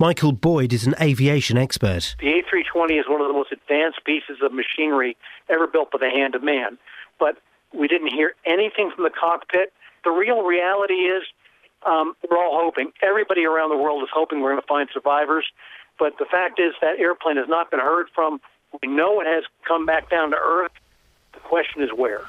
Michael Boyd is an aviation expert. The A320 is one of the most advanced pieces of machinery ever built by the hand of man. But we didn't hear anything from the cockpit. The real reality is um, we're all hoping. Everybody around the world is hoping we're going to find survivors. But the fact is that airplane has not been heard from. We know it has come back down to earth. The question is where.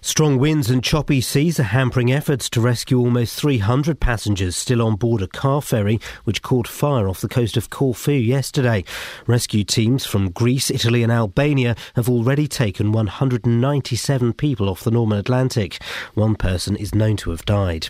Strong winds and choppy seas are hampering efforts to rescue almost 300 passengers still on board a car ferry which caught fire off the coast of Corfu yesterday. Rescue teams from Greece, Italy, and Albania have already taken 197 people off the Norman Atlantic. One person is known to have died.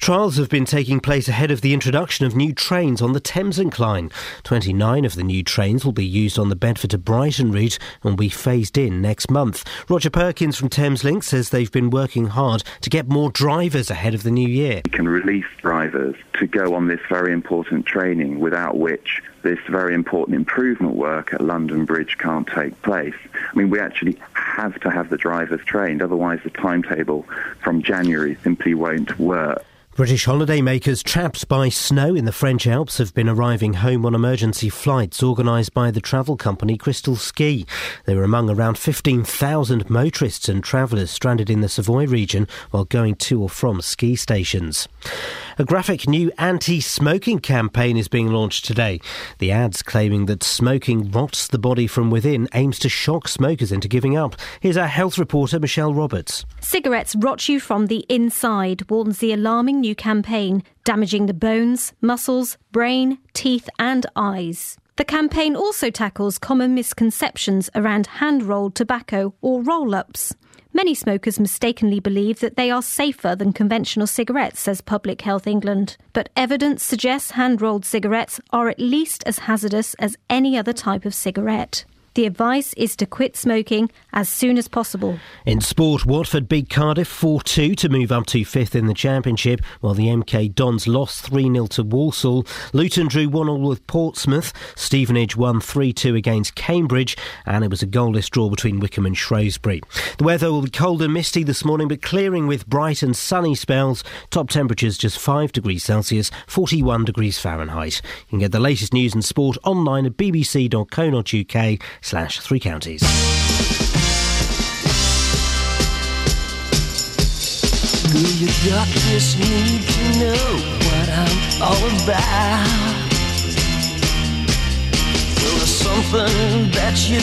Trials have been taking place ahead of the introduction of new trains on the Thameslink. 29 of the new trains will be used on the Bedford to Brighton route and will be phased in next month. Roger Perkins from Thameslink says they've been working hard to get more drivers ahead of the new year. We can release drivers to go on this very important training without which this very important improvement work at London Bridge can't take place. I mean, we actually have to have the drivers trained, otherwise the timetable from January simply won't work. British holidaymakers trapped by snow in the French Alps have been arriving home on emergency flights organised by the travel company Crystal Ski. They were among around 15,000 motorists and travellers stranded in the Savoy region while going to or from ski stations. A graphic new anti smoking campaign is being launched today. The ads claiming that smoking rots the body from within aims to shock smokers into giving up. Here's our health reporter, Michelle Roberts. Cigarettes rot you from the inside, warns the alarming new campaign, damaging the bones, muscles, brain, teeth, and eyes. The campaign also tackles common misconceptions around hand rolled tobacco or roll ups. Many smokers mistakenly believe that they are safer than conventional cigarettes, says Public Health England. But evidence suggests hand rolled cigarettes are at least as hazardous as any other type of cigarette. The advice is to quit smoking as soon as possible. In sport, Watford beat Cardiff 4 2 to move up to fifth in the Championship, while the MK Dons lost 3 0 to Walsall. Luton drew 1 0 with Portsmouth. Stevenage won 3 2 against Cambridge, and it was a goalless draw between Wycombe and Shrewsbury. The weather will be cold and misty this morning, but clearing with bright and sunny spells. Top temperatures just 5 degrees Celsius, 41 degrees Fahrenheit. You can get the latest news and sport online at bbc.co.uk slash three counties. Girl, you got need to know what I'm all about. Well, there's something that you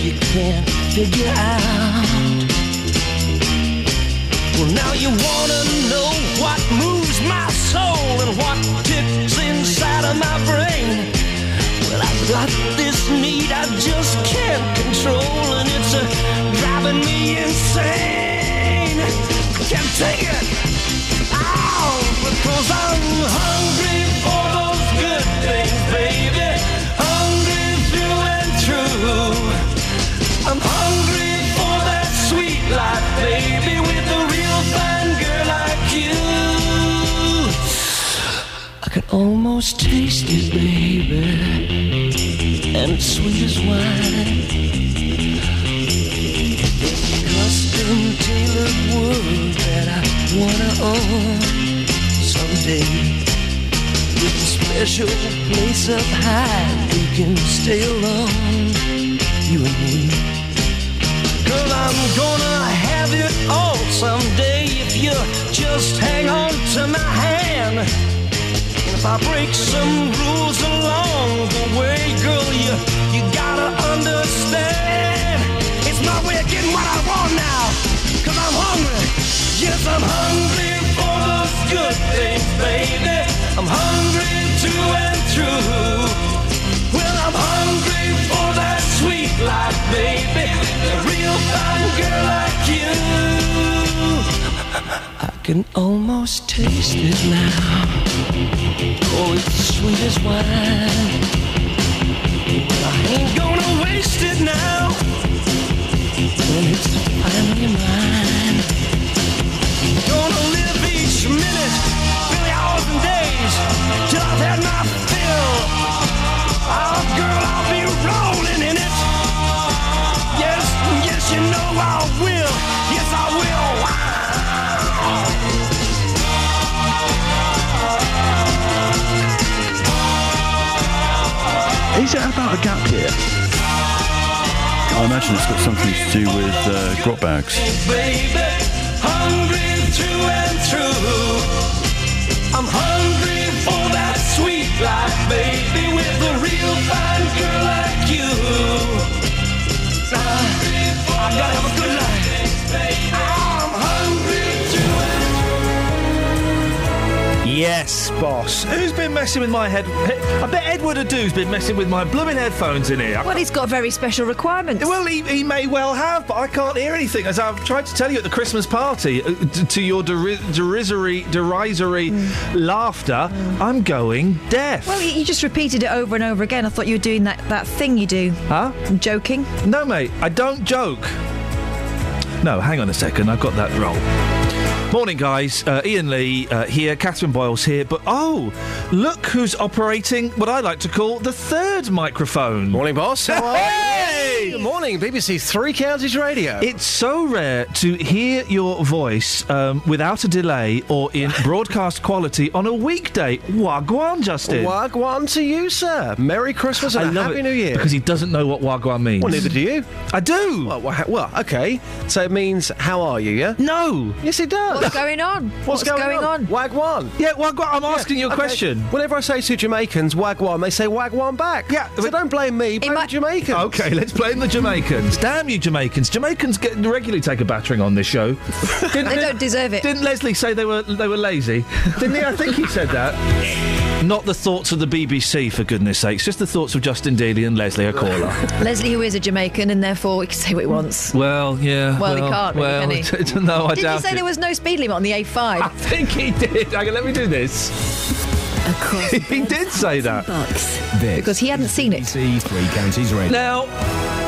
you can't figure out. Well, now you wanna know what moves my soul and what ticks inside of my brain. Well, I've got insane. Can't take it. Ow, because I'm hungry for those good things, baby. Hungry through and through. I'm hungry for that sweet life, baby, with a real fine girl like you. I can almost taste it, baby, and it's sweet as wine. Tailored world that I wanna own someday. With a special place up high, we can stay alone, you and me. Girl, I'm gonna have it all someday if you just hang on to my hand. And if I break some rules along the way, girl, you you gotta understand. It's my way of getting what I want now. Yes, I'm hungry for those good things, baby. I'm hungry through and through. Well, I'm hungry for that sweet life, baby. A real fine girl like you. I can almost taste it now. Oh, it's sweet as wine. But I ain't gonna waste it now. When it's finally mine. It about a gap here? I imagine it's got something to do with uh, grot bags. Yes, boss. Who's been messing with my head? I bet Edward Adoo's been messing with my blooming headphones in here. Well, he's got very special requirements. Well, he, he may well have, but I can't hear anything. As I've tried to tell you at the Christmas party, uh, t- to your deri- derisory, derisory laughter, I'm going deaf. Well, you, you just repeated it over and over again. I thought you were doing that, that thing you do. huh? I'm joking. No, mate, I don't joke. No, hang on a second. I've got that wrong. Morning, guys. Uh, Iain Lee uh, here. Catherine Boyle's here. But oh, look who's operating what I like to call the third microphone. Morning, boss. How are you? Hey! Good morning, BBC Three Counties Radio. It's so rare to hear your voice um, without a delay or in broadcast quality on a weekday. Wagwan, Justin. Wagwan to you, sir. Merry Christmas and I a love Happy it New Year. because he doesn't know what Wagwan means. well, neither do you. I do. Well, wha- well, okay. So it means how are you? Yeah. no. Yes, it does. What's going on? What's, going, on? Wagwan. Yeah, Wagwan. I'm asking you a Okay. question. Whenever I say to Jamaicans Wagwan, they say Wagwan back. Yeah, So but- don't blame me. Blame might- the Jamaicans. Okay, let's blame the Jamaicans. Damn you, Jamaicans! Jamaicans get regularly take a battering on this show. Didn't, They don't deserve it. Didn't Leslie say they were they were lazy? Didn't he? I think he said that. Not the thoughts of the BBC, for goodness sakes. Just the thoughts of Justin Daly and Leslie Akola. Leslie, who is a Jamaican, and therefore he can say what he wants. well, yeah. Well, he can't really, well, can he? no, I Did doubt you say it. there was no speed limit on the A5? I think he did. Hang on, let me do this. Across He did say that. Bucks. Because he hadn't seen it. Three Counties Radio. Now,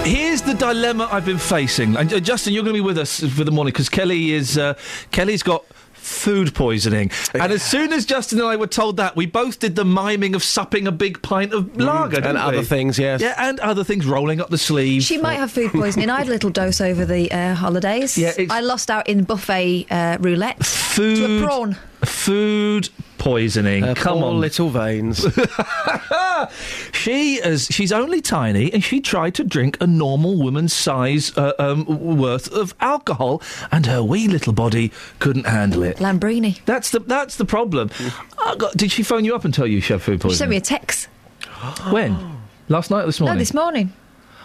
here's the dilemma I've been facing. And uh, Justin, you're going to be with us for the morning because Kelly is uh, Kelly's got food poisoning. And as soon as Justin and I were told that, we both did the miming of supping a big pint of lager didn't And other we? things, yes. Yeah, and other things rolling up the sleeve. She might have food poisoning. I had a little dose over the uh, holidays. Yeah, I lost out in buffet uh, roulette to food a prawn. Food poisoning. Her Come poor on. little veins. She is she's only tiny and she tried to drink a normal woman's size uh, um, worth of alcohol and her wee little body couldn't handle it. Lambrini. That's the that's the problem. I got, did she phone you up and tell you she had food poisoning? She sent me poisoning? a text. when? Last night or this morning? No, this morning.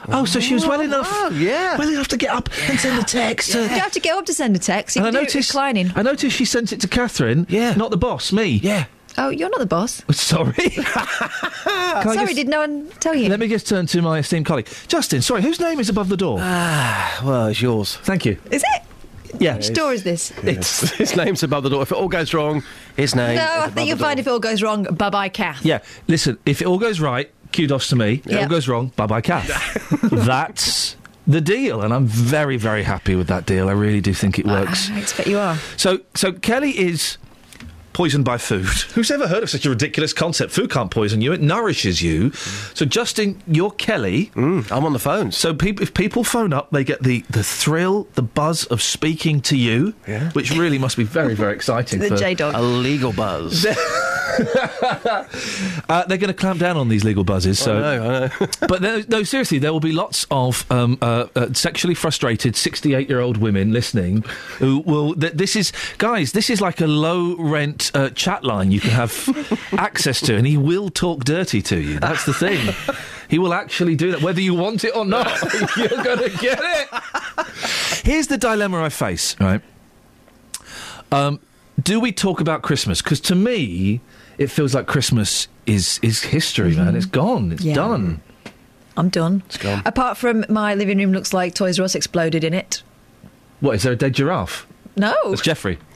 Oh, so she was well enough. oh, yeah. Well enough to get up and send a text. You uh, don't have to get up to send a text. You and I can noticed, reclining. I noticed she sent it to Catherine. Yeah. Not the boss, me. yeah. Oh, you're not the boss. Sorry. Sorry, just- did no one tell you? Let me just turn to my esteemed colleague. Justin, sorry, whose name is above the door? Well, it's yours. Thank you. Is it? Yeah. Which door is this? It's his name's above the door. If it all goes wrong, his name. No, is I above think you'll find if it all goes wrong, bye bye, Kath. Yeah, listen, if it all goes right, kudos to me. Yeah. all goes wrong, bye bye, Kath. That's the deal, and I'm very, very happy with that deal. I really do think it ah, works. I expect you are. So, so Kelly is poisoned by food. Who's ever heard of such a ridiculous concept? Food can't poison you; it nourishes you. So, Justin, you're Kelly. Mm, I'm on the phone. So, peop if people phone up, they get the, the thrill, the buzz of speaking to you, Yeah. which really must be very, very exciting. The J Dog. A legal buzz. uh, they're going to clamp down on these legal buzzes. So, I know, I know. but there, no, seriously, there will be lots of um, uh, uh, sexually frustrated sixty-eight-year-old women listening who will. Th- this is, guys, this is like a uh, chat line you can have access to, and he will talk dirty to you. That's the thing. He will actually do that, whether you want it or not. You're going to get it. Here's the dilemma I face. Right. Um, do we talk about Christmas? Because to me, it feels like Christmas is is history, man. It's gone. It's Yeah. done. I'm done. It's gone. Apart from my living room looks like Toys R Us exploded in it. What is there a dead giraffe? No. it's Jeffrey.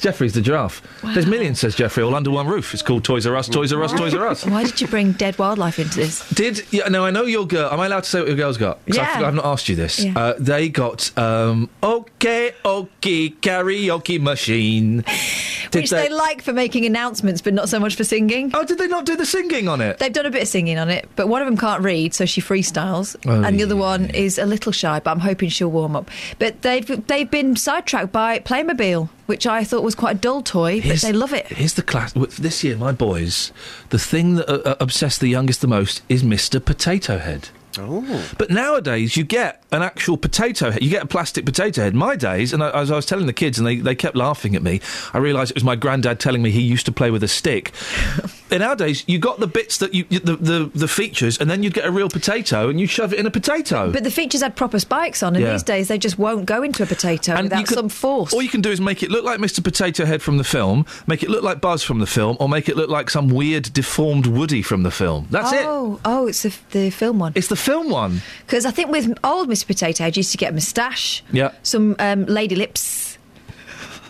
Jeffrey's the giraffe. There's millions, says Jeffrey, all under one roof. It's called Toys R Us, Toys R Us, Toys R Us. Why did you bring dead wildlife into this? Did yeah? No, I know your girl. Am I allowed to say what your girls got? 'Cause I Yeah. forgot- I've not asked you this. Yeah. Uh, they got um, okay, okay, karaoke machine. Did Which they... like for making announcements, but not so much for singing. Oh, did they not do the singing on it? They've done a bit of singing on it, but one of them can't read, so she freestyles, Oh, and the other one is a little shy, but I'm hoping she'll warm up. But they've they've been sidetracked by Playmobil. Which I thought was quite a dull toy, but Here's- they love it. Here's the class. w- This year, my boys, the thing that uh, uh, obsessed the youngest the most is Mr. Potato Head. Oh. But nowadays, you get an actual potato head. You get a plastic potato head. My days, and I, as I was telling the kids, and they, they kept laughing at me, I realised it was my granddad telling me he used to play with a stick. and days, you got the bits that you, the, the, the features, and then you'd get a real potato and you shove it in a potato. But the features had proper spikes on, and Yeah. these days they just won't go into a potato And without can- some force. All you can do is make it look like Mr. Potato Head from the film, make it look like Buzz from the film, or make it look like some weird deformed Woody from the film. That's it. oh, oh, it's the, the film one. It's the film one. Because I think with old Mr. Potato Head, you used to get a moustache, Yeah. some um, lady lips,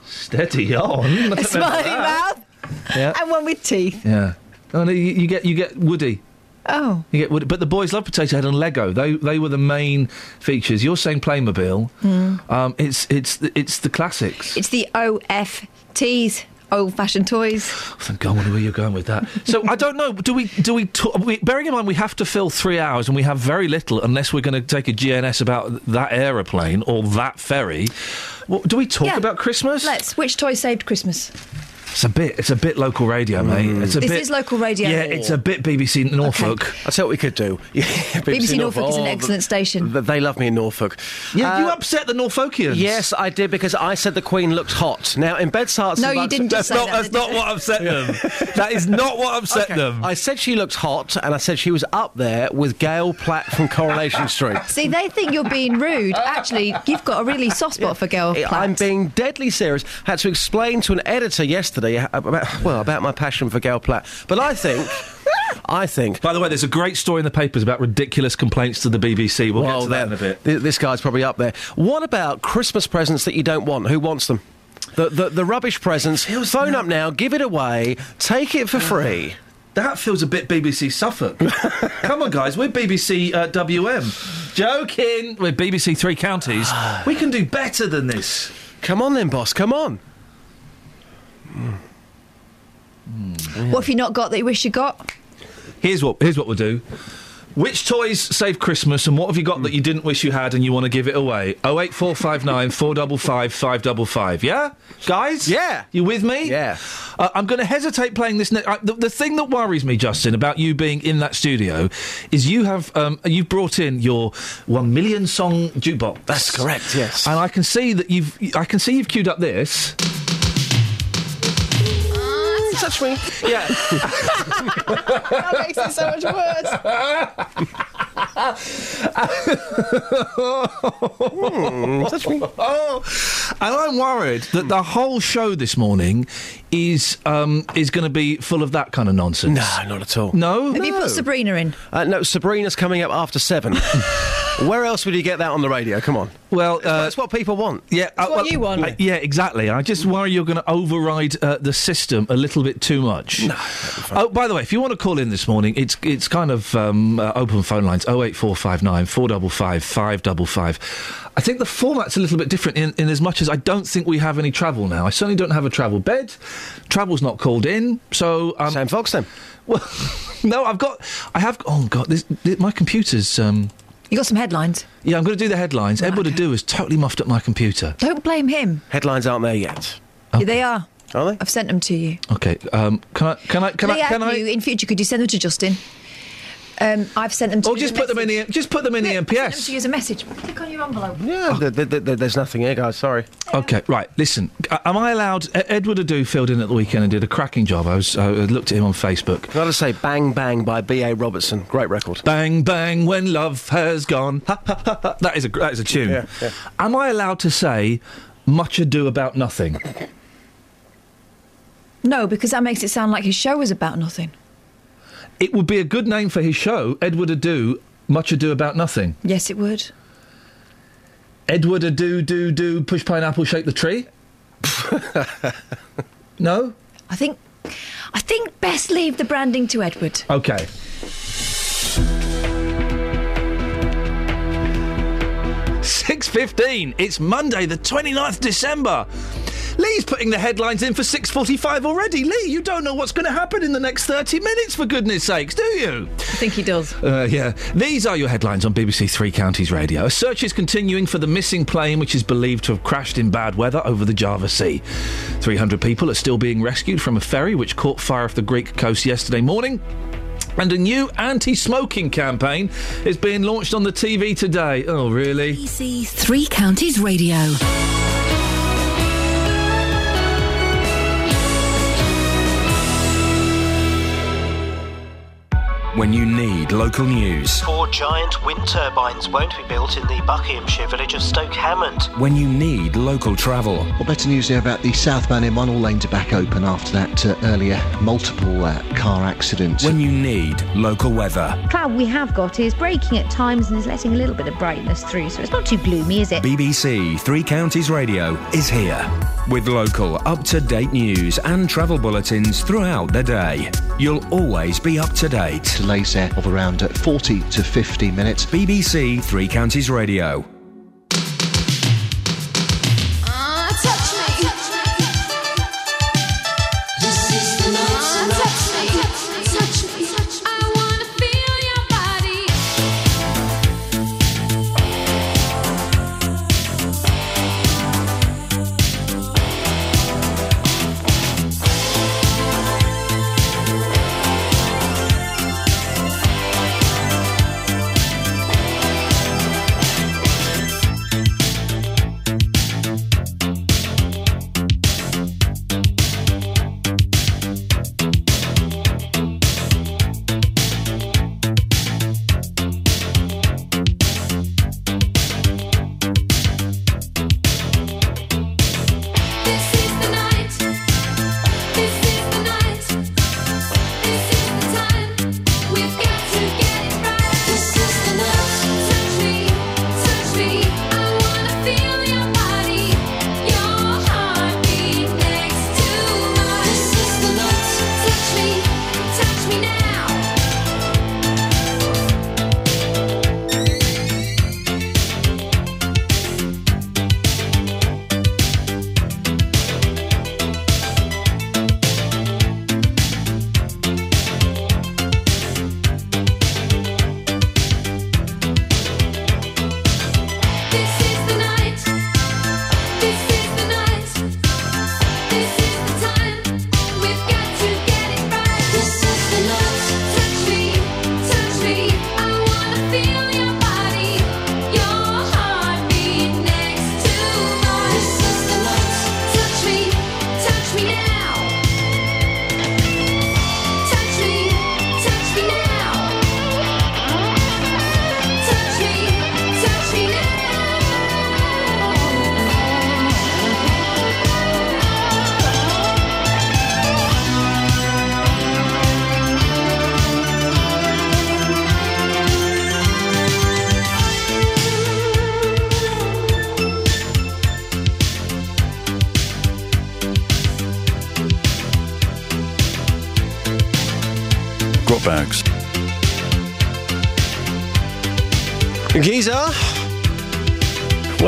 Steady on. a smiley mouth, Yeah. and one with teeth. Yeah. Oh, no, you, you get you get Woody. Oh, You get Woody. But the boys love Potato Head and Lego. They they were the main features. You're saying Playmobil. Um, it's it's it's the classics. it's the OFTs, old fashioned toys. Oh, thank God, where you're going with that. So I don't know. Do we do we, talk, we? Bearing in mind we have to fill three hours and we have very little unless we're going to take a GNS about that aeroplane or that ferry. What, do we talk Yeah. about Christmas? Let's. Which toy saved Christmas? It's a bit. It's a bit local radio, mate. It's a This bit. is local radio. Yeah, it's a bit BBC Norfolk. I'll tell you what we could do. Yeah, BBC Norfolk is an Oh, excellent station. th- They love me in Norfolk. Yeah, you Uh, upset the Norfolkians. Yes, I did because I said the Queen looked hot. Now, in Bed's Herts No, you Bucks- didn't just That's say not. that. That's not what upset them. that is not what upset Okay, them. I said she looked hot, and I said she was up there with Gail Platt from Coronation Street. See, they think you're being rude. Actually, you've got a really soft spot for Gail Platt. I'm being deadly serious. I Had to explain to an editor yesterday about well about my passion for Gail Platt. But I think, I think. By the way, there's a great story in the papers about ridiculous complaints to the BBC. We'll get to that in a bit. th- This guy's probably up there. What about Christmas presents that you don't want? Who wants them? The the, the rubbish presents. Phone up now, give it away, take it for free. That feels a bit BBC Suffolk. Come on, guys, we're BBC uh, WM. Joking. We're BBC Three Counties. we can do better than this. Come on then, boss. Come on. What have you not got that you wish you got? Here's what. Here's what we'll do. Which toys save Christmas, and what have you got that you didn't wish you had, and you want to give it away? Oh eight four five nine four double five five double five. Yeah, guys. Yeah. you with me? Yeah. Uh, I'm going to hesitate playing this. Ne- uh, the, the thing that worries me, Justin, about you being in that studio, is you have um, you've brought in your one million song jukebox. That's correct, yes. And I can see that you've I can see you've queued up this. Touch me. Yeah. That makes it so much worse. Hmm. Touch me. Oh, and I'm worried that the whole show this morning is um, is going to be full of that kind of nonsense. No, not at all. No? Have you put Sabrina in? Uh, no, Sabrina's coming up after seven. Where else would you get that on the radio? Come on. Well, uh, That's what people want. yeah, uh, what well, you want. uh, yeah, exactly. I just worry you're going to override uh, the system a little bit too much. No. Oh, by the way, if you want to call in this morning, it's it's kind of um, uh, open phone lines: oh eight four five nine four double five five double five. I think the format's a little bit different in, in as much as I don't think we have any travel now. I certainly don't have a travel bed. Travel's not called in, so um, Sam Fox then. well, no, I've got, I have. Oh God, this, this, my computer's. Um, You got some headlines. yeah, I'm going to do the headlines. Edward Adoo has totally muffed up my computer. Don't blame him. Headlines aren't there yet. Yeah, They are. Are they? I've sent them to you. Okay, um, can I? Can I? Can they I? Can I? you in future? Could you send them to Justin? Um, I've sent them to. Or you just as a put them in the just put them in the Yeah, Send them to use a message. Click on your envelope. Yeah, th- th- th- th- there's nothing here, guys. Sorry. Okay, right. Listen, a- am I allowed? E- Edward Adoo filled in at the weekend and did a cracking job. I was I looked at him on Facebook. Gotta say, Bang Bang by B.A. Robertson. Great record. Bang bang when love has gone. Ha, ha, ha, ha. That is a that is a tune. Yeah, yeah. Am I allowed to say much ado about nothing? No, because that makes it sound like his show was about nothing. It would be a good name for his show, Edward Adoo. Much ado about nothing. Yes, it would. Edward Adoo do do push pineapple shake the tree. no. I think. I think best leave the branding to Edward. Okay. Six fifteen. It's Monday, the 29th December. Lee's putting the headlines in for 6.45 already. Lee, you don't know what's going to happen in the next 30 minutes, for goodness sakes, do you? I think he does. Uh, yeah. These are your headlines on BBC Three Counties Radio. A search is continuing for the missing plane which is believed to have crashed in bad weather over the Java Sea. 300 people are still being rescued from a ferry which caught fire off the Greek coast yesterday morning. And a new anti smoking campaign is being launched on the TV today. Oh, really? BBC Three Counties Radio. When you need local news. Four giant wind turbines won't be built in the Buckinghamshire village of Stoke Hammond. When you need local travel. Well, better news here about the southbound M1. All lanes are back open after that uh, earlier multiple uh, car accident. When you need local weather. Cloud we have got is breaking at times and is letting a little bit of brightness through, so it's not too gloomy, is it? BBC Three Counties Radio is here with local, up to date news and travel bulletins throughout the day. You'll always be up to date. There of around uh, 40 to 50 minutes. BBC Three Counties Radio.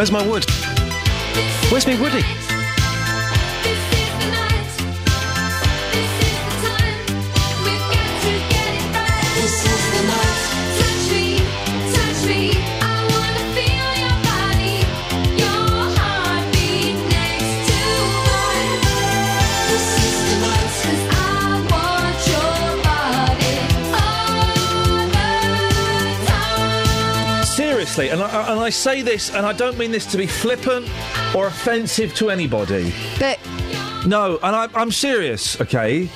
Where's my wood? Say this, and I don't mean this to be flippant or offensive to anybody. But No, and I, I'm serious, okay?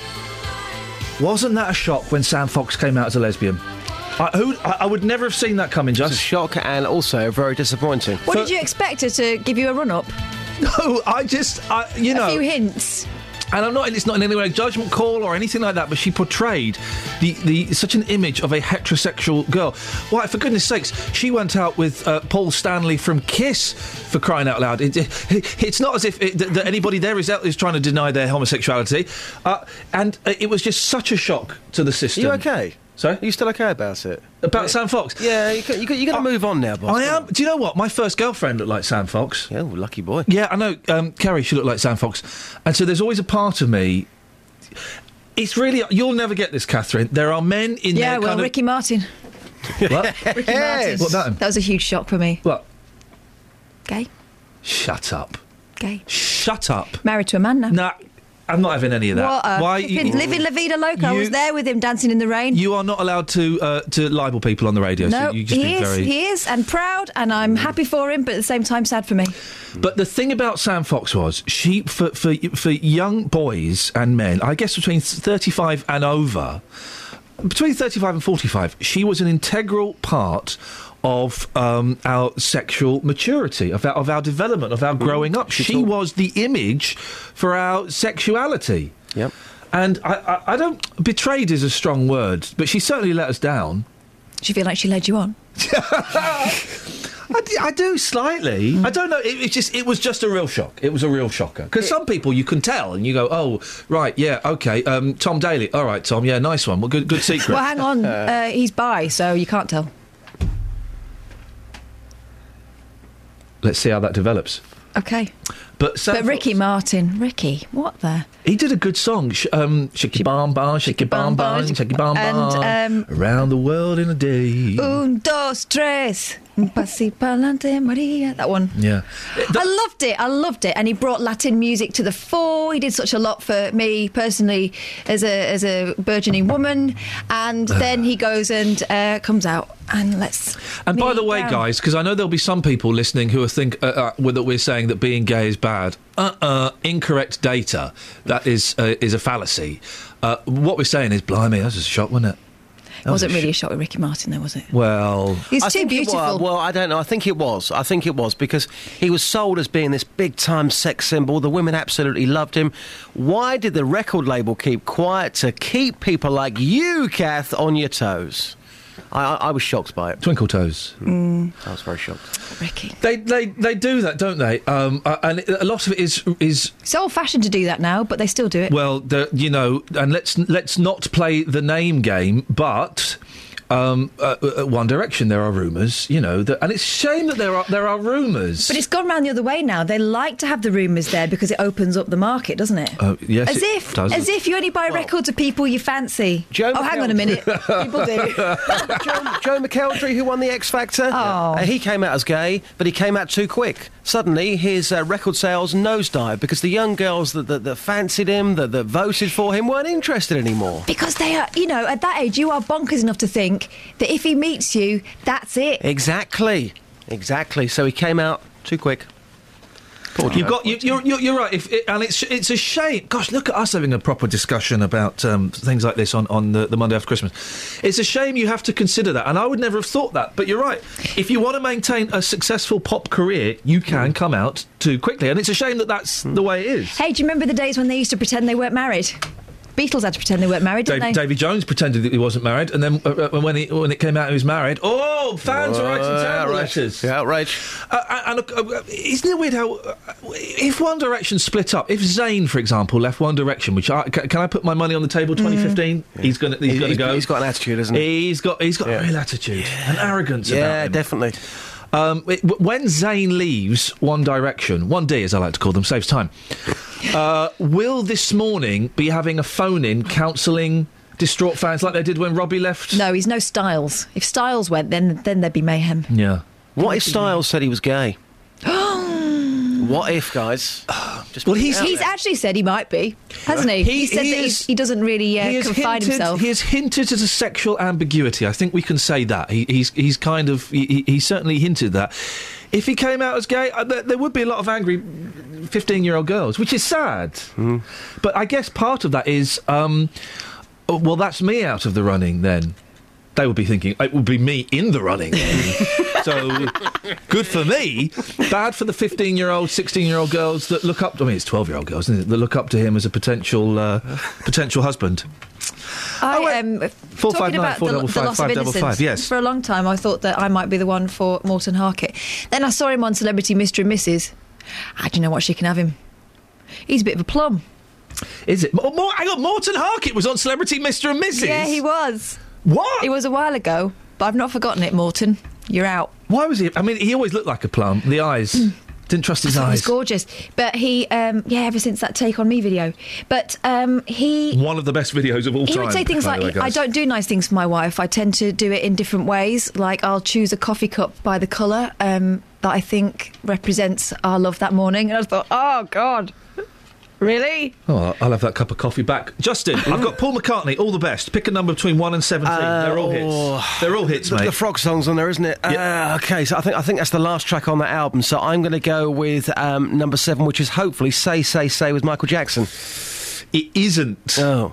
Wasn't that a shock when Sam Fox came out as a lesbian? I, who, I, I would never have seen that coming, just. It's a shock and also very disappointing. what did you expect her to give you a run up? No, I just, I, you know. a few hints. And I'm not. It's not in any way a judgment call or anything like that. But she portrayed the, the such an image of a heterosexual girl. Why, for goodness sakes, she went out with uh, Paul Stanley from Kiss for crying out loud. It, it- it's not as if it, that that anybody there is is trying to deny their homosexuality. Uh, and uh, it was just such a shock to the system. You okay? Sorry? Are you still okay about it? About Sam Fox? Yeah, you got, you got, you got to move on now, boss. I am. Do you know what? My first girlfriend looked like Sam Fox. Yeah, well, lucky boy. Yeah, I know. Um, Carrie, she looked like Sam Fox, and so there's always a part of me. It's really you'll never get this, Catherine. There are men in yeah, there. well, kind of, Ricky Martin. What? Ricky Martin. What about him? That was a huge shock for me. What? Gay. Shut up. Gay. Shut up. Married to a man now. Nah, I'm not having any of that. What a Why? flippin' living La Vida Loca. I was there with him dancing in the rain. You are not allowed to uh, to libel people on the radio. no, so you just he be is. very. He is, and proud, and I'm happy for him, but at the same time, sad for me. But the thing about Sam Fox was she for for for young boys and men, I guess between thirty five and over, between thirty five and forty five, she was an integral part. Of um, our sexual maturity, of our, of our development, of our growing up. She was the image for our sexuality. Yep. And I, I, I don't. Betrayed is a strong word, but she certainly let us down. Do you feel like she led you on? I, do slightly. I don't know. It, it just it was just a real shock. It was a real shocker because some people you can tell and you go, oh right, yeah, okay. Um, Tom Daley, all right, Tom, yeah, nice one. Well, good, good secret. Well, hang on. Uh, he's bi, so you can't tell. Let's see how that develops. Okay. But Sam but Ricky Martin, Ricky, what the? he did a good song. Sh- um, shaky bam bam, shaky bam bam, shaky bam bam. And, um, Around the world in a day. Un, dos, tres. Un pasi pa'lante, Maria. That one. Yeah. I loved it. I loved it, and he brought Latin music to the fore. He did such a lot for me personally as a as a burgeoning woman. And then he goes and uh, comes out and let's. And by the way, down. guys, because I know there'll be some people listening who are think uh, uh, that we're saying that being gay is bad. Uh, uh incorrect data. That is uh, is a fallacy. Uh, what we're saying is, blimey, that was a shock, wasn't it? It wasn't really a shot with Ricky Martin, though, was it? Well, He's I too beautiful. was. well, I don't know. I think it was. I think it was because he was sold as being this big time sex symbol. The women absolutely loved him. Why did the record label keep quiet to keep people like you, Kath, on your toes? I, I, I was shocked by it. Twinkle toes. Mm. I was very shocked. Ricky. They they they do that, don't they? Um, uh, and it- a lot of it is is It's old fashioned to do that now, but they still do it. well, the, you know, and let's let's not play the name game, but. Um, uh, uh, One Direction, there are rumours, you know, that, and it's a shame that there are there are rumours. But it's gone round the other way now. They like to have the rumours there because it opens up the market, doesn't it? Uh, yes, as it if, does. as if you only buy records of people you fancy. oh, hang on a minute. people do. Joe, Joe McElderry, who won the X Factor, uh, he came out as gay, but he came out too quick. Suddenly, his uh, record sales nosedived because the young girls that, that, that fancied him, that, that voted for him, weren't interested anymore. Because they are, you know, at that age, you are bonkers enough to think that if he meets you, that's it. Exactly, exactly. So he came out too quick. Poor You've got you, you're, you're you're right, if it, and it's it's a shame. Gosh, look at us having a proper discussion about um, things like this on, on the, the Monday after Christmas. It's a shame you have to consider that, and I would never have thought that. But you're right. If you want to maintain a successful pop career, you can come out too quickly, and it's a shame that that's the way it is. Hey, do you remember the days when they used to pretend they weren't married? Beatles had to pretend they weren't married, didn't Dave, they? Davy Jones pretended that he wasn't married, and then uh, uh, when he, when it came out he was married, oh, fans are writing terrible outrage. letters. Yeah, outrage. Uh, and uh, uh, isn't it weird how uh, if One Direction split up, if Zayn, for example, left One Direction, which I, can, can I put my money on the table? 2015, he's going to he's He- to go. he's got an attitude, hasn't he? He's got he's got a real attitude and arrogance. Yeah, about him. definitely. Um, it- when Zayn leaves One Direction, One D as I like to call them, saves time. Uh, will this morning be having a phone in counselling distraught fans like they did when Robbie left? No, he's no Styles. If Styles went, then then there'd be mayhem. Yeah. What if Styles said he was gay? what if, guys? Just well, He's, he's there. actually said he might be, hasn't he? He, said that is- he's, he doesn't really uh, he has hinted, himself. He has hinted at a sexual ambiguity. I think we can say that. He, he's he's kind of he, he- he certainly hinted that. If he came out as gay, uh, there, there would be a lot of angry fifteen-year-old girls, which is sad. Hmm. But I guess part of that is, um, oh, well, that's me out of the running. Then they would be thinking it would be me in the running. So good for me, bad for the fifteen-year-old, sixteen-year-old girls that look up. I mean, it's twelve-year-old girls isn't it, that look up to him as a potential uh, potential husband. I um, Four, talking five, nine, about four, the, double the loss five, of innocence. five, yes. For a long time, I thought that I might be the one for Morten Harket. Then I saw him on Celebrity Mr. and Mrs. Ah, do you know what? She can have him. He's a bit of a plum. Is it? More, more, hang on, Morten Harket was on Celebrity Mr. and Mrs. Yeah, he was. What? It was a while ago, but I've not forgotten it, Morten. You're out. Why was he? I mean, he always looked like a plum. The eyes. Didn't trust his I thought He gorgeous. But he, um, yeah, ever since that Take On Me video. But um, he. One of the best videos of all He time. He would say things like, way, I don't do nice things for my wife. I tend to do it in different ways. Like, I'll choose a coffee cup by the colour um, that I think represents our love that morning. And I thought, oh, God. Really? Oh, I'll- I'll have that cup of coffee back. Justin, I've got Paul McCartney. All the best. Pick a number between one and seventeen. They're all oh. hits. They're all hits, the, mate. the frog song's on there, isn't it? Uh, okay, so I think I think that's the last track on that album. So I'm going to go with um, number seven, which is hopefully "Say Say Say" with Michael Jackson. It isn't. Oh.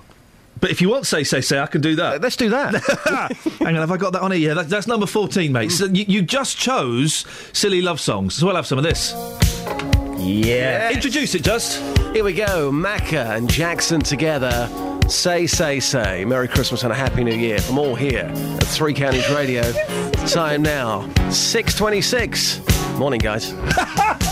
But if you want say say say, I can do that. let's do that. Hang on, have I got that on here? Yeah, that, that's number fourteen, mate. So you, you just chose silly love songs. So we'll have some of this. Yeah. Introduce it, just. Here we go. Macca and Jackson together. Say, say, say. Merry Christmas and a Happy New Year from all here at Three Counties Radio. Time now, 6.26. Morning, guys.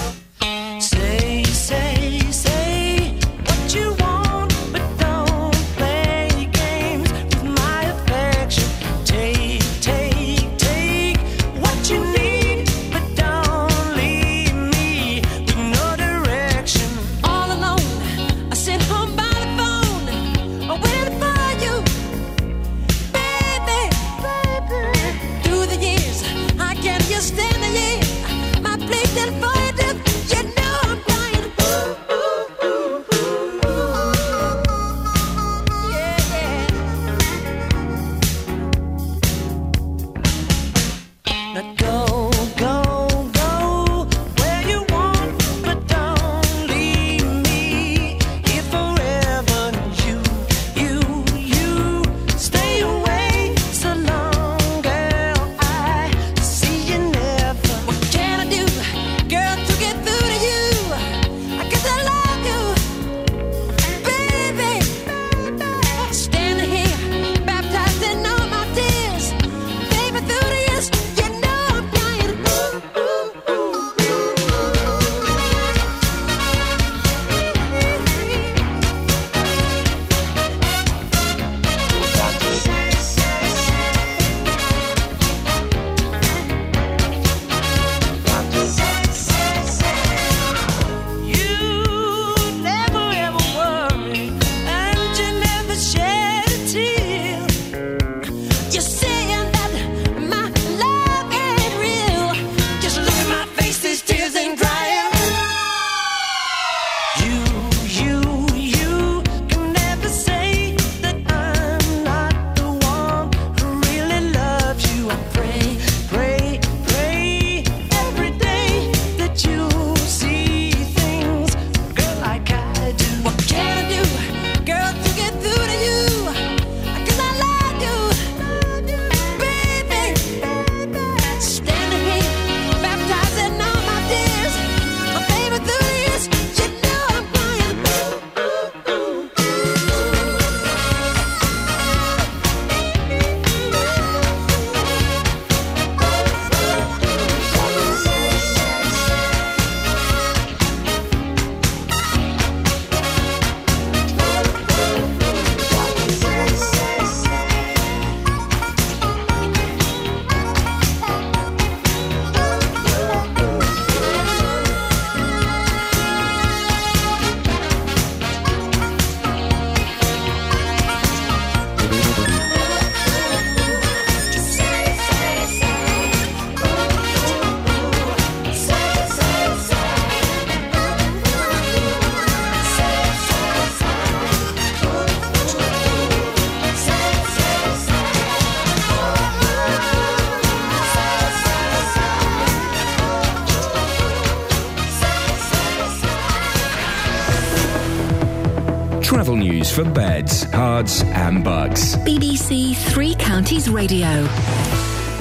beds, and Bucks. BBC Three Counties Radio.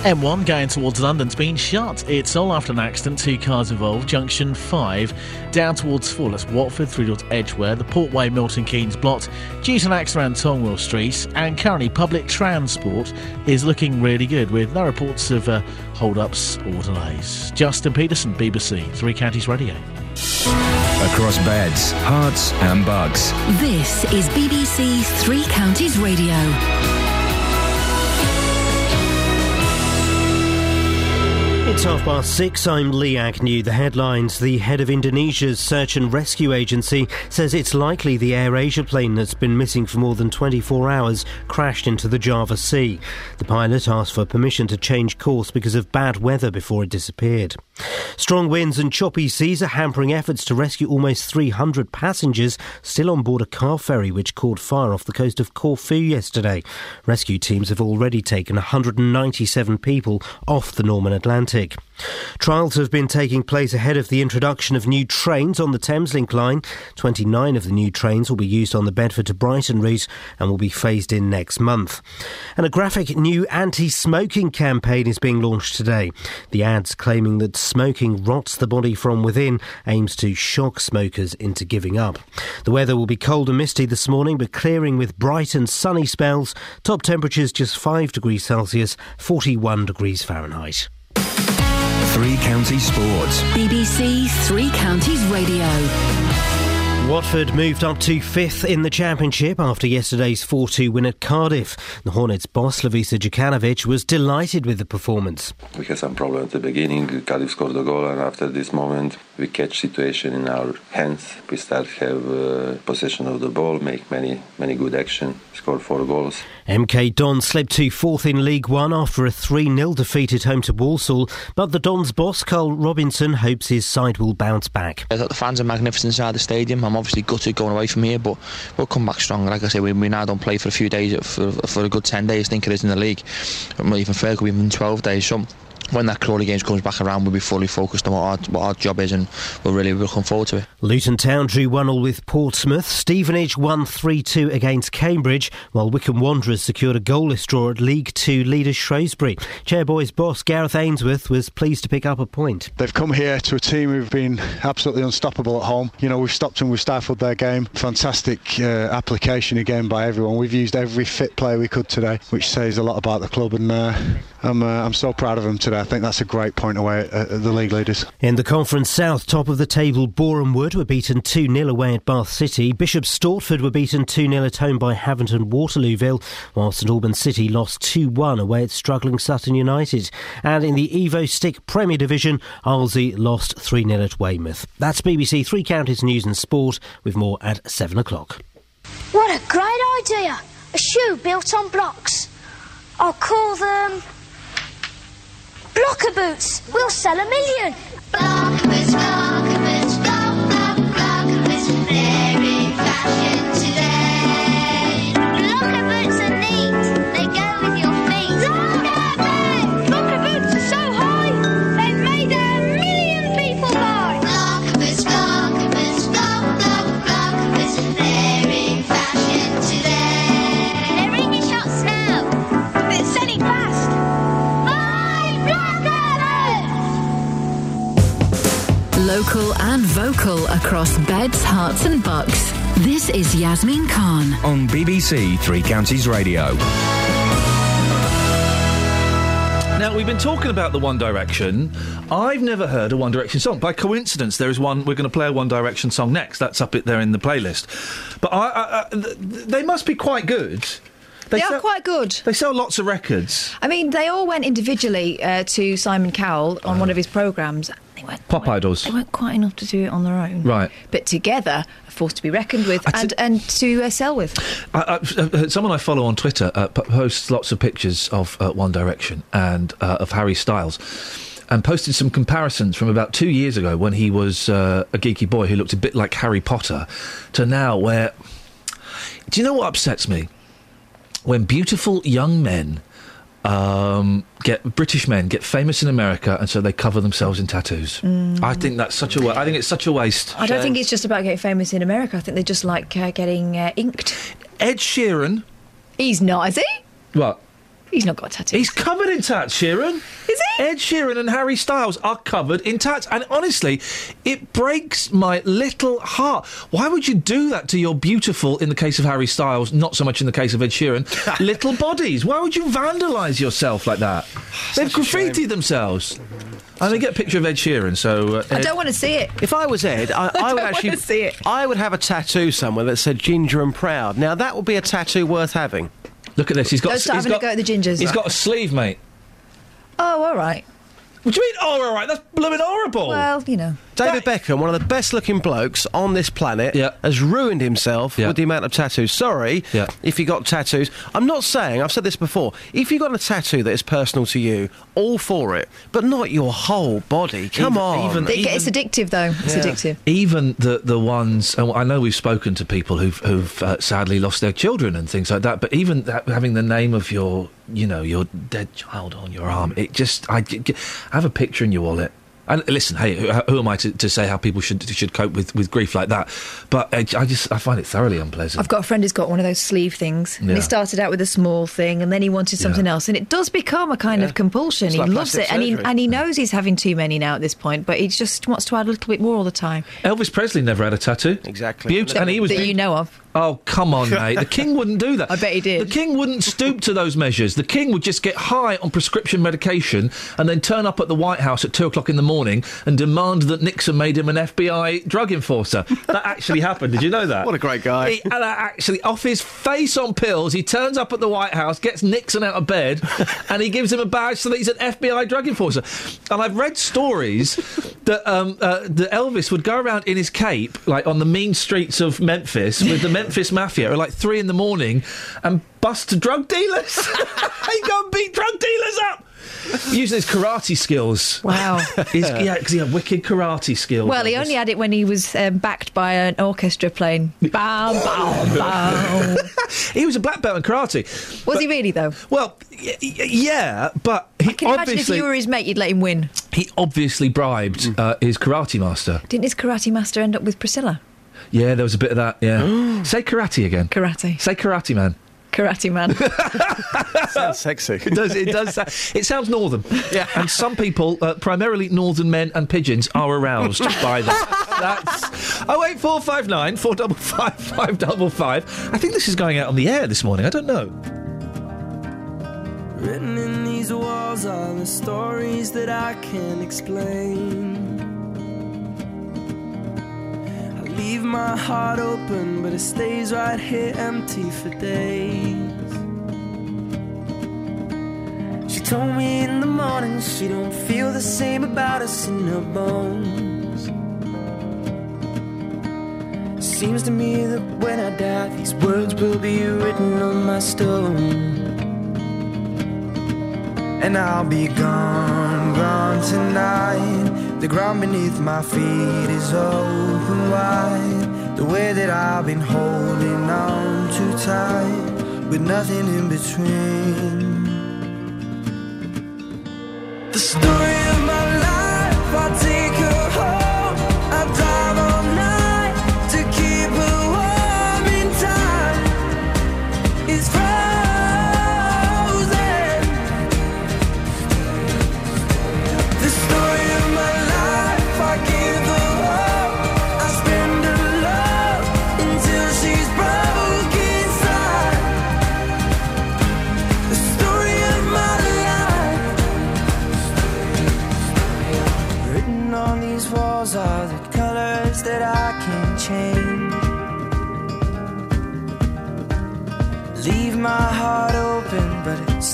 M1 going towards London's been shut. It's all after an accident, two cars involved. Junction 5 down towards Fulham, Watford through towards Edgware. The Portway Milton Keynes blocked due to an accident around Tongwell Street. And currently, public transport is looking really good with no reports of uh, hold ups or delays. Justin Peterson, BBC Three Counties Radio. Across beds, Herts, and Bucks. This is BBC Three Counties Radio. It's half past six. I'm Lee Agnew. The headlines. The head of Indonesia's search and rescue agency says it's likely the Air Asia plane that's been missing for more than 24 hours crashed into the Java Sea. The pilot asked for permission to change course because of bad weather before it disappeared. Strong winds and choppy seas are hampering efforts to rescue almost 300 passengers still on board a car ferry which caught fire off the coast of Corfu yesterday. Rescue teams have already taken 197 people off the Norman Atlantic. Trials have been taking place ahead of the introduction of new trains on the Thameslink line. 29 of the new trains will be used on the Bedford to Brighton route and will be phased in next month. And a graphic new anti smoking campaign is being launched today. The ads claiming that smoking rots the body from within aims to shock smokers into giving up. The weather will be cold and misty this morning, but clearing with bright and sunny spells. Top temperatures just 5 degrees Celsius, 41 degrees Fahrenheit. Three Counties Sports. BBC Three Counties Radio. Watford moved up to fifth in the championship after yesterday's 4 2 win at Cardiff. The Hornets boss Slavisa Jokanovic was delighted with the performance. We had some problem at the beginning. Cardiff scored a goal, and after this moment, we catch situation in our hands. We start have uh, possession of the ball, make many many good action, score four goals. MK Don slipped to fourth in League One after a 3 0 defeat at home to Walsall, but the Don's boss, Karl Robinson, hopes his side will bounce back. I thought the fans are magnificent inside the stadium. I'm obviously gutted going away from here, but we'll come back strong. Like I say, we, we now don't play for a few days, for, for a good 10 days, I think it is in the league. Even further, even 12 days. So when that Crawley Games comes back around, we'll be fully focused on what our, what our job is and we're really looking forward to it. Luton Town drew 1 all with Portsmouth. Stevenage won 3 2 against Cambridge, while Wycombe Wanderers secured a goalless draw at League Two leader Shrewsbury. Chairboys boss Gareth Ainsworth was pleased to pick up a point. They've come here to a team who've been absolutely unstoppable at home. You know, we've stopped them, we've stifled their game. Fantastic uh, application again by everyone. We've used every fit player we could today, which says a lot about the club, and uh, I'm, uh, I'm so proud of them today. I think that's a great point away at, at the league leaders. In the Conference South, top of the table, Boreham Wood were beaten 2 0 away at Bath City. Bishop Stortford were beaten 2 0 at home by Havant and Waterlooville, while St Albans City lost 2 1 away at struggling Sutton United. And in the Evo Stik Premier Division, Arlesey lost 3 0 at Weymouth. That's BBC Three Counties News and Sport, with more at 7 o'clock. What a great idea! A shoe built on blocks. I'll call them. Blocker boots! We'll sell a million! Blocker boots, blocker boots, Local and vocal across Beds, Herts, and Bucks. This is Yasmin Khan. On BBC Three Counties Radio. Now, we've been talking about the One Direction. I've never heard a One Direction song. By coincidence, there is one. We're going to play a One Direction song next. That's up it there in the playlist. But I, I, I, th- they must be quite good. They, sell- are quite good. They sell lots of records. I mean, they all went individually uh, to Simon Cowell on one of his programmes. They weren't, Pop idols. they weren't quite enough to do it on their own. Right. But together, a force to be reckoned with and, and to uh, sell with. I, I, uh, someone I follow on Twitter uh, posts lots of pictures of uh, One Direction and uh, of Harry Styles. And posted some comparisons from about two years ago when he was uh, a geeky boy who looked a bit like Harry Potter to now, where. Do you know what upsets me? When beautiful young men um, get British men get famous in America, and so they cover themselves in tattoos. Mm. I think that's such a. Wa- I think it's such a waste. I don't think it's just about getting famous in America. I think they just like uh, getting uh, inked. Ed Sheeran. He's not, is he? What? He's not got a tattoo. He's covered in tats, Sheeran. Is he? Ed Sheeran and Harry Styles are covered in tats. And honestly, it breaks my little heart. Why would you do that to your beautiful, in the case of Harry Styles, not so much in the case of Ed Sheeran, little bodies? Why would you vandalise yourself like that? They've graffitied themselves. I mean, get a picture of Ed Sheeran, so. Uh, I Ed- don't want to see it. If I was Ed, I, I I, would don't actually see it. I would have a tattoo somewhere that said "Ginger and Proud." Now that would be a tattoo worth having. Look at this. He's got. Oh, Don't start he's having got a go at the gingers. He's got a sleeve, mate. Oh, all right. What do you mean? Oh, all right, that's blooming horrible. Well, you know. David Beckham, one of the best looking blokes on this planet, has ruined himself with the amount of tattoos. Sorry if you got tattoos. I'm not saying, I've said this before, if you got a tattoo that is personal to you, all for it, but not your whole body. Come Even- on. even- It- it's addictive, though. It's Yeah. addictive. Even the the ones, and I know we've spoken to people who've who've uh, sadly lost their children and things like that. But even that, having the name of your, you know, your dead child on your arm, it just I have a picture in your wallet. And listen, hey, who, who am I to, to say how people should should cope with, with grief like that? But I, I just I find it thoroughly unpleasant. I've got a friend who's got one of those sleeve things, and Yeah. he started out with a small thing, and then he wanted something else, and it does become a kind of compulsion. It's he like loves it, plastic and he and he knows he's having too many now at this point, but he just wants to add a little bit more all the time. Elvis Presley never had a tattoo. Exactly. Beaut- and he was that you know of. Oh, come on, mate. The king wouldn't do that. I bet he did. The king wouldn't stoop to those measures. The king would just get high on prescription medication and then turn up at the White House at two o'clock in the morning and demand that Nixon made him an FBI drug enforcer. That actually happened. Did you know that? What a great guy. He, and uh, actually, off his face on pills, he turns up at the White House, gets Nixon out of bed, and he gives him a badge so that he's an FBI drug enforcer. And I've read stories that um, uh, that Elvis would go around in his cape, like on the mean streets of Memphis, with the Memphis Mafia at like three in the morning, and bust drug dealers. he go and beat drug dealers up. Using his karate skills. Wow. His, yeah, because he had wicked karate skills. Well, he only had it when he was um, backed by an orchestra playing. Bow, bow, bow. he was a black belt in karate. Was he really though? Well, y- y- yeah, but he I can imagine if you were his mate, you'd let him win. he obviously bribed uh, his karate master. Didn't his karate master end up with Priscilla? Yeah, there was a bit of that. Yeah, say karate again. Karate. Say karate man. Karate man. Sounds sexy. It does. It does. sa- It sounds northern. Yeah. And some people, uh, primarily northern men and pigeons, are aroused by that. That's oh eight four five nine four double five five double five. I think this is going out on the air this morning. I don't know. Written in these walls are the stories that I can't explain. Leave my heart open, but it stays right here empty for days. She told me in the morning she don't feel the same about us in her bones. Seems to me that when I die, these words will be written on my stone. And I'll be gone, gone tonight. The ground beneath my feet is open wide. The way that I've been holding on too tight, with nothing in between. The story of my life, I take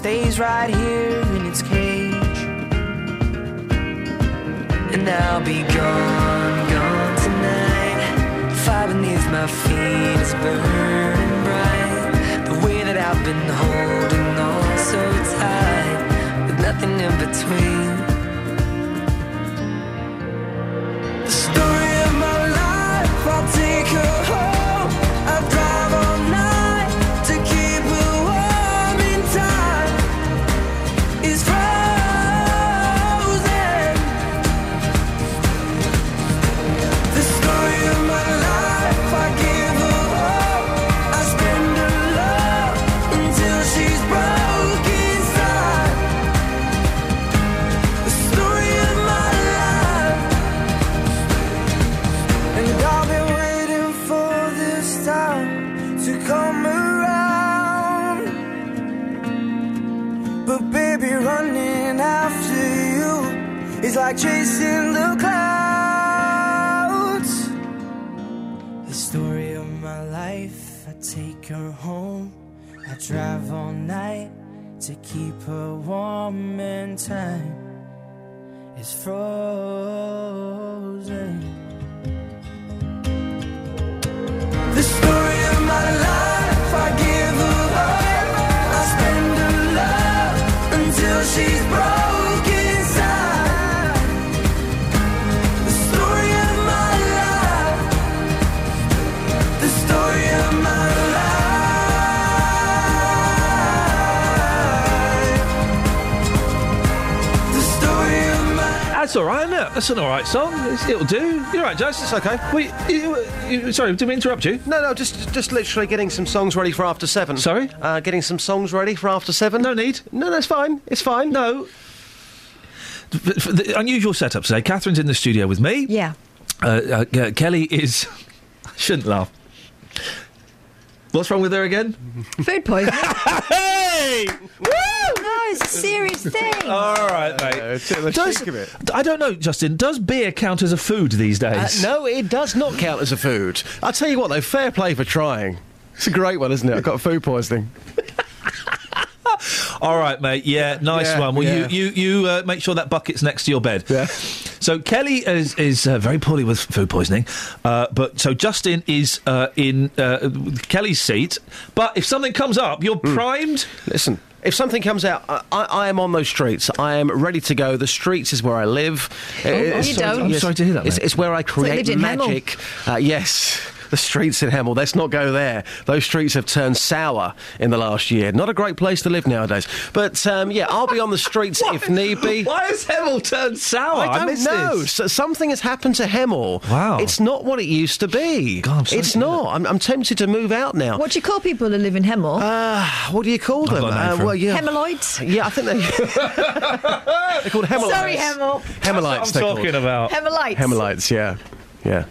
stays right here in its cage. And I'll be gone, gone tonight. Fire beneath my feet is burning bright. The way that I've been holding on so tight, with nothing in between. To come around. But baby, running after you is like chasing the clouds. The story of my life, I take her home. I drive all night to keep her warm in time. is frozen. The story That's all right, isn't it? That's an all right song. It's, it'll do. You're right, Jess. It's okay. We, you, you, sorry, didn't mean to interrupt you. No, no, just just literally getting some songs ready for after seven. Sorry? Uh, getting some songs ready for after seven. No need. No, that's fine. It's fine. No. For- for the unusual setup today. Catherine's in the studio with me. Yeah. Uh, uh, Kelly is. I shouldn't laugh. What's wrong with her again? Food poisoning. hey! No, it's a serious thing. All right, mate. Does- I don't know, Justin. Does beer count as a food these Uh, days? no, it does not count as a food. I'll tell you what, though, fair play for trying. It's a great one, isn't it? I've got food poisoning. All right, mate. Yeah, nice Yeah, one. Well, yeah. you you you uh, make sure that bucket's next to your bed. Yeah. So Kelly is is uh, very poorly with food poisoning, uh, but so Justin is uh, in uh, Kelly's seat. But if something comes up, you're Hmm. primed. Listen, if something comes out, I, I, I am on those streets. I am ready to go. The streets is where I live. Oh, It's- you don't. I'm sorry to hear that, It's, it's where I create lived magic. Uh, yes. The streets in Hemel. Let's not go there. Those streets have turned sour in the last year. Not a great place to live nowadays. But um, yeah, I'll be on the streets if need be. Why has Hemel turned sour? I don't missed know. this. So something has happened to Hemel. Wow. It's not what it used to be. God, I'm sorry it's not. I'm, I'm tempted to move out now. What do you call people who live in Hemel? Uh, what do you call them? got Uh, well, yeah. Hemorrhoids? Yeah, I think they. They're called Hemelites. Sorry, Hemel. Hemelites. I'm talking called. about. Hemelites. Hemelites, yeah. Yeah.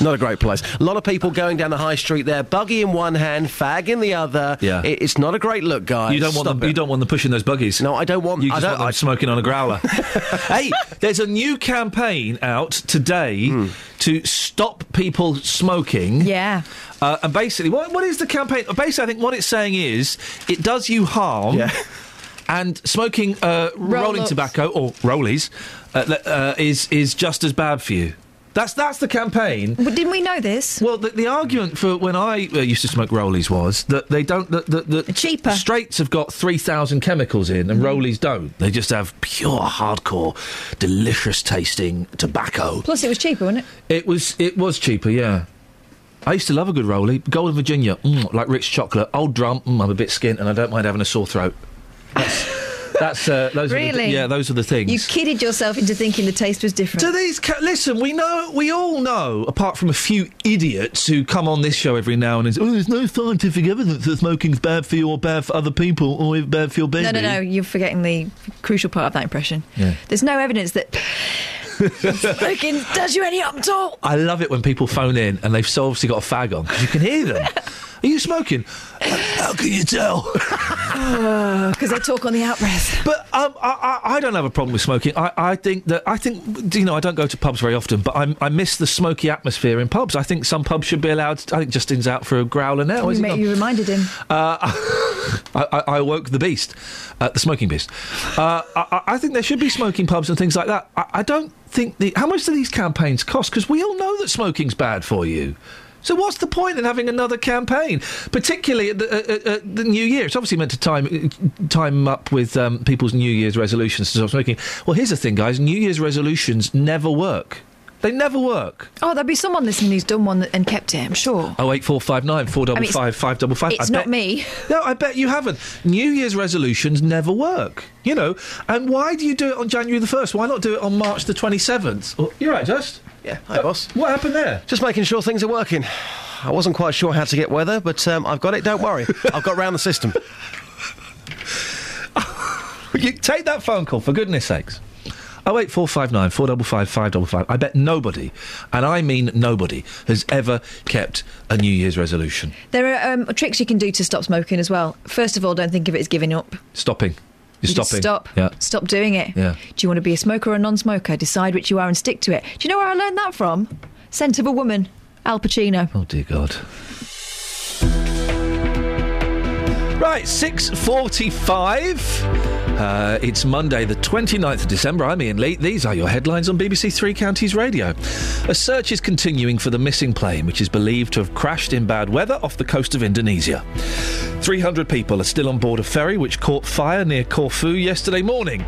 Not a great place. A lot of people going down the high street there, buggy in one hand, fag in the other. Yeah. It- it's not a great look, guys. You don't want Stop them. You don't want them pushing those buggies. No, I don't want. You I just don't. want them I, smoking on a growler. hey, there's a new campaign out today Hmm. to stop people smoking. Yeah. Uh, and basically, what, what is the campaign? Basically, I think what it's saying is it does you harm. Yeah. And smoking uh, rolling Roll-ups. tobacco or rollies uh, uh, is is just as bad for you. That's that's the campaign. But didn't we know this? Well, the, the argument for when I uh, used to smoke rollies was that they don't. That, that, that Cheaper. Straights have got three thousand chemicals in, and rollies don't. They just have pure, hardcore, delicious tasting tobacco. Plus, it was cheaper, wasn't it? It was it was cheaper, yeah. I used to love a good rollie. Golden Virginia, mm, like rich chocolate. Old drum, mm, I'm a bit skint, and I don't mind having a sore throat. That's that's uh, those are the, Really? yeah, those are the things. You kidded yourself into thinking the taste was different. Do these ca- listen? We know, we all know. Apart from a few idiots who come on this show every now and then, oh, there's no scientific evidence that smoking's bad for you or bad for other people or bad for your baby. No, no, no. You're forgetting the crucial part of that impression. Yeah. There's no evidence that smoking does you any harm at all. I love it when people phone in and they've so obviously got a fag on because you can hear them. Are you smoking? How can you tell? Because I talk on the out breath. But um, I, I, I don't have a problem with smoking. I, I think that I think you know I don't go to pubs very often, but I, I miss the smoky atmosphere in pubs. I think some pubs should be allowed. I think Justin's out for a growler now. You, is he ma- not? you reminded him. Uh, I, I, awoke the beast, uh, the smoking beast. Uh, I, I- I think there should be smoking pubs and things like that. I, I don't think the how much do these campaigns cost? Because we all know that smoking's bad for you. So what's the point in having another campaign, particularly at the, uh, uh, uh, the New Year? It's obviously meant to time time up with um, people's New Year's resolutions to stop smoking. Well, here's the thing, guys: New Year's resolutions never work. They never work. Oh, there'll be someone listening who's done one and kept it, I'm sure. Oh eight four five nine four double I mean, five five double five. It's I not bet- me. No, I bet you haven't. New Year's resolutions never work. You know, and why do you do it on January the first? Why not do it on March the twenty seventh? You're right, just. Yeah, hi, boss. What happened there? Just making sure things are working. I wasn't quite sure how to get weather, but um, I've got it. Don't worry. I've got round the system. You take that phone call for goodness sakes. Oh eight four five nine four double five five double five. I bet nobody, and I mean nobody, has ever kept a New Year's resolution. There are um, tricks you can do to stop smoking as well. First of all, don't think of it as giving up. Stopping. You're You just stopping. Stop. Yeah. Stop doing it. Yeah. Do you want to be a smoker or a non-smoker? Decide which you are and stick to it. Do you know where I learned that from? Scent of a Woman, Al Pacino. Oh dear God. Right, six forty-five. Uh, it's Monday, the 29th of December. I'm Iain Lee. These are your headlines on BBC Three Counties Radio. A search is continuing for the missing plane, which is believed to have crashed in bad weather off the coast of Indonesia. 300 people are still on board a ferry which caught fire near Corfu yesterday morning.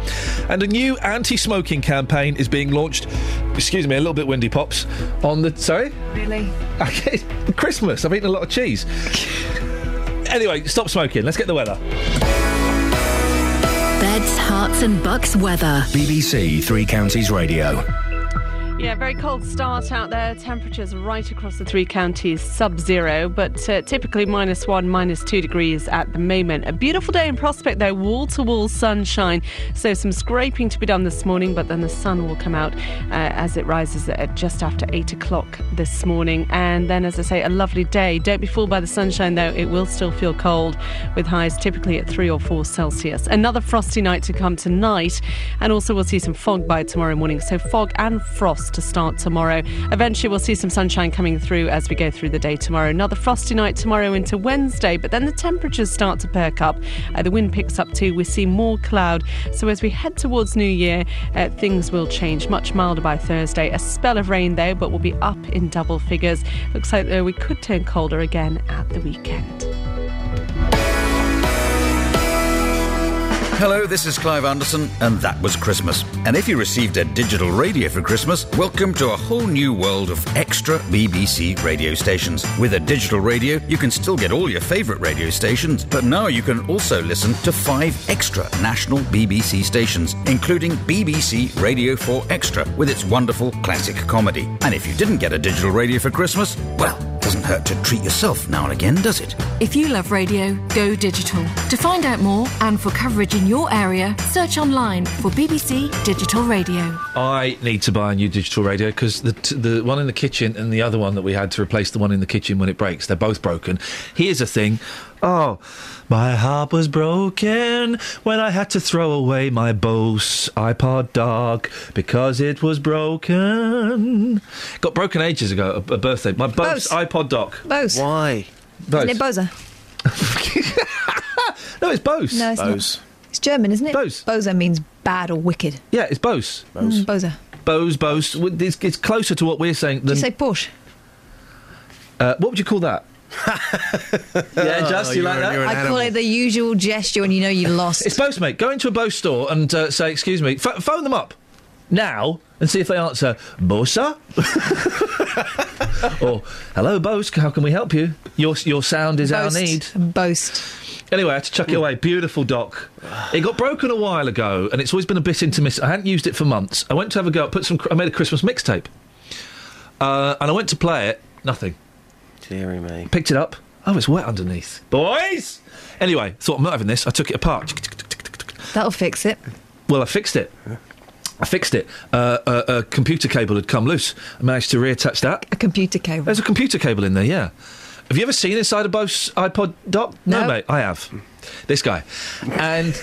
And a new anti smoking campaign is being launched. Excuse me, a little bit windy, Pops. On the. Sorry? Really? Okay, Christmas. I've eaten a lot of cheese. Anyway, stop smoking. Let's get the weather. Beds, Herts, and Bucks weather. BBC Three Counties Radio. Yeah, very cold start out there. Temperatures right across the three counties sub zero, but uh, typically minus one, minus two degrees at the moment. A beautiful day in prospect, though, wall to wall sunshine. So some scraping to be done this morning, but then the sun will come out uh, as it rises at just after eight o'clock this morning. And then, as I say, a lovely day. Don't be fooled by the sunshine, though. It will still feel cold with highs typically at three or four Celsius. Another frosty night to come tonight, and also we'll see some fog by tomorrow morning. So fog and frost to start tomorrow. Eventually, we'll see some sunshine coming through as we go through the day tomorrow. Another frosty night tomorrow into Wednesday, but then the temperatures start to perk up. Uh, the wind picks up too. We see more cloud. So as we head towards New Year, uh, things will change. Much milder by Thursday. A spell of rain though, but we'll be up in double figures. Looks like though we could turn colder again at the weekend. Hello, this is Clive Anderson, and that was Christmas. And if you received a digital radio for Christmas, welcome to a whole new world of extra BBC radio stations. With a digital radio, you can still get all your favourite radio stations, but now you can also listen to five extra national BBC stations, including BBC Radio 4 Extra with its wonderful classic comedy. And if you didn't get a digital radio for Christmas, well, doesn't hurt to treat yourself now and again, does it? If you love radio, go digital. To find out more and for coverage in your area, search online for BBC Digital Radio. I need to buy a new digital radio because the t- the one in the kitchen and the other one that we had to replace the one in the kitchen when it breaks, they're both broken. Here's a thing. Oh, my heart was broken when I had to throw away my Bose iPod Dock because it was broken. Got broken ages ago, a, a birthday. My Bose, Bose. iPod Dock. Bose. Why? Bose. Isn't it Boza? No, it's Bose. No, it's not. It's German, isn't it? Bose. Boza means bad or wicked. Yeah, it's Bose. Mm, Boza. Bose, Bose. It's, it's closer to what we're saying Do than. you say Porsche? uh, what would you call that? yeah, just you like that? I call it the usual gesture when you know you lost. It's Bose, mate. Go into a Bose store and uh, say, "Excuse me." Ph- phone them up now and see if they answer. Bosa. or hello, Bose. How can we help you? Your your sound is our need. Boast. Anyway, I had to chuck it away. Beautiful dock. It got broken a while ago, and it's always been a bit intermittent. I hadn't used it for months. I went to have a go. Put some. I made a Christmas mixtape, uh, and I went to play it. Nothing. Deary me. Picked it up. Oh, it's wet underneath. Boys! Anyway, thought I'm not having this. I took it apart. That'll fix it. Well, I fixed it. I fixed it. Uh, a, a computer cable had come loose. I managed to reattach that. A computer cable. There's a computer cable in there, yeah. Have you ever seen inside a Bose iPod Dock? No, No. mate, I have. This guy. And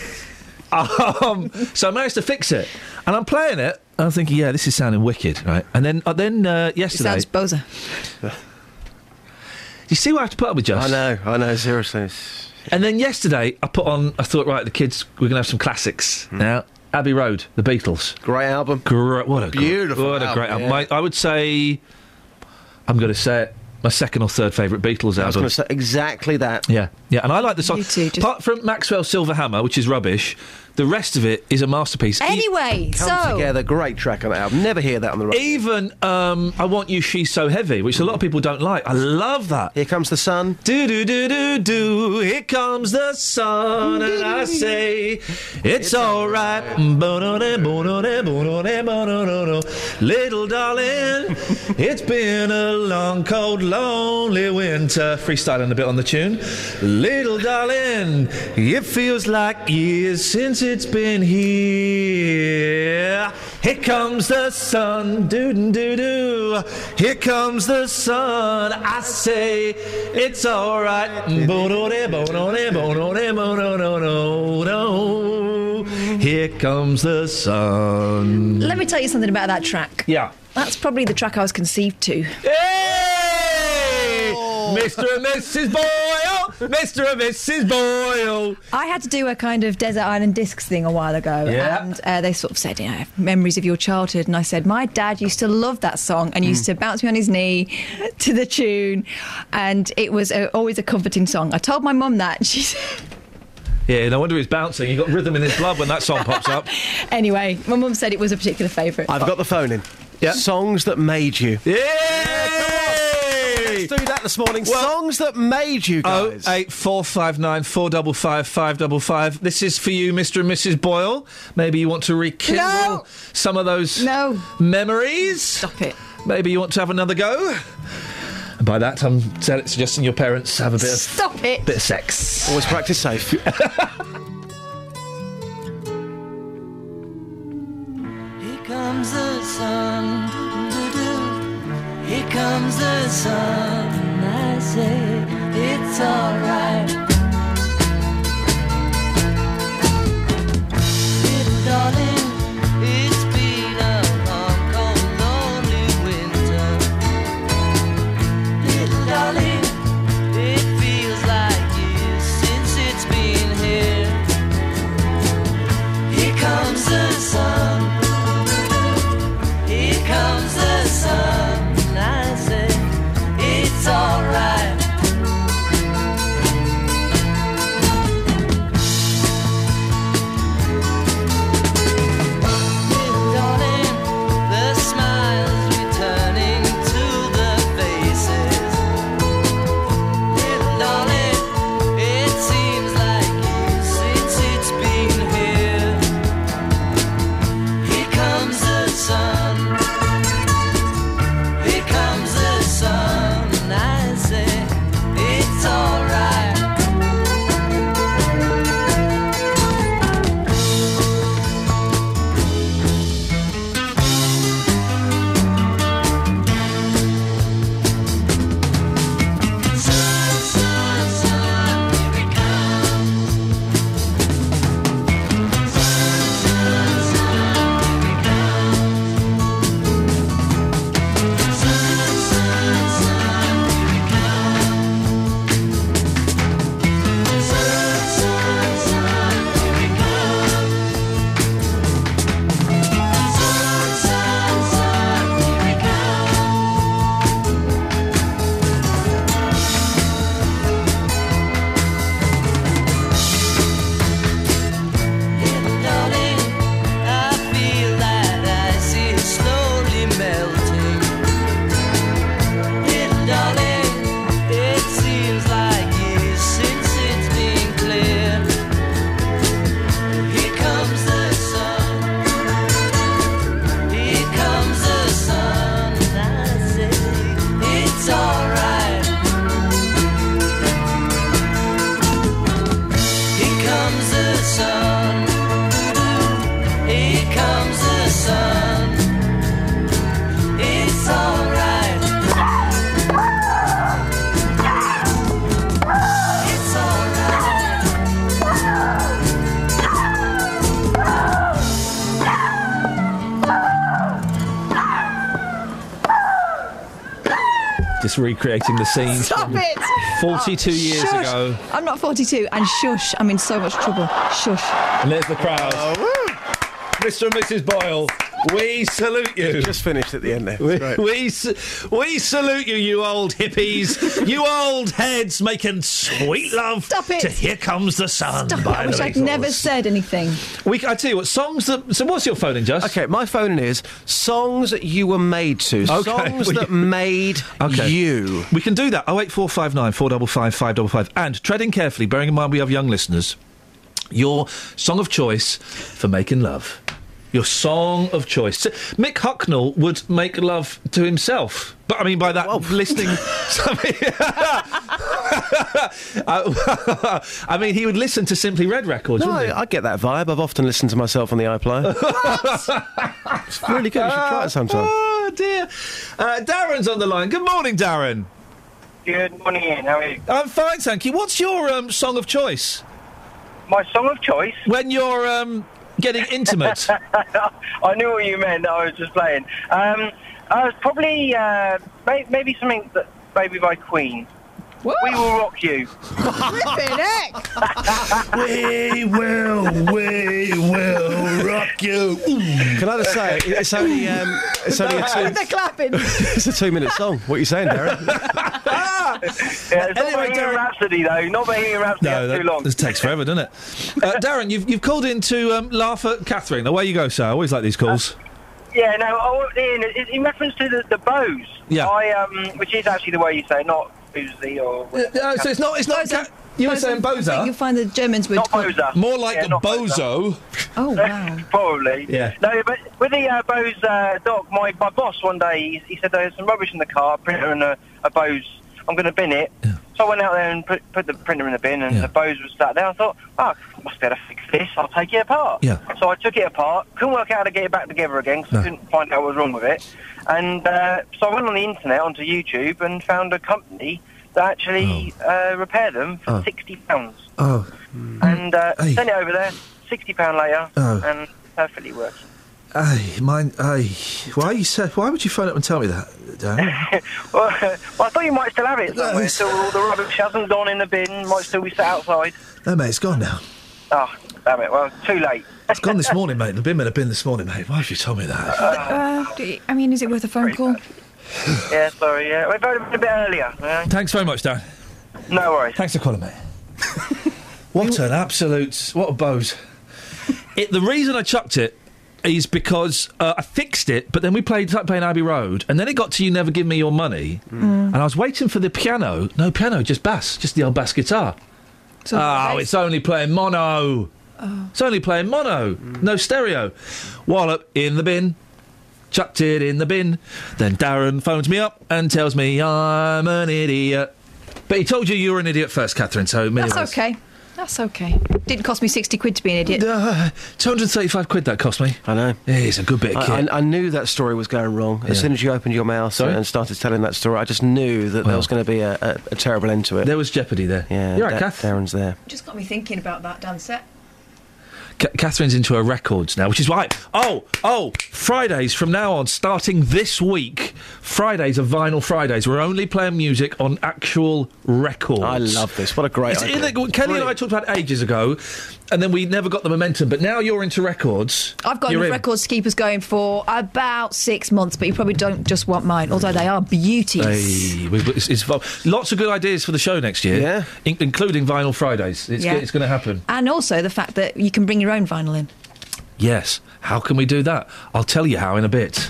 um, so I managed to fix it. And I'm playing it. And I'm thinking, yeah, this is sounding wicked, right? And then, uh, then uh, It yesterday. sounds Boza. you see what I have to put up with, Just? I know, I know, seriously. It's- And then yesterday, I put on. I thought, right, the kids, we're gonna have some classics hmm. now. Abbey Road, the Beatles. Great album. Great, what a gr- Beautiful what a great album. yeah. My, I would say, I'm going to say it, my second or third favourite Beatles I was album. going to say exactly that. Yeah, yeah, and I like the song. Too, just- Apart from Maxwell Silver Hammer, which is rubbish, the rest of it is a masterpiece. E- Anyway, Come so together, great track on that album. Never hear that on the radio. even um, I Want You, She's So Heavy, which a lot of people don't like. I love that. Here comes the sun. Do do do do do. Here comes the sun, and I say it's all right. Little darling, it's been a long, cold, lonely winter. Freestyling a bit on the tune. Little darling, it feels like years since it's been here. Here comes the sun, doo doo doo. Here comes the sun. I say it's all right. Here comes the sun. let me tell you something about that track. Yeah. That's probably the track I was conceived to. Hey! Mr. and Mrs. Boyle! Mr. and Mrs. Boyle. I had to do a kind of desert island discs thing a while ago, Yeah. and uh, they sort of said, you know, memories of your childhood, and I said, my dad used to love that song and used Mm. to bounce me on his knee to the tune, and it was a, always a comforting song. I told my mum that, and she said, Yeah, no wonder he's bouncing. He got rhythm in his blood when that song pops up. anyway, my mum said it was a particular favourite. I've got the phone in. Yeah. Songs that made you. Yeah. Let's do that this morning. Songs that made you Oh guys. eight four five nine four double five five double five. This is for you, Mr. and Mrs. Boyle. Maybe you want to rekindle No. some of those no. memories. Stop it. Maybe you want to have another go. And by that, I'm su- suggesting your parents have a bit of Stop it. bit of sex. Always practice safe. Here comes the sun. and I say it's alright. Just recreating the scene. Stop it. 42 years Shush. ago. I'm not 42, and shush, I'm in so much trouble. Shush. And there's the crowd. Oh, Mr. and Mrs. Boyle, we salute you. Just finished at the end there. We, we, we salute you, you old hippies, you old heads making sweet love Stop it. to Here Comes the Sun Stop it. I wish I'd never said anything. We, I tell you what, songs that. So, what's your phone in, Just? Okay, my phone is songs that you were made to. Okay, Songs well, that you- made Okay. you. We can do that. 08459 455 555. And treading carefully, bearing in mind we have young listeners, your song of choice for making love. Your song of choice. So, Mick Hucknall would make love to himself. But I mean, by that, listening. I, I mean, he would listen to Simply Red records, No, wouldn't he? I, I get that vibe. I've often listened to myself on the iPlayer. it's really good. You should try it sometime. Oh, dear. Uh, Darren's on the line. Good morning, Darren. Good morning, Iain. How are you? I'm fine, thank you. What's your um, song of choice? My song of choice? When you're um, getting intimate. I knew what you meant. I was just playing. Um, I was probably uh, may- maybe something that maybe by Queen. We will rock you. Flipping heck! we will, we will rock you. Can I just say, it's only, um, it's only a They're two, clapping. it's a two-minute song. What are you saying, Darren? Yeah, it's not Bohemian Rhapsody though. Not Bohemian Rhapsody. No, that's too that, long. this takes forever, doesn't it? Uh, Darren, you've, you've called in to um, laugh at Catherine. Away you go, sir. I always like these calls. Yeah, no, I, Iain, in, in reference to the, the bows, Yeah. I um, which is actually the way you say, it, not boozy or. Uh, so it's not. It's not. Ca- you were saying I think you'll find the Germans would. Not Boza. More like Yeah, a not bozo. Oh wow! Probably. Yeah. No, but with the uh, Bose uh, dock, my, my boss one day he, he said there's some rubbish in the car, printer and a, a Bose. I'm going to bin it. So I went out there and put, put the printer in the bin, and the Bose was sat there. I thought, oh, I must be able to fix this. I'll take it apart. Yeah. So I took it apart. Couldn't work out how to get it back together again because No. I couldn't find out what was wrong with it. And uh, so I went on the internet, onto YouTube, and found a company that actually uh, repair them for Oh. sixty pounds. Oh. And uh, Hey. sent it over there, sixty pound later, Oh. and perfectly working. Hey, mine. Hey, why you say? Why would you phone up and tell me that, Darren? well, well, I thought you might still have it somewhere. it's- Still, all the rubbish hasn't gone in the bin. Might still be sat outside. no, mate, it's gone now. Oh, damn it! Well, too late. It's gone this morning, mate. The bin would have been this morning, mate. Why have you told me that? Uh, do you- I mean, is it worth a phone call? Yeah, sorry. Yeah, We voted a bit earlier. yeah. Thanks very much, Darren. No worries. Thanks for calling, mate. what an absolute. What a bose. It, the reason I chucked it is because uh, I fixed it, but then we played started playing Abbey Road, and then it got to You Never Give Me Your Money, Mm. and I was waiting for the piano. No piano, just bass, just the old bass guitar. So oh, ah, it's only playing mono. Oh. It's only playing mono, no stereo. Wallop in the bin. Chucked it in the bin. Then Darren phones me up and tells me I'm an idiot. But he told you you were an idiot first, Catherine, so many That's okay. That's okay. Didn't cost me sixty quid to be an idiot. Uh, 235 quid that cost me. I know. Yeah, it's a good bit of I, kit. I, I knew that story was going wrong. As Yeah. soon as you opened your mouth Sorry? and started telling that story, I just knew that there was going to be a, a, a terrible end to it. There was jeopardy there. Yeah, You're right, Da- Kath. Darren's there. Just got me thinking about that dance set. Ca- Catherine's into her records now, which is why. Oh, oh, Fridays from now on, starting this week, Fridays are vinyl Fridays. We're only playing music on actual records. I love this. What a great It's idea. illegal. Kelly and I talked about ages ago, and then we never got the momentum. But now you're into records. I've got You're enough in. records to keep us going for about six months, but you probably don't just want mine, although they are beauties. Hey, we've, it's, it's, lots of good ideas for the show next year, yeah, in, including Vinyl Fridays. It's, Yeah. it's going to happen. And also the fact that you can bring your own vinyl in. Yes. How can we do that? I'll tell you how in a bit.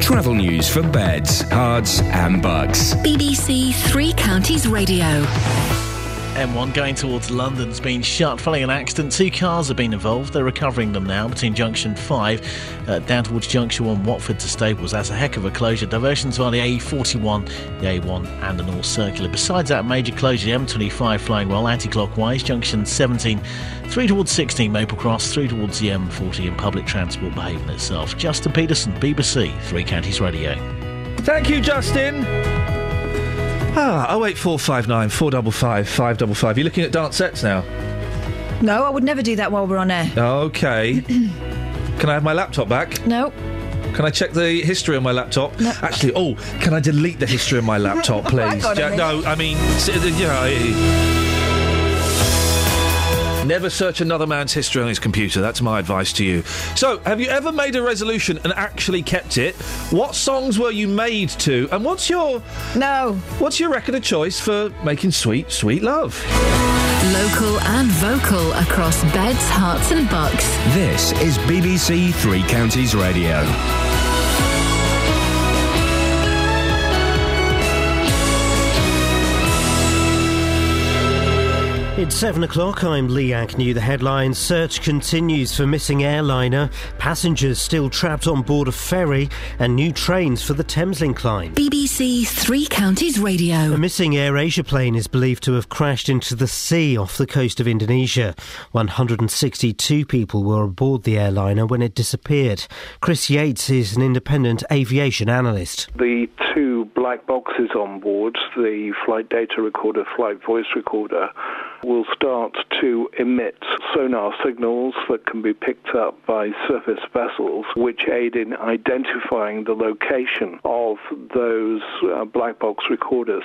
Travel news for Beds, Herts, and Bucks. BBC Three Counties Radio. M1 going towards London's been shut following an accident. Two cars have been involved. They're recovering them now between Junction 5 uh, down towards Junction 1, Watford to Staples. That's a heck of a closure. Diversions via the A41, the A1, and the North Circular. Besides that major closure, the M25 flying well anti clockwise. Junction 17 through towards 16 Maple Cross, through towards the M40 and public transport behaving itself. Justin Peterson, BBC Three Counties Radio. Thank you, Justin. Ah, 08459 455 555. You're looking at dance sets now. No, I would never do that while we're on air. Okay. can I have my laptop back? No. Can I check the history on my laptop? No. Actually, oh, can I delete the history on my laptop, please? On Ja- no, I mean, s- uh, you know. Never search another man's history on his computer. That's my advice to you. So, have you ever made a resolution and actually kept it? What songs were you made to? And what's your no? What's your record of choice for making sweet, sweet love? Local and vocal across Beds, Herts, and Bucks. This is BBC Three Counties Radio. It's seven o'clock. I'm Lee Agnew. The headline Search continues for missing airliner, passengers still trapped on board a ferry, and new trains for the Thameslink line. BBC Three Counties Radio. A missing AirAsia plane is believed to have crashed into the sea off the coast of Indonesia. 162 people were aboard the airliner when it disappeared. Chris Yates is an independent aviation analyst. The two two black boxes on board, the flight data recorder, flight voice recorder, will start to emit sonar signals that can be picked up by surface vessels, which aid in identifying the location of those uh, black box recorders.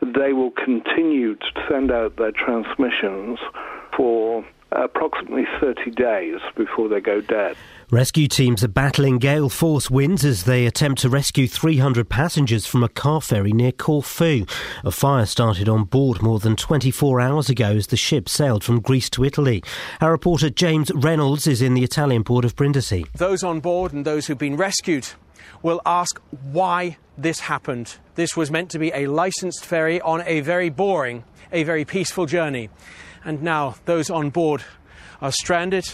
They will continue to send out their transmissions for approximately 30 days before they go dead. Rescue teams are battling gale force winds as they attempt to rescue 300 passengers from a car ferry near Corfu. A fire started on board more than 24 hours ago as the ship sailed from Greece to Italy. Our reporter James Reynolds is in the Italian port of Brindisi. Those on board and those who've been rescued will ask why this happened. This was meant to be a licensed ferry on a very boring, a very peaceful journey. And now those on board are stranded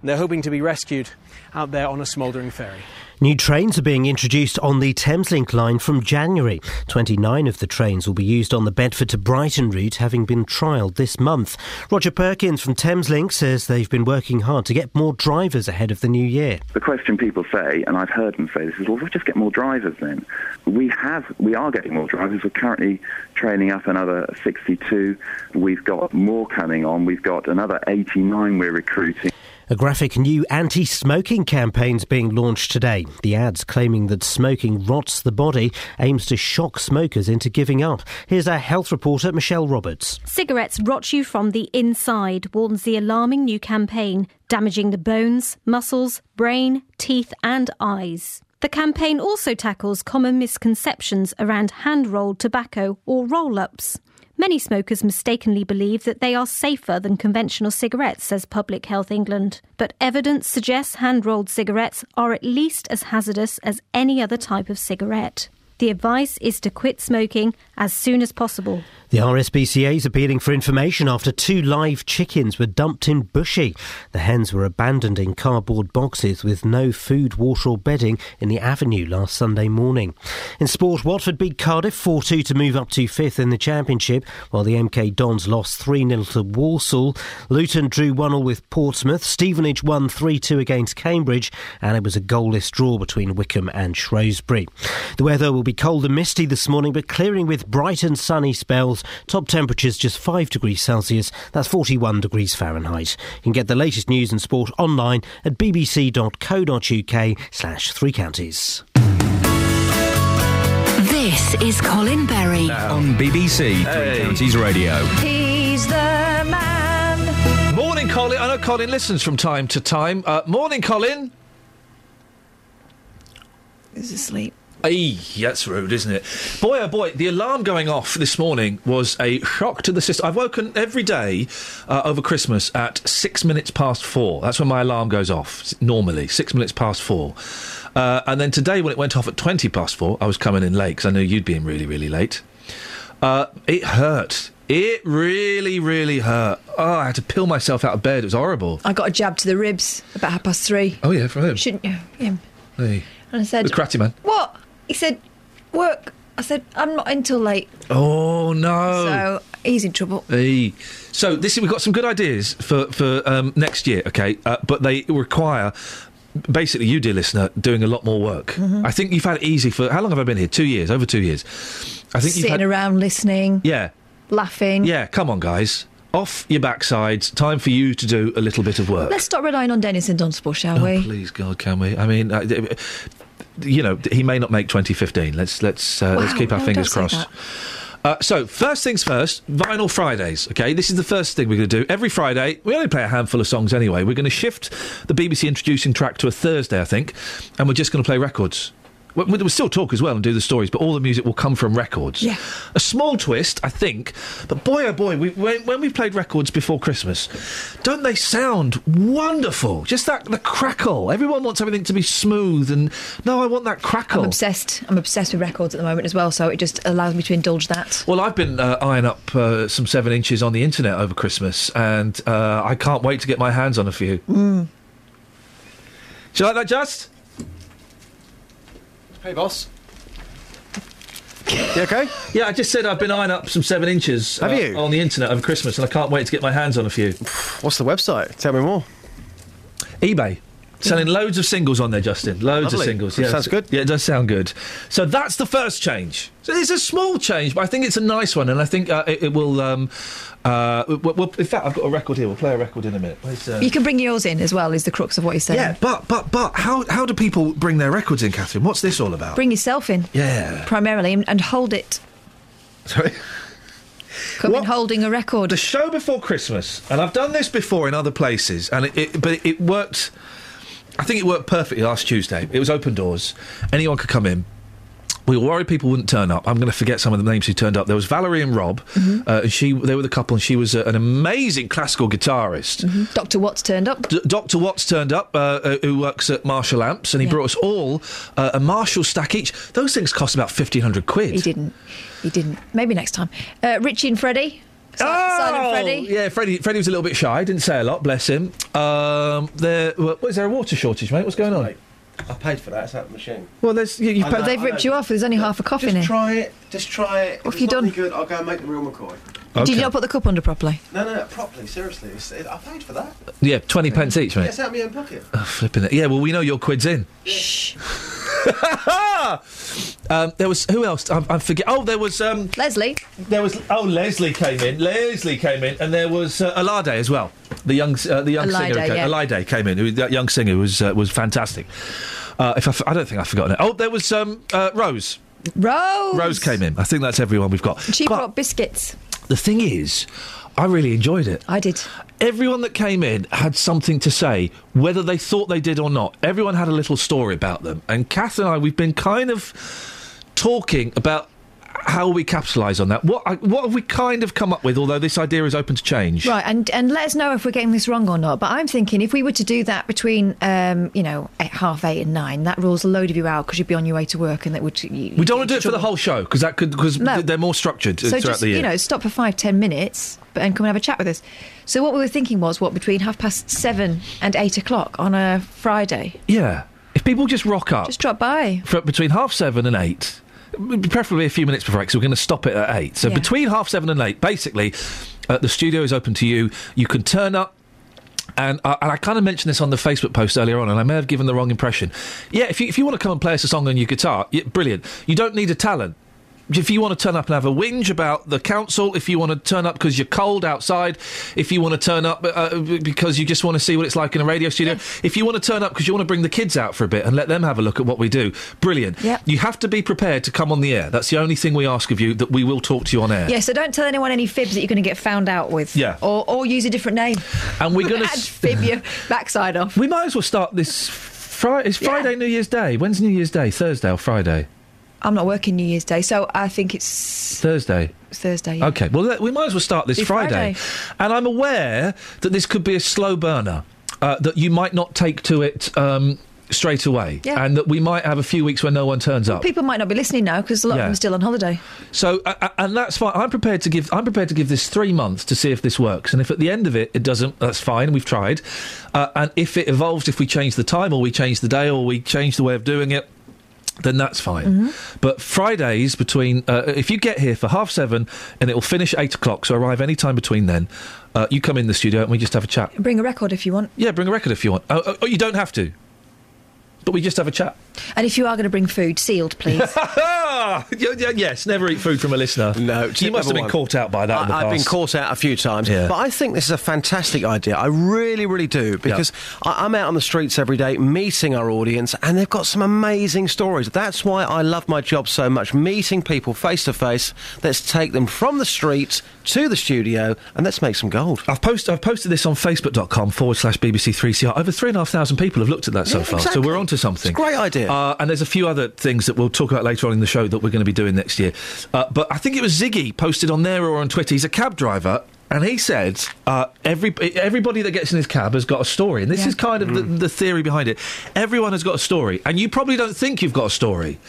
and they're hoping to be rescued out there on a smouldering ferry. New trains are being introduced on the Thameslink line from January. 29 of the trains will be used on the Bedford to Brighton route, having been trialled this month. Roger Perkins from Thameslink says they've been working hard to get more drivers ahead of the new year. The question people say, and I've heard them say this, is, well, we'll just get more drivers then. We have, we are getting more drivers. We're currently training up another 62. We've got more coming on. We've got another 89 we're recruiting. A graphic new anti smoking campaign's being launched today. The ads claiming that smoking rots the body aims to shock smokers into giving up. Here's our health reporter, Michelle Roberts. Cigarettes rot you from the inside, warns the alarming new campaign, damaging the bones, muscles, brain, teeth, and eyes. The campaign also tackles common misconceptions around hand rolled tobacco or roll ups. Many smokers mistakenly believe that they are safer than conventional cigarettes, says Public Health England. But evidence suggests hand rolled cigarettes are at least as hazardous as any other type of cigarette. The advice is to quit smoking as soon as possible. The RSPCA is appealing for information after two live chickens were dumped in Bushey. The hens were abandoned in cardboard boxes with no food, water, or bedding in the avenue last Sunday morning. In sport, Watford beat Cardiff 4 2 to move up to fifth in the Championship, while the MK Dons lost 3 0 to Walsall. Luton drew 1 0 with Portsmouth. Stevenage won 3 2 against Cambridge, and it was a goalless draw between Wycombe and Shrewsbury. The weather will be cold and misty this morning, but clearing with bright and sunny spells. Top temperatures just 5 degrees Celsius, that's 41 degrees Fahrenheit. You can get the latest news and sport online at bbc.co.uk slash three counties. This is Colin Berry. On BBC Three Counties Radio. He's the man. Morning, Colin. I know Colin listens from time to time. Uh, morning, Colin. He's asleep. Hey, that's rude, isn't it? Boy, oh boy, the alarm going off this morning was a shock to the system. I've woken every day uh, over Christmas at six minutes past four. That's when my alarm goes off, normally, six minutes past four. Uh, and then today, when it went off at 20 past four, I was coming in late because I knew you'd be in really, really late. Uh, it hurt. It really, really hurt. Oh, I had to peel myself out of bed. It was horrible. I got a jab to the ribs about half past three. Oh, yeah, from him. Shouldn't you? Yeah. Hey. And I said, The cratty man. What? He said, Work. I said, I'm not until late. Oh, no. So he's in trouble. Hey. So this we've got some good ideas for for um, next year, okay? Uh, but they require basically you, dear listener, doing a lot more work. Mhm. I think you've had it easy for how long have I been here? Two years, over two years. I think you've Sitting had around listening, yeah, laughing. yeah. Come on, guys, off your backsides. Time for you to do a little bit of work. Let's stop relying on Dennis and Dunstable, shall Oh, we? please, God, can we? I mean, uh, you know, he may not make 2015. Let's let's uh, let's keep our no, fingers crossed. Uh, so, first things first, Vinyl Fridays. Okay, this is the first thing we're going to do. Every Friday, we only play a handful of songs anyway. We're going to shift the BBC introducing track to a Thursday, I think, and we're just going to play records. We- We'll still talk as well and do the stories, but all the music will come from records. Yeah. A small twist, I think, but boy oh boy, we, when, when we played records before Christmas, don't they sound wonderful? Just that the crackle. Everyone wants everything to be smooth, and no, I want that crackle. I'm obsessed. I'm obsessed with records at the moment as well, so it just allows me to indulge that. Well, I've been uh, eyeing up uh, some seven inches on the internet over Christmas, and uh, I can't wait to get my hands on a few. Mm. Do you like that, Just? Hey, boss. You okay? Yeah, I just said I've been eyeing up some seven inches Have uh, you? on the internet over Christmas, and I can't wait to get my hands on a few. What's the website? Tell me more. eBay. Selling loads of singles on there, Justin. Loads Lovely. of singles. Yeah, sounds good. Yeah, it does sound good. So that's the first change. So it's a small change, but I think it's a nice one, and I think uh, it, it will. Um, uh, well, well, in fact, I've got a record here. We'll play a record in a minute. Uh, You can bring yours in as well. Is the crux of what he's saying. yeah, but but but how how do people bring their records in, Catherine? What's this all about? Bring yourself in yeah. primarily and, and hold it. Sorry. Come in holding a record. The show before Christmas, and I've done this before in other places, and it, it but it worked. I think it worked perfectly last Tuesday. It was open doors; anyone could come in. We were worried people wouldn't turn up. I'm going to forget some of the names who turned up. There was Valerie and Rob, Mm-hmm. uh, and she they were the couple, and she was uh, an amazing classical guitarist. Dr. Watts turned up. D- Dr. Watts turned up, uh, uh, who works at Marshall Amps, and he Yeah. brought us all uh, a Marshall stack each. Those things cost about fifteen hundred quid. He didn't. He didn't. Maybe next time. Uh, Richie and Freddie. Si- Silent Freddie. Oh, Yeah, Freddie, Freddie was a little bit shy, didn't say a lot, bless him. Um, there, well, is there a water shortage, mate? What's going on? I paid for that. It's out the machine. Well, there's you, you know, They've ripped you off. There's only half a coffee in it. Just here. try it. Just try it. What If have you done? any good, I'll go and make the real McCoy. Did you not put the cup under properly? No, no, no, properly, seriously. It, I paid for that. yeah, twenty pence each, Yeah, mate. it's out of my own pocket. Oh, flipping it. Yeah, well, we know your quid's in. Shh. Um, there was who else? I, I forget. Oh, there was um, Leslie. there was oh Leslie came in. Leslie came in, and there was uh, Alade as well. The young uh, the young Alide, singer came, yeah. Alide came in. Who, that young singer was uh, was fantastic. Uh, if I, f- I don't think I've forgotten it. Oh, there was um, uh, Rose. Rose. Rose came in. I think that's everyone we've got. She But brought biscuits. The thing is, I really enjoyed it. I did. Everyone that came in had something to say, whether they thought they did or not. Everyone had a little story about them. And Kath and I, we've been kind of talking about how will we capitalise on that. What what have we kind of come up with? Although this idea is open to change. Right, and and let us know if we're getting this wrong or not. But I'm thinking if we were to do that between, um, you know, eight, half eight and nine, that rules a load of you out because you'd be on your way to work, and that would. You, We don't want to do it for the whole show because that could because No. they're more structured uh, So throughout just the year. you know, stop for five, ten minutes, but and come and have a chat with us. So what we were thinking was what between half past seven and eight o'clock on a Friday. yeah, if people just rock up, Just drop by. for between half seven and eight, preferably a few minutes before eight, because we're going to stop it at eight. So Yeah. between half seven and eight, basically, uh, the studio is open to you. You can turn up. And, uh, and I kind of mentioned this on the Facebook post earlier on, and I may have given the wrong impression. Yeah, if you, if you want to come and play us a song on your guitar, yeah, brilliant. You don't need a talent. If you want to turn up and have a whinge about the council, if you want to turn up because you're cold outside, if you want to turn up uh, because you just want to see what it's like in a radio studio, if you want to turn up because you want to bring the kids out for a bit and let them have a look at what we do, brilliant. Yep. You have to be prepared to come on the air. That's the only thing we ask of you, that we will talk to you on air. Yeah, so don't tell anyone any fibs that you're going to get found out with. Yeah. Or, or use a different name. And we're going to. fib your backside off. We might as well start this Friday. It's Friday, New Year's Day. When's New Year's Day? Thursday or Friday? I'm not working New Year's Day, so I think it's Thursday. Thursday. Yeah. Okay, well, we might as well start this Friday. Friday. And I'm aware that this could be a slow burner, uh, that you might not take to it um, straight away, Yeah. and that we might have a few weeks where no one turns up. People might not be listening now because a lot Yeah. of them are still on holiday. So, uh, uh, and that's fine. I'm prepared to give. I'm prepared to give this three months to see if this works. And if at the end of it it doesn't, that's fine. We've tried. Uh, and if it evolves, if we change the time or we change the day or we change the way of doing it. Then that's fine. Mm-hmm. But Fridays between, uh, if you get here for half seven and it will finish eight o'clock, so arrive any time between then, uh, you come in the studio and we just have a chat. Bring a record if you want. Yeah, bring a record if you want. Oh, you don't have to. But we just have a chat. And if you are going to bring food, sealed, please. Y- y- yes, never eat food from a listener. No, you must have been one. caught out by that in the I, have been caught out a few times, Yeah. but I think this is a fantastic idea. I really, really do because I, I'm out on the streets every day meeting our audience, and they've got some amazing stories. That's why I love my job so much, meeting people face to face. Let's take them from the street to the studio, and let's make some gold. I've posted, I've posted this on facebook.com forward slash BBC3CR. Over 3,500 people have looked at that so Yeah, far, exactly. so we're onto something. It's a great idea. Uh, and there's a few other things that we'll talk about later on in the show that we're going to be doing next year. Uh, but I think it was Ziggy posted on there or on Twitter. He's a cab driver. And he said, uh, every, everybody that gets in his cab has got a story. And this Yeah. is kind of the, the theory behind it. Everyone has got a story. And you probably don't think you've got a story.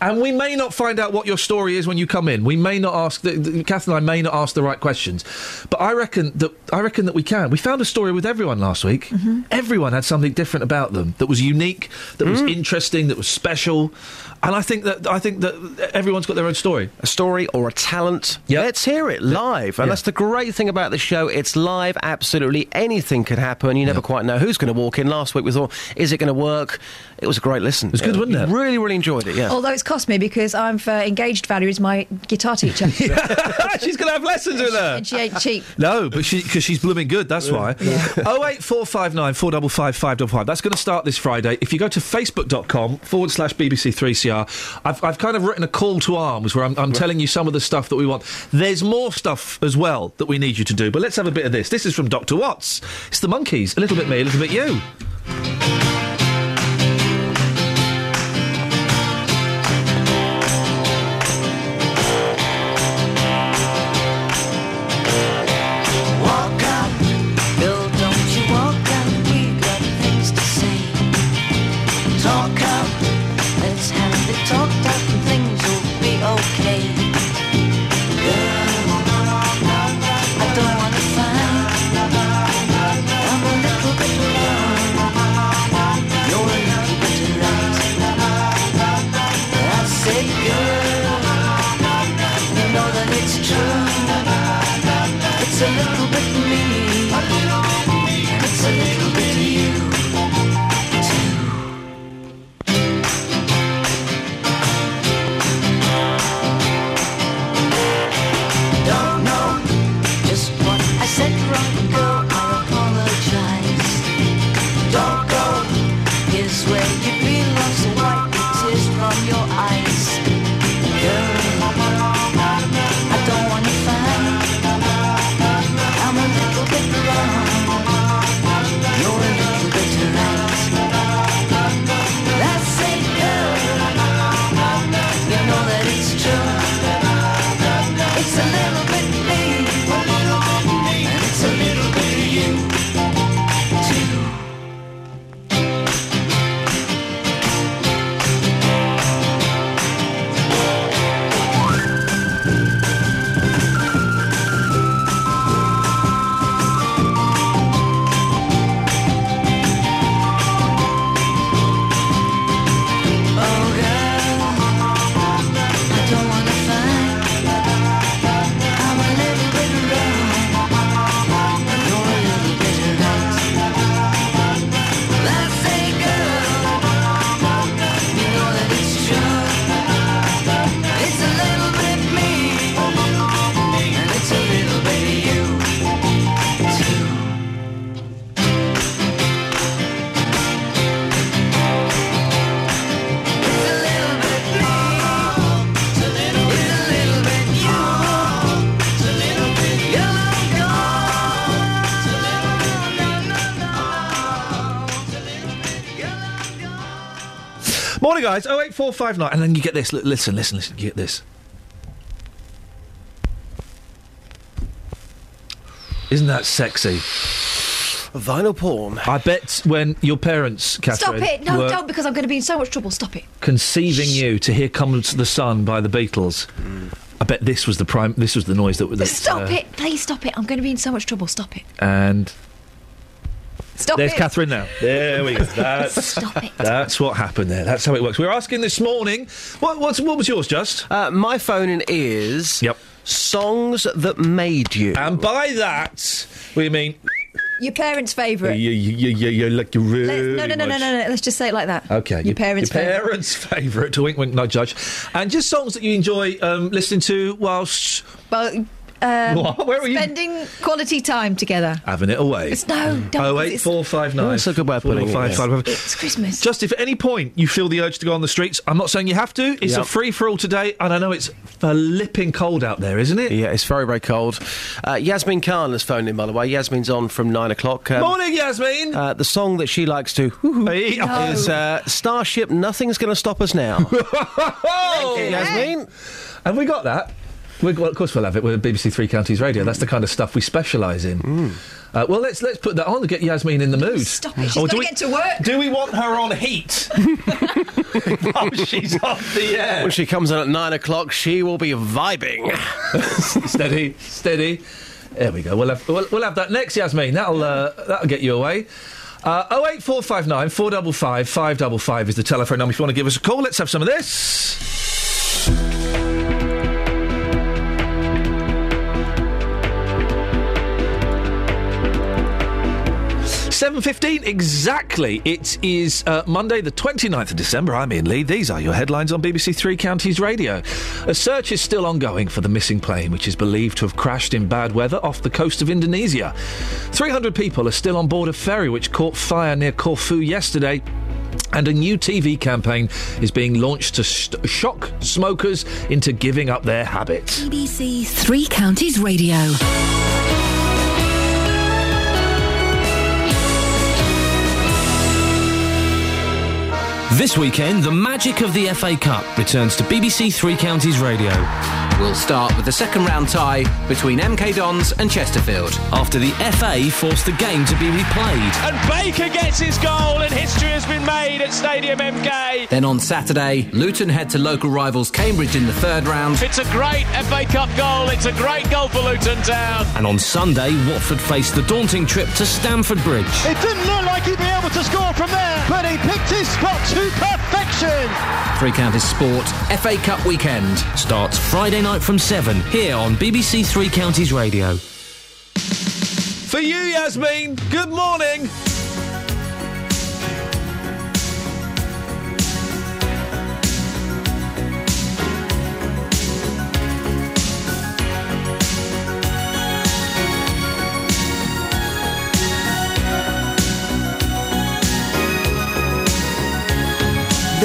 And we may not find out what your story is when you come in. We may not ask. The, the, Kath and I may not ask the right questions, but I reckon that I reckon that we can. We found a story with everyone last week. Mm-hmm. Everyone had something different about them that was unique, that was interesting, that was special. And I think that I think that everyone's got their own story. A story or a talent. Let's hear it live. And Yeah. that's the great thing about the show. It's live. Absolutely anything could happen. You never quite know who's going to walk in. Last week we thought, is it going to work? It was a great listen. It was good, wasn't it? Really, really enjoyed it. Yeah. Although it's cost me because I'm for engaged value is my guitar teacher. She's going to have lessons with her. and she ain't cheap. No, but she because she's blooming good. That's why. Oh eight four five nine four double five five double five. That's going to start this Friday. If you go to facebook.com forward slash BBC Three CR, I've I've kind of written a call to arms where I'm, I'm telling you some of the stuff that we want. There's more stuff as well that we need you to do. But let's have a bit of this. This is from Doctor Watts. It's the Monkees. A little bit me, a little bit you. Morning, guys. Oh eight four five nine, and then you get this. Li- Listen, listen, listen. You get this. Isn't that sexy? Vinyl porn. I bet when your parents, Catherine, Stop it! No, were don't, because I'm going to be in so much trouble. Stop it. conceiving you to hear "Come to the Sun" by the Beatles. I bet this was the prime. This was the noise that. that Stop uh, it! Please stop it. I'm going to be in so much trouble. Stop it. And Stop there's it. Catherine now. There we go. That's, Stop it. That's what happened there. That's how it works. We were asking this morning. What, what's, what was yours, just? Uh, my phone in is. Yep. Songs that made you. And by that, we mean. Your parents' favourite. You, you, you, you, you like you really. Let's, no, no, no, no, no, no. Let's just say it like that. Okay, Your parents' your favourite. parents' favourite. Wink, wink, nudge, nudge, and just songs that you enjoy um, listening to whilst Well, um, What? Where were you? spending quality time together. having it away. It's- no, don't, Oh 'cause eight four five nine. That's a good way of putting it, Five, yes. five, five. It's Christmas. Just if at any point you feel the urge to go on the streets, I'm not saying you have to. It's Yep. a free for all today, and I know it's flipping cold out there, isn't it? Yeah, it's very, very cold. Uh, Yasmin Khan has phoned in, by the way. Yasmin's on from nine o'clock. Um, Morning, Yasmin. Uh, the song that she likes to Hey. is uh, Starship. Nothing's going to stop us now. Oh, Yasmin. Have we got that? We, well, of course we'll have it. We're BBC Three Counties Radio. That's the kind of stuff we specialise in. Mm. Uh, well, let's let's put that on to get Yasmin in the mood. Stop it. She's Or got do to we- get to work. Do we want her on heat? While she's off the air. When she comes in at nine o'clock, she will be vibing. steady, steady. There we go. We'll have we'll, we'll have that next, Yasmin. That'll uh, that'll get you away. Uh, 08459 455 555 is the telephone number if you want to give us a call. Let's have some of this. 7.15 exactly. It is uh, Monday, the 29th of December. I'm Iain Lee. These are your headlines on BBC Three Counties Radio. A search is still ongoing for the missing plane, which is believed to have crashed in bad weather off the coast of Indonesia. 300 people are still on board a ferry which caught fire near Corfu yesterday. And a new TV campaign is being launched to st- shock smokers into giving up their habits. BBC Three Counties Radio. This weekend, the magic of the FA Cup returns to BBC Three Counties Radio. We'll start with the second round tie between MK Dons and Chesterfield. After the FA forced the game to be replayed. And Baker gets his goal, and history has been made at Stadium MK. Then on Saturday, Luton head to local rivals Cambridge in the third round. It's a great FA Cup goal. It's a great goal for Luton Town. And on Sunday, Watford faced the daunting trip to Stamford Bridge. It didn't look like he'd be able to score from there, but he picked his spot to perfection. Three Counties Sport FA Cup weekend. Starts Friday night from 7 here on BBC Three Counties Radio. For you, Yasmin, good morning.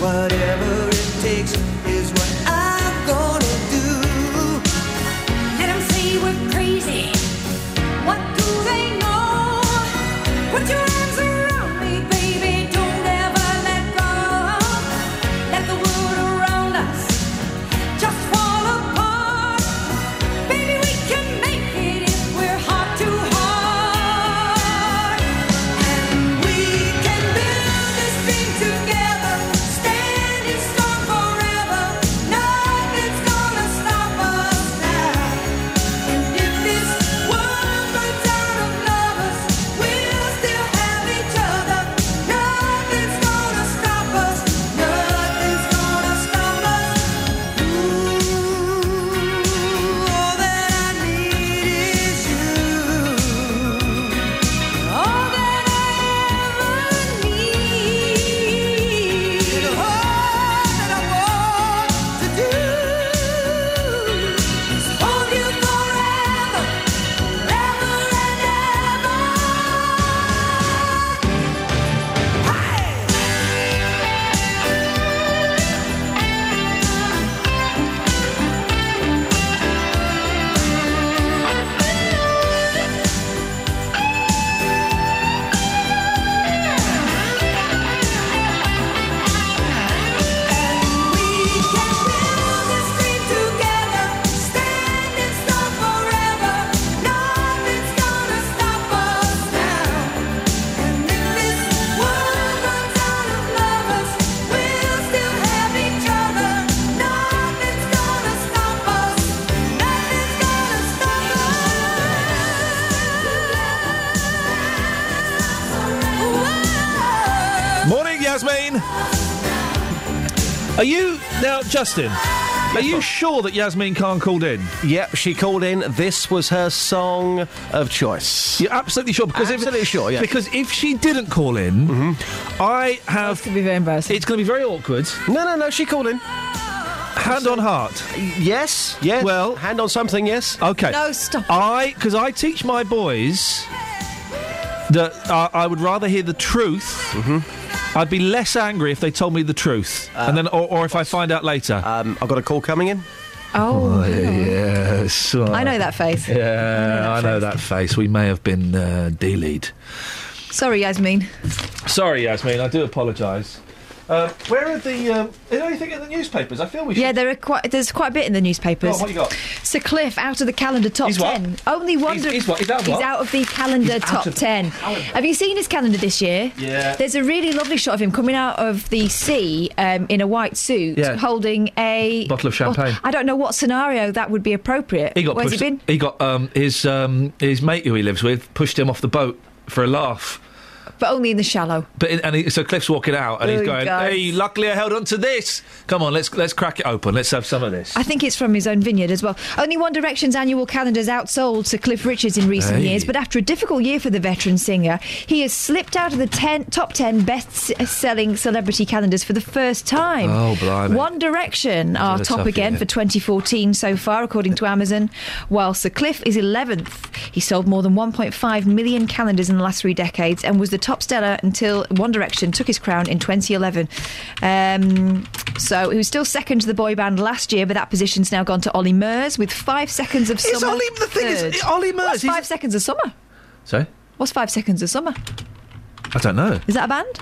Whatever now, Justin? Are you sure that Yasmin Khan called in? Yep, she called in. This was her song of choice. You're absolutely sure because absolutely if, sure. Yeah. Because if she didn't call in, I have. It's going to be very embarrassing. It's going to be very awkward. No, no, no. She called in. Hand on heart. Yes. Yes. Well, hand on something. Yes. Okay. No, stop. I because I teach my boys that uh, I would rather hear the truth. I'd be less angry if they told me the truth, and then or, or if I find out later. Um, I've got a call coming in. Oh, yes. I know that face. Yeah, I know that face. We may have been uh, delayed. Sorry, Yasmin. Sorry, Yasmin. I do apologise. Uh, where are the? Um, is there anything in the newspapers? I feel we should. Yeah, there are quite. There's quite a bit in the newspapers. On, what you got? Sir Cliff out of the calendar top He's what? ten. Only one. He's- he's what? He's out of what? of the calendar He's top the ten. calendar. Have you seen his calendar this year? Yeah. There's a really lovely shot of him coming out of the sea um, in a white suit, Yeah. holding a Bottle of champagne. I don't know what scenario that would be appropriate. He got Where's pushed. he been? He got um, his um, his mate who he lives with pushed him off the boat for a laugh. But only in the shallow. But in, and he, so Cliff's walking out and he's Oh, going, guys. "Hey, luckily I held on to this. Come on, let's let's crack it open. Let's have some of this." I think it's from his own vineyard as well. Only One Direction's annual calendar's outsold Sir Cliff Richards in recent Hey. years, but after a difficult year for the veteran singer, he has slipped out of the 10, top 10 best-selling celebrity calendars for the first time. Oh, blimey. One Direction are top again year. for 2014 so far, according to Amazon, while Sir Cliff is 11th. He sold more than 1.5 million calendars in the last three decades and was the top seller until One Direction took his crown in 2011. Um, so he was still second to the boy band last year, but that position's now gone to Ollie Murs with five seconds of Is summer. Ollie- the thing is, third. Ollie Murs, What's five seconds of summer? Sorry, What's five seconds of summer? I don't know. Is that a band?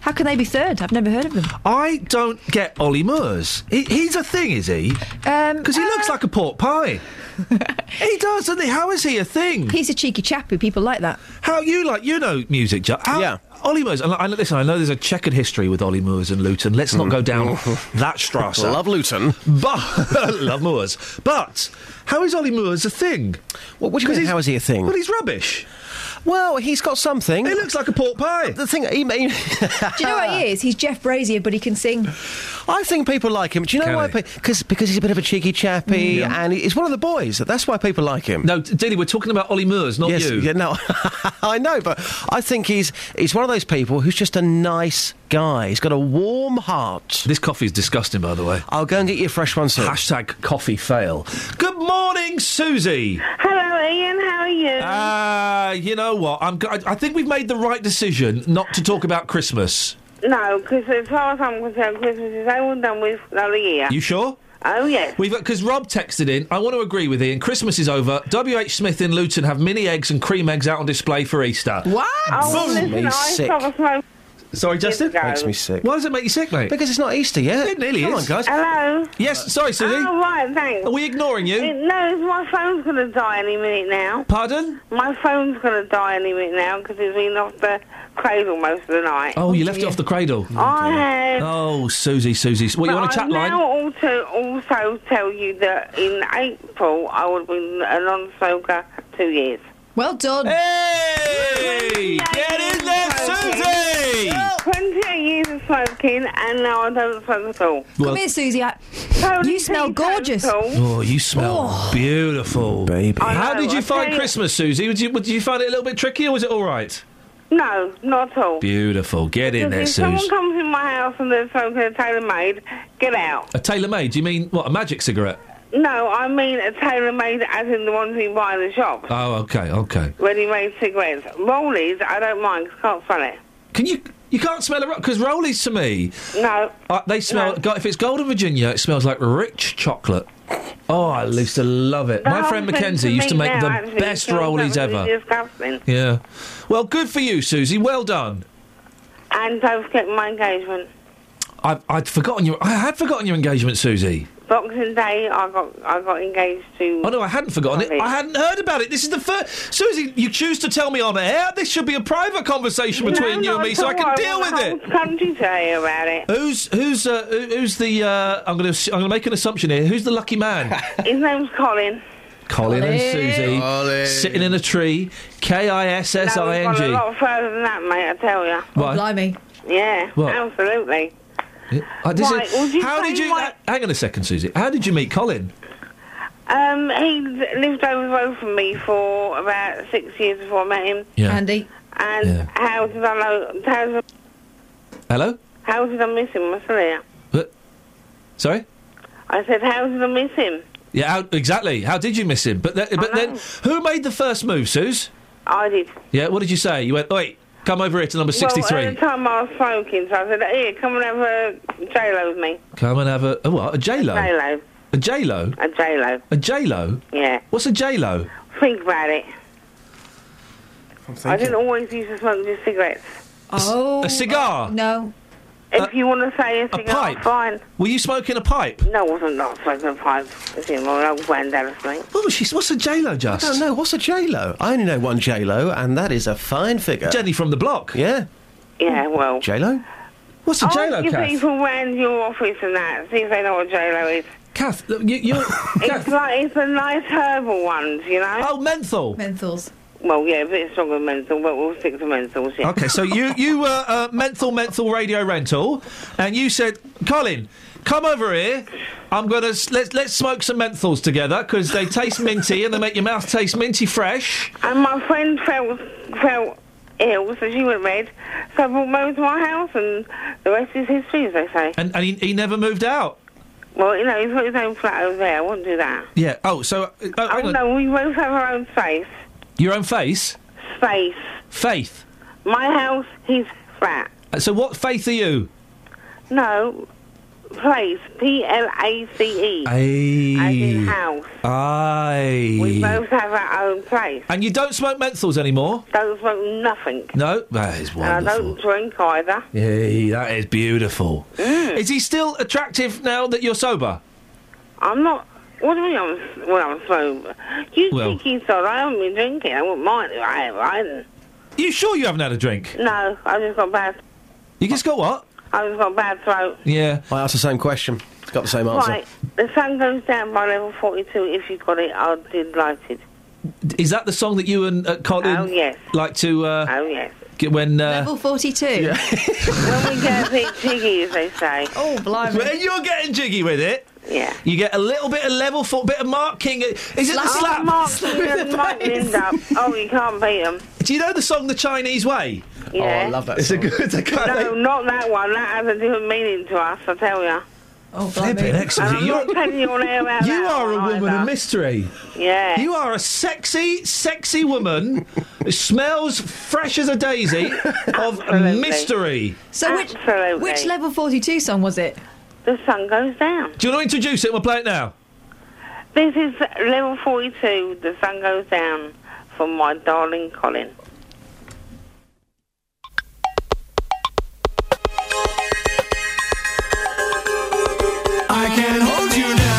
How can they be third? I've never heard of them. I don't get Ollie Murs. He, he's a thing, is he? Um, Because he looks like a pork pie. he does, doesn't he? How is he a thing? He's a cheeky chap who people like that. How you like? You know music, Ju- how, yeah. Ollie Murs. And I, listen, I know there's a checkered history with Ollie Murs and Luton. Let's not go down that strasse. Love Luton. But love Murs. But how is Ollie Murs a thing? What, what do you mean? How is he a thing? Well, he's rubbish. Well, he's got something. He looks like a pork pie. The thing, he, he, Do you know what he is? He's Jeff Brazier, but he can sing. I think people like him. Do you know Can why? Because because he's a bit of a cheeky chappy, Mm. and he's one of the boys. That's why people like him. No, Dilly, we're talking about Ollie Murs, not yes, you. Yeah, no, I know, but I think he's he's one of those people who's just a nice guy. He's got a warm heart. This coffee's disgusting, by the way. I'll go and get you a fresh one soon. Hashtag coffee fail. Good morning, Susie. Hello, Iain. How are you? Ah, you know what? I'm. go- I I think we've made the right decision not to talk about Christmas. no, because as far as I'm concerned, Christmas is over done with for another year. You sure? Oh, yes. We've because Rob texted in. I want to agree with Iain. Christmas is over. W. H. Smith in Luton have mini eggs and cream eggs out on display for Easter. What? Oh, listen, me I sick. Stopped a smoke. Sorry, Justin. Go. Makes me sick. Why does it make you sick, mate? Because it's not Easter yet. It nearly Come is. on, guys. Hello? Yes, sorry, Susie. Oh, right, thanks. Are we ignoring you? Uh, No, my phone's going to die any minute now. Pardon? My phone's going to die any minute now because it's been off the cradle most of the night. Oh, you left it off the cradle. I have. Oh, Susie, Susie. What, you want on a chat I'll line? now also, also tell you that in April I would have been a non-smoker two years. Well done. Hey! Get in there, Susie! 28 years of smoking and now I don't smoke at all. Well- Come here, Susie. I- Totally you smell gorgeous. Oh, you smell oh. beautiful, baby. I How know, did you I find tell you- Christmas, Susie? Did you, did you find it a little bit tricky, or was it all right? No, not at all. Beautiful. Get in there, if someone Suze. comes in my house and they're smoking a tailor-made, get out. A tailor-made? Do you mean what? A magic cigarette? No, I mean a tailor-made as in the ones we buy in the shop. Oh, okay, okay. Ready-made cigarettes. Rollies, I don't mind 'cause I can't smell it. Can you? You can't smell it because Rollies to me, No. uh, they smell. No. If it's Golden Virginia, it smells like rich chocolate. Oh, I used to love it. The My friend Mackenzie to used to make now, the actually, best Rollies ever. Disgusting. Yeah. Well, good for you, Susie. Well done. And don't forget my engagement. I, I'd forgotten your. I had forgotten your engagement, Susie. Boxing Day, I got I got engaged to. Oh no, I hadn't forgotten it. I hadn't heard about it. This is the first. Susie, you choose to tell me on air. This should be a private conversation between no, you and me, so I all. can deal with it. whole country to hear about it. Who's who's uh, who- who's the? Uh, I'm going to I'm going to make an assumption here. Who's the lucky man? His name's Colin. Colin and Susie Colin. sitting in a tree. K I S S No, I gone a G. lot further than that, mate. I tell you. What? Blimey. Yeah, What? absolutely. Uh, this is- Right, would you how did you? why- hang on a second, Susie. How did you meet Colin? Um, he lived over the road from me for about six years before I met him. Yeah. Andy. And Yeah. how did I know? How did, Hello. how did I miss him? What's there? But, sorry. I said, how did I miss him? Yeah, how, exactly. How did you miss him? But th- but then, who made the first move, Suze? I did. Yeah. What did you say? You went, wait, come over here to number sixty-three. at the time I was smoking, so I said, here, come and have a J-Lo with me. Come and have a, a what? A J Lo. J-Lo. A J Lo. A J-Lo. A J Lo. Yeah. What's a J Lo? Think about it. I didn't always used to smoke just cigarettes. Oh. A cigar. No. If you want to say a cigar, pipe? fine. Were you smoking a pipe? No, I wasn't not smoking a pipe. It's in my old granddad asleep. What was she? What's a J Lo? Just. I don't know. What's a J Lo? I only know one J Lo, and that is a fine figure. Jenny from the block. Yeah. Yeah, well. J Lo. What's a oh, J-Lo, Ask your people round your office and that, see if they know what J-Lo is. Kath, you, you it's like, it's the nice herbal ones, you know? Oh, menthol. Menthols. Well, yeah, a bit stronger than menthol, but we'll stick to menthols, yeah. Okay, so you you were uh, menthol menthol radio rental, and you said, Colin, come over here. I'm gonna s- let's let's smoke some menthols together because they taste minty and they make your mouth taste minty fresh. And my friend felt felt ill, so she went red. So I brought over to my house, and the rest is history, as they say. And and he, he never moved out. Well, you know, he's got his own flat over there. I wouldn't do that. Yeah. Oh, so uh, oh, Oh, hang on. no, we both have our own space. Your own face, Space. faith. My house, he's fat. Uh, So what faith are you? No, place. P L A C E. As in Aye. house. Aye. We both have our own place. And you don't smoke menthols anymore? Don't smoke nothing. No, that is And I wonderful. don't drink either. Yeah, that is beautiful. Mm. Is he still attractive now that you're sober? I'm not. What do you mean I'm, when I'm sober? You Well- cheeky sod, I haven't been drinking. I wouldn't mind if I have. I hadn't. You sure you haven't had a drink? No, I just got bad. You just got what? I just got a bad throat. Yeah. I asked the same question. It's got the same answer. Right, the sun goes down by level 42. If you got it, I did light Is that the song that you and uh, Colin Oh, yes. like to uh, Oh, yes. get when uh, Level 42. when we get a bit jiggy, as they say. Oh, blimey. when you're getting jiggy with it? Yeah. You get a little bit of level four, bit of Mark King. Is it the Oh, slap? Mark, Slap in the Mark face. Oh, you can't beat them. Do you know the song "The Chinese Way"? Yeah. Oh, I love that It's song. a good. It's a kind No, not that one. That has a different meaning to us, I tell you. Oh, Flipping excellent. I'm You're, telling you on air about you that are a woman either. of mystery. Yeah. You are a sexy, sexy woman. who smells fresh as a daisy of Absolutely. mystery. So which, which level 42 song was it? The sun goes down. Do you want to introduce it? We'll play it now. This is level 42. The sun goes down from my darling Colin. I can hold you now.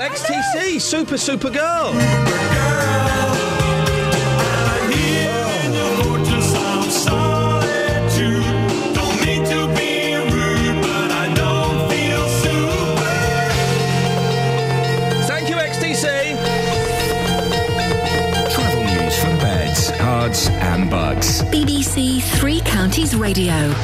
XTC, Super Super Girl. Thank you, XTC. Travel news for beds, cards, and Bucks. BBC Three Counties Radio.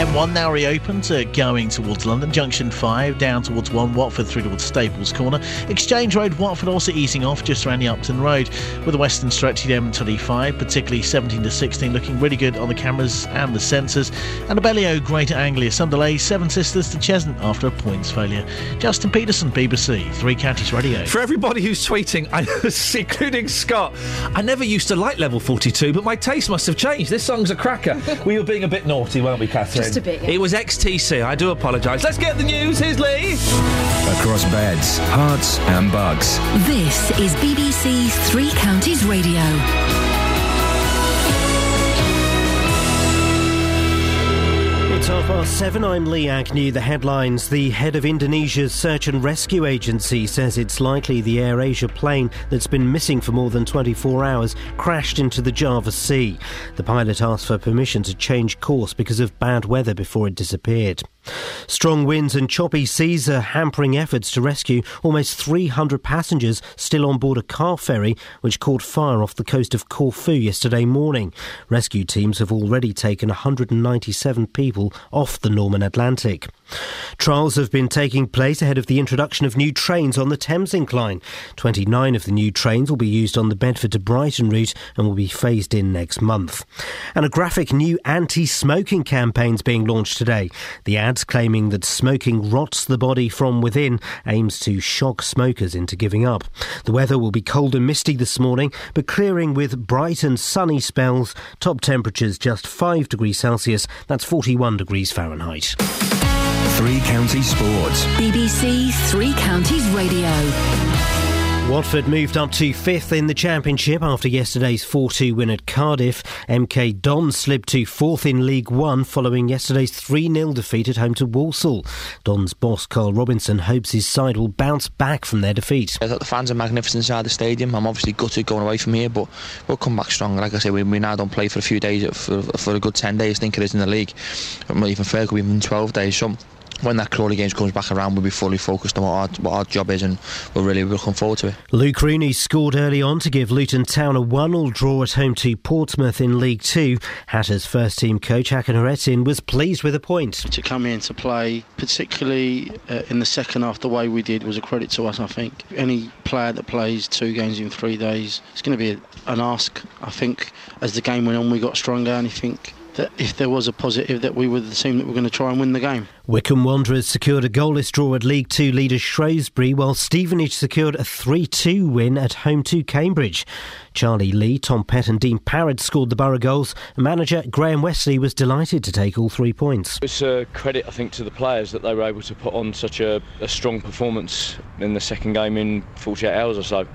M1 now reopened, uh, going towards London Junction 5, down towards 1 Watford, through towards Staples Corner. Exchange Road, Watford also easing off just around the Upton Road, with the western stretch of the M25, particularly 17 to 16, looking really good on the cameras and the sensors. And Abellio Greater Anglia, some delays, Seven Sisters to Cheshunt after a points failure. Justin Peterson, BBC, Three Counties Radio. For everybody who's tweeting, I, including Scott, I never used to like Level 42, but my taste must have changed. This song's a cracker. we were being a bit naughty, weren't we, Catherine? Just a bit, yeah. It was XTC. I do apologise. Let's get the news. Here's Lee. Across beds, Herts, and Bucks. This is BBC Three Counties Radio. It's half past seven. I'm Lee Agnew. The headlines. The head of Indonesia's search and rescue agency says it's likely the AirAsia plane that's been missing for more than 24 hours crashed into the Java Sea. The pilot asked for permission to change course because of bad weather before it disappeared. Strong winds and choppy seas are hampering efforts to rescue almost 300 passengers still on board a car ferry which caught fire off the coast of Corfu yesterday morning. Rescue teams have already taken 197 people off the Norman Atlantic. Trials have been taking place ahead of the introduction of new trains on the Thameslink line. 29 of the new trains will be used on the Bedford to Brighton route and will be phased in next month. And a graphic new anti smoking campaign is being launched today. The ads claiming that smoking rots the body from within aims to shock smokers into giving up. The weather will be cold and misty this morning, but clearing with bright and sunny spells. Top temperatures just 5 degrees Celsius, that's 41 degrees Fahrenheit. Three Counties Sports. BBC Three Counties Radio. Watford moved up to fifth in the Championship after yesterday's 4 2 win at Cardiff. MK Don slipped to fourth in League One following yesterday's 3 0 defeat at home to Walsall. Don's boss, Karl Robinson, hopes his side will bounce back from their defeat. I thought the fans are magnificent inside the stadium. I'm obviously gutted going away from here, but we'll come back strong. Like I say, we, we now don't play for a few days, for, for a good 10 days, I think it is in the league. Not even fair, could be even 12 days. So when that Crawley Games comes back around, we'll be fully focused on what our, what our job is, and we're really looking forward to it. Luke Rooney scored early on to give Luton Town a 1 0 draw at home to Portsmouth in League Two. Hatters first team coach Hakan Hayrettin was pleased with the point. to come in to play, particularly uh, in the second half, the way we did was a credit to us. I think any player that plays two games in three days, it's going to be a, an ask. I think as the game went on, we got stronger, and I think that if there was a positive, that we were the team that were going to try and win the game. Wycombe Wanderers secured a goalless draw at League Two leader Shrewsbury, while Stevenage secured a 3 2 win at home to Cambridge. Charlie Lee, Tom Pett, and Dean Parrott scored the Borough goals. Manager Graham Westley was delighted to take all three points. It's a credit, I think, to the players that they were able to put on such a, a strong performance in the second game in 48 hours or so.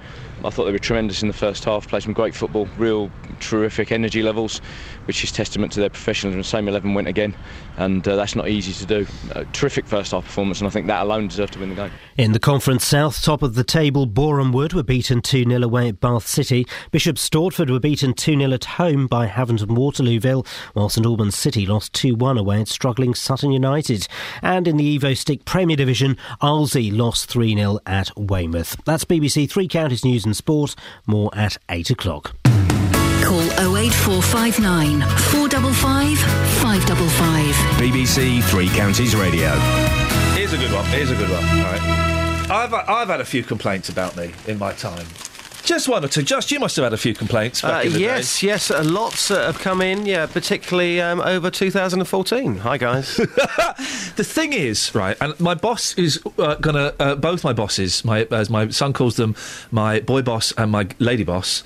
I thought they were tremendous in the first half, played some great football, real terrific energy levels, which is testament to their professionalism. Same 11 went again, and uh, that's not easy to do. A terrific first half performance, and I think that alone deserved to win the game. In the Conference South, top of the table, Boreham Wood were beaten 2 0 away at Bath City. Bishop Stortford were beaten 2 0 at home by Havant and Waterlooville, while St Albans City lost 2 1 away at struggling Sutton United. And in the Evo Stik Premier Division, Arlesey lost 3 0 at Weymouth. That's BBC Three Counties News and Sport. More at 8 o'clock. Call 08459 455 555. BBC Three Counties Radio. Here's a good one. Here's a good one. All right. I've, I've had a few complaints about me in my time. Just one or two. Just you must have had a few complaints Uh, back in the yes, yes, uh, lots uh, have come in, yeah, particularly um, over 2014. Hi, guys. The thing is, right, and my boss is uh, gonna. Uh, both my bosses, my as my son calls them, my boy boss and my lady boss,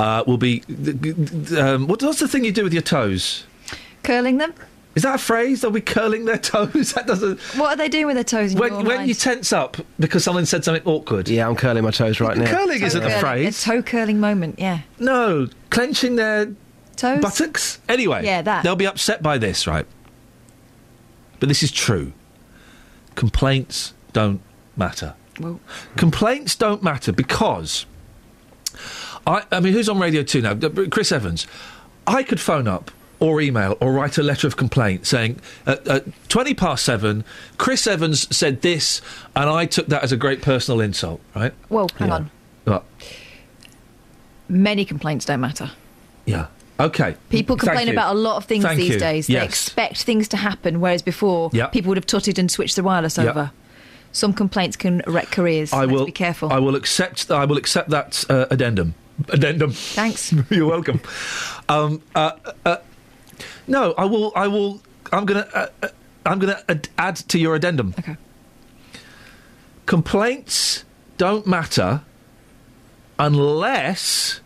uh, will be. Um, what's the thing you do with your toes? Curling them? Is that a phrase? They'll be curling their toes. That doesn't. What are they doing with their toes in your When, when mind? you tense up because someone said something awkward. Yeah, I'm curling my toes right now. Curling Toe isn't a phrase. A toe curling moment, yeah. No, clenching their Toes? buttocks. Anyway, Yeah, that. they'll be upset by this, right? But this is true. Complaints don't matter. Well, Complaints don't matter because I, I mean, who's on Radio 2 now? Uh, Chris Evans. I could phone up or email or write a letter of complaint saying, at, at 20 past seven, Chris Evans said this, and I took that as a great personal insult, right? well, hang on. What? Many complaints don't matter. Yeah. Okay. People complain about a lot of things Thank these you. days. They expect things to happen, whereas before Yep. people would have tutted and switched the wireless Yep. over. Some complaints can wreck careers. I Let's will be careful. I will accept. I will accept that uh, addendum. Addendum. Thanks. You're welcome. um, uh, uh, no, I will. I will. I'm gonna. Uh, uh, I'm gonna ad- add to your addendum. Okay. Complaints don't matter unless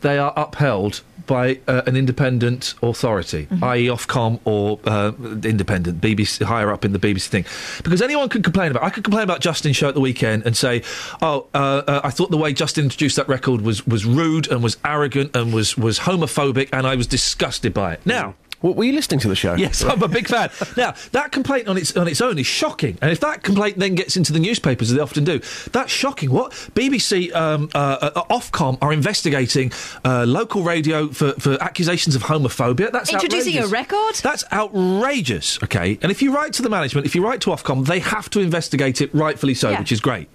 they are upheld by uh, an independent authority, Mm-hmm. i.e., Ofcom or uh, independent, BBC, higher up in the BBC thing. Because anyone could complain about. I could complain about Justin's show at the weekend and say, "Oh, uh, uh, I thought the way Justin introduced that record was was rude and was arrogant and was was homophobic, and I was disgusted by it." Now. Well, were you listening to the show? Yes, I'm a big fan. Now that complaint on its on its own is shocking, and if that complaint then gets into the newspapers, as they often do, that's shocking. What BBC um, uh, uh, Ofcom are investigating uh, local radio for, for accusations of homophobia. That's Introducing a record? That's outrageous. Okay, and if you write to the management, if you write to Ofcom, they have to investigate it, rightfully so, Yeah. which is great.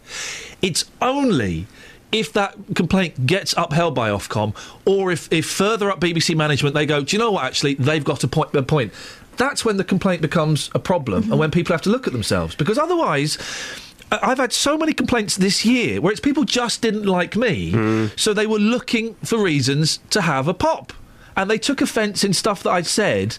It's only if that complaint gets upheld by Ofcom, or if, if further up BBC management they go, do you know what? Actually, they've got a point. A point. That's when the complaint becomes a problem, and when people have to look at themselves, because otherwise. I've had so many complaints this year where it's people just didn't like me, hmm. so they were looking for reasons to have a pop. And they took offence in stuff that I'd said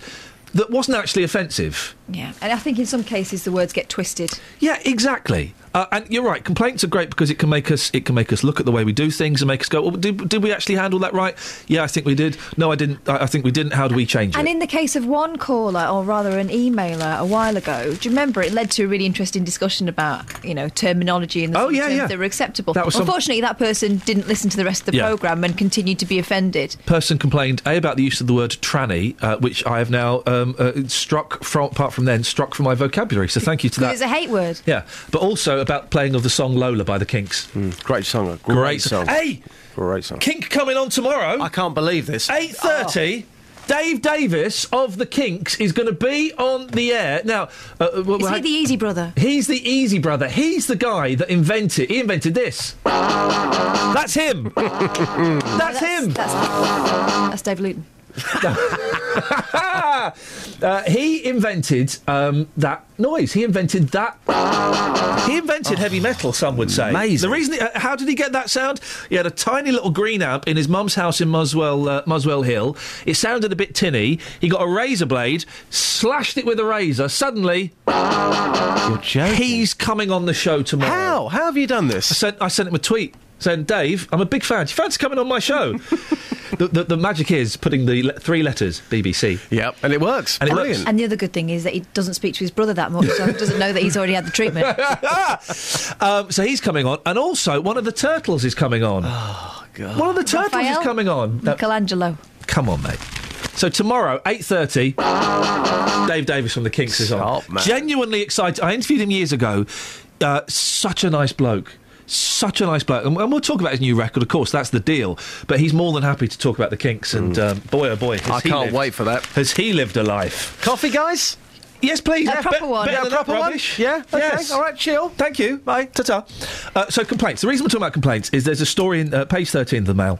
that wasn't actually offensive. Yeah, and I think in some cases the words get twisted. Yeah, exactly. Uh, and you're right. Complaints are great because it can make us it can make us look at the way we do things and make us go, well, did, did we actually handle that right? Yeah, I think we did. No, I didn't. I, I think we didn't. How do we change And it? And in the case of one caller, or rather an emailer, a while ago, do you remember it led to a really interesting discussion about you know terminology and the Oh, yeah, terms yeah. that were acceptable. That was some- Unfortunately, that person didn't listen to the rest of the Yeah. program and continued to be offended. Person complained a about the use of the word tranny, uh, which I have now um, uh, struck from apart from then struck from my vocabulary. So thank you to Because that. it's a hate word. Yeah, but also about playing of the song Lola by the Kinks. great song. Great, Great, song. song. Hey, Great song. Kink coming on tomorrow. I can't believe this. Eight thirty. Dave Davies of the Kinks is going to be on the air now. Uh, uh, Is well, he the easy brother? He's the easy brother. He's the guy that invented. He invented this. That's him. That's him. That's, that's Dave Luton. Uh, he invented um, that noise. He invented that. He invented heavy metal. Some would say. Amazing. The reason. Uh, how did he get that sound? He had a tiny little green amp in his mum's house in Muswell, uh, Muswell Hill. It sounded a bit tinny. He got a razor blade, slashed it with a razor. Suddenly, You're joking. he's coming on the show tomorrow. How? How have you done this? I sent, I sent him a tweet saying, Dave, I'm a big fan. Do you fancy coming on my show? the, the, the magic is putting the le- three letters BBC. Yep, and it works. And it works. And the other good thing is that he doesn't speak to his brother that much, so he doesn't know that he's already had the treatment. um, so he's coming on, and also one of the turtles is coming on. Oh God. One of the turtles Raphael? is coming on. No, Michelangelo. come on, mate. So tomorrow, eight thirty, Dave Davies from the Kinks is on. Stop, man. Genuinely excited. I interviewed him years ago. Uh, such a nice bloke. Such a nice bloke, and, and we'll talk about his new record. Of course, that's the deal. But he's more than happy to talk about the Kinks, and um, boy, oh boy, has I he can't lived- wait for that. Has he lived a life? Coffee, guys? Yes, please. A proper one. better Yeah, than proper one? rubbish. Yeah? Okay, Yes. all right, chill. Thank you. Bye. Ta-ta. Uh, so complaints. The reason we're talking about complaints is there's a story in uh, page 13 of the Mail.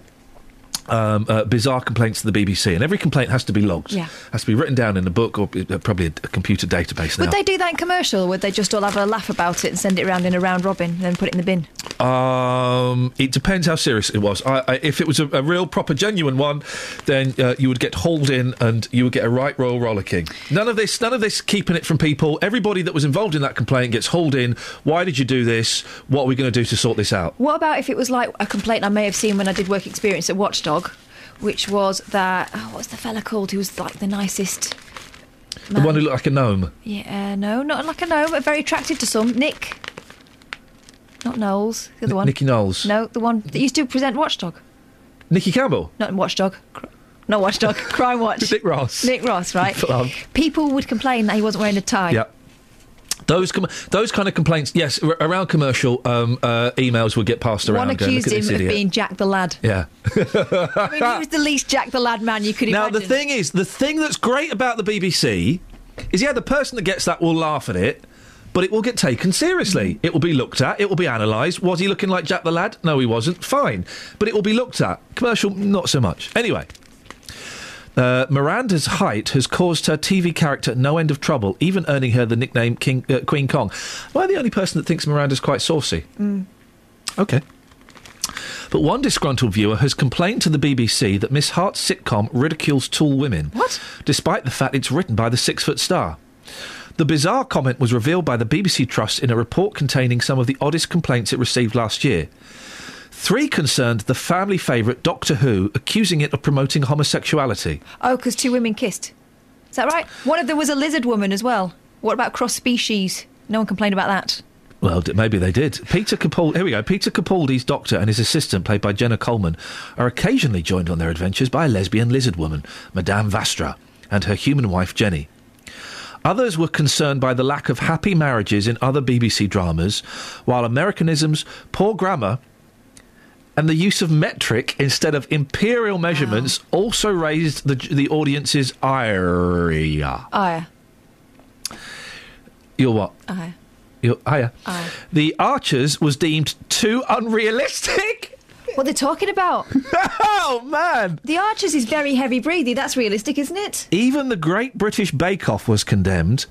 Um, uh, bizarre complaints to the BBC, and every complaint has to be logged. Yeah. Has to be written down in a book or uh, probably a, a computer database Would they do that in commercial? Would they just all have a laugh about it and send it around in a round robin and then put it in the bin? Um, it depends how serious it was. I, I, if it was a, a real, proper, genuine one, then uh, you would get hauled in and you would get a right royal rollicking. None of this, none of this keeping it from people. Everybody that was involved in that complaint gets hauled in. Why did you do this? What are we going to do to sort this out? What about if it was like a complaint I may have seen when I did work experience at Watchdog, which was that oh, what's the fella called who was like the nicest? The one who looked like a gnome. Yeah, uh, no, not like a gnome, but very attractive to some. Nick, not Knowles, the other one. Nicky Knowles. No, the one that used to present Watchdog, Nicky Campbell. not Watchdog, Cr- not Watchdog, Crime Watch. Nick Ross. Nick Ross, right? People would complain that he wasn't wearing a tie. Yeah. Those com- those kind of complaints, yes, r- around commercial um, uh, emails would get passed around. One accused "Look at him of being Jack the Lad. Yeah. I mean, he was the least Jack the Lad man you could Now imagine. the thing is, the thing that's great about the BBC is, yeah, the person that gets that will laugh at it. But it will get taken seriously. It will be looked at. It will be analysed. Was he looking like Jack the Lad? No, he wasn't. Fine. But it will be looked at. Commercial, not so much. Anyway. Uh, Miranda's height has caused her TV character no end of trouble, even earning her the nickname King, uh, Queen Kong. Am I the only person that thinks Miranda's quite saucy? Mm. Okay. But one disgruntled viewer has complained to the BBC that Miss Hart's sitcom ridicules tall women. What? Despite the fact it's written by the six foot star. The bizarre comment was revealed by the BBC Trust in a report containing some of the oddest complaints it received last year. Three concerned the family favourite Doctor Who, accusing it of promoting homosexuality. Oh, because two women kissed. Is that right? One of them was a lizard woman as well. What about cross species? No one complained about that. Well, maybe they did. Peter Capaldi. Here we go. Peter Capaldi's doctor and his assistant, played by Jenna Coleman, are occasionally joined on their adventures by a lesbian lizard woman, Madame Vastra, and her human wife Jenny. Others were concerned by the lack of happy marriages in other BBC dramas, while Americanisms, poor grammar, and the use of metric instead of imperial ah. measurements also raised the the audience's ire. Aye. You're what? Aye. You're, ah, hiya. Aye. The Archers was deemed too unrealistic. What they're talking about? oh man! The Archers is very heavy breathing. That's realistic, isn't it? Even the Great British Bake Off was condemned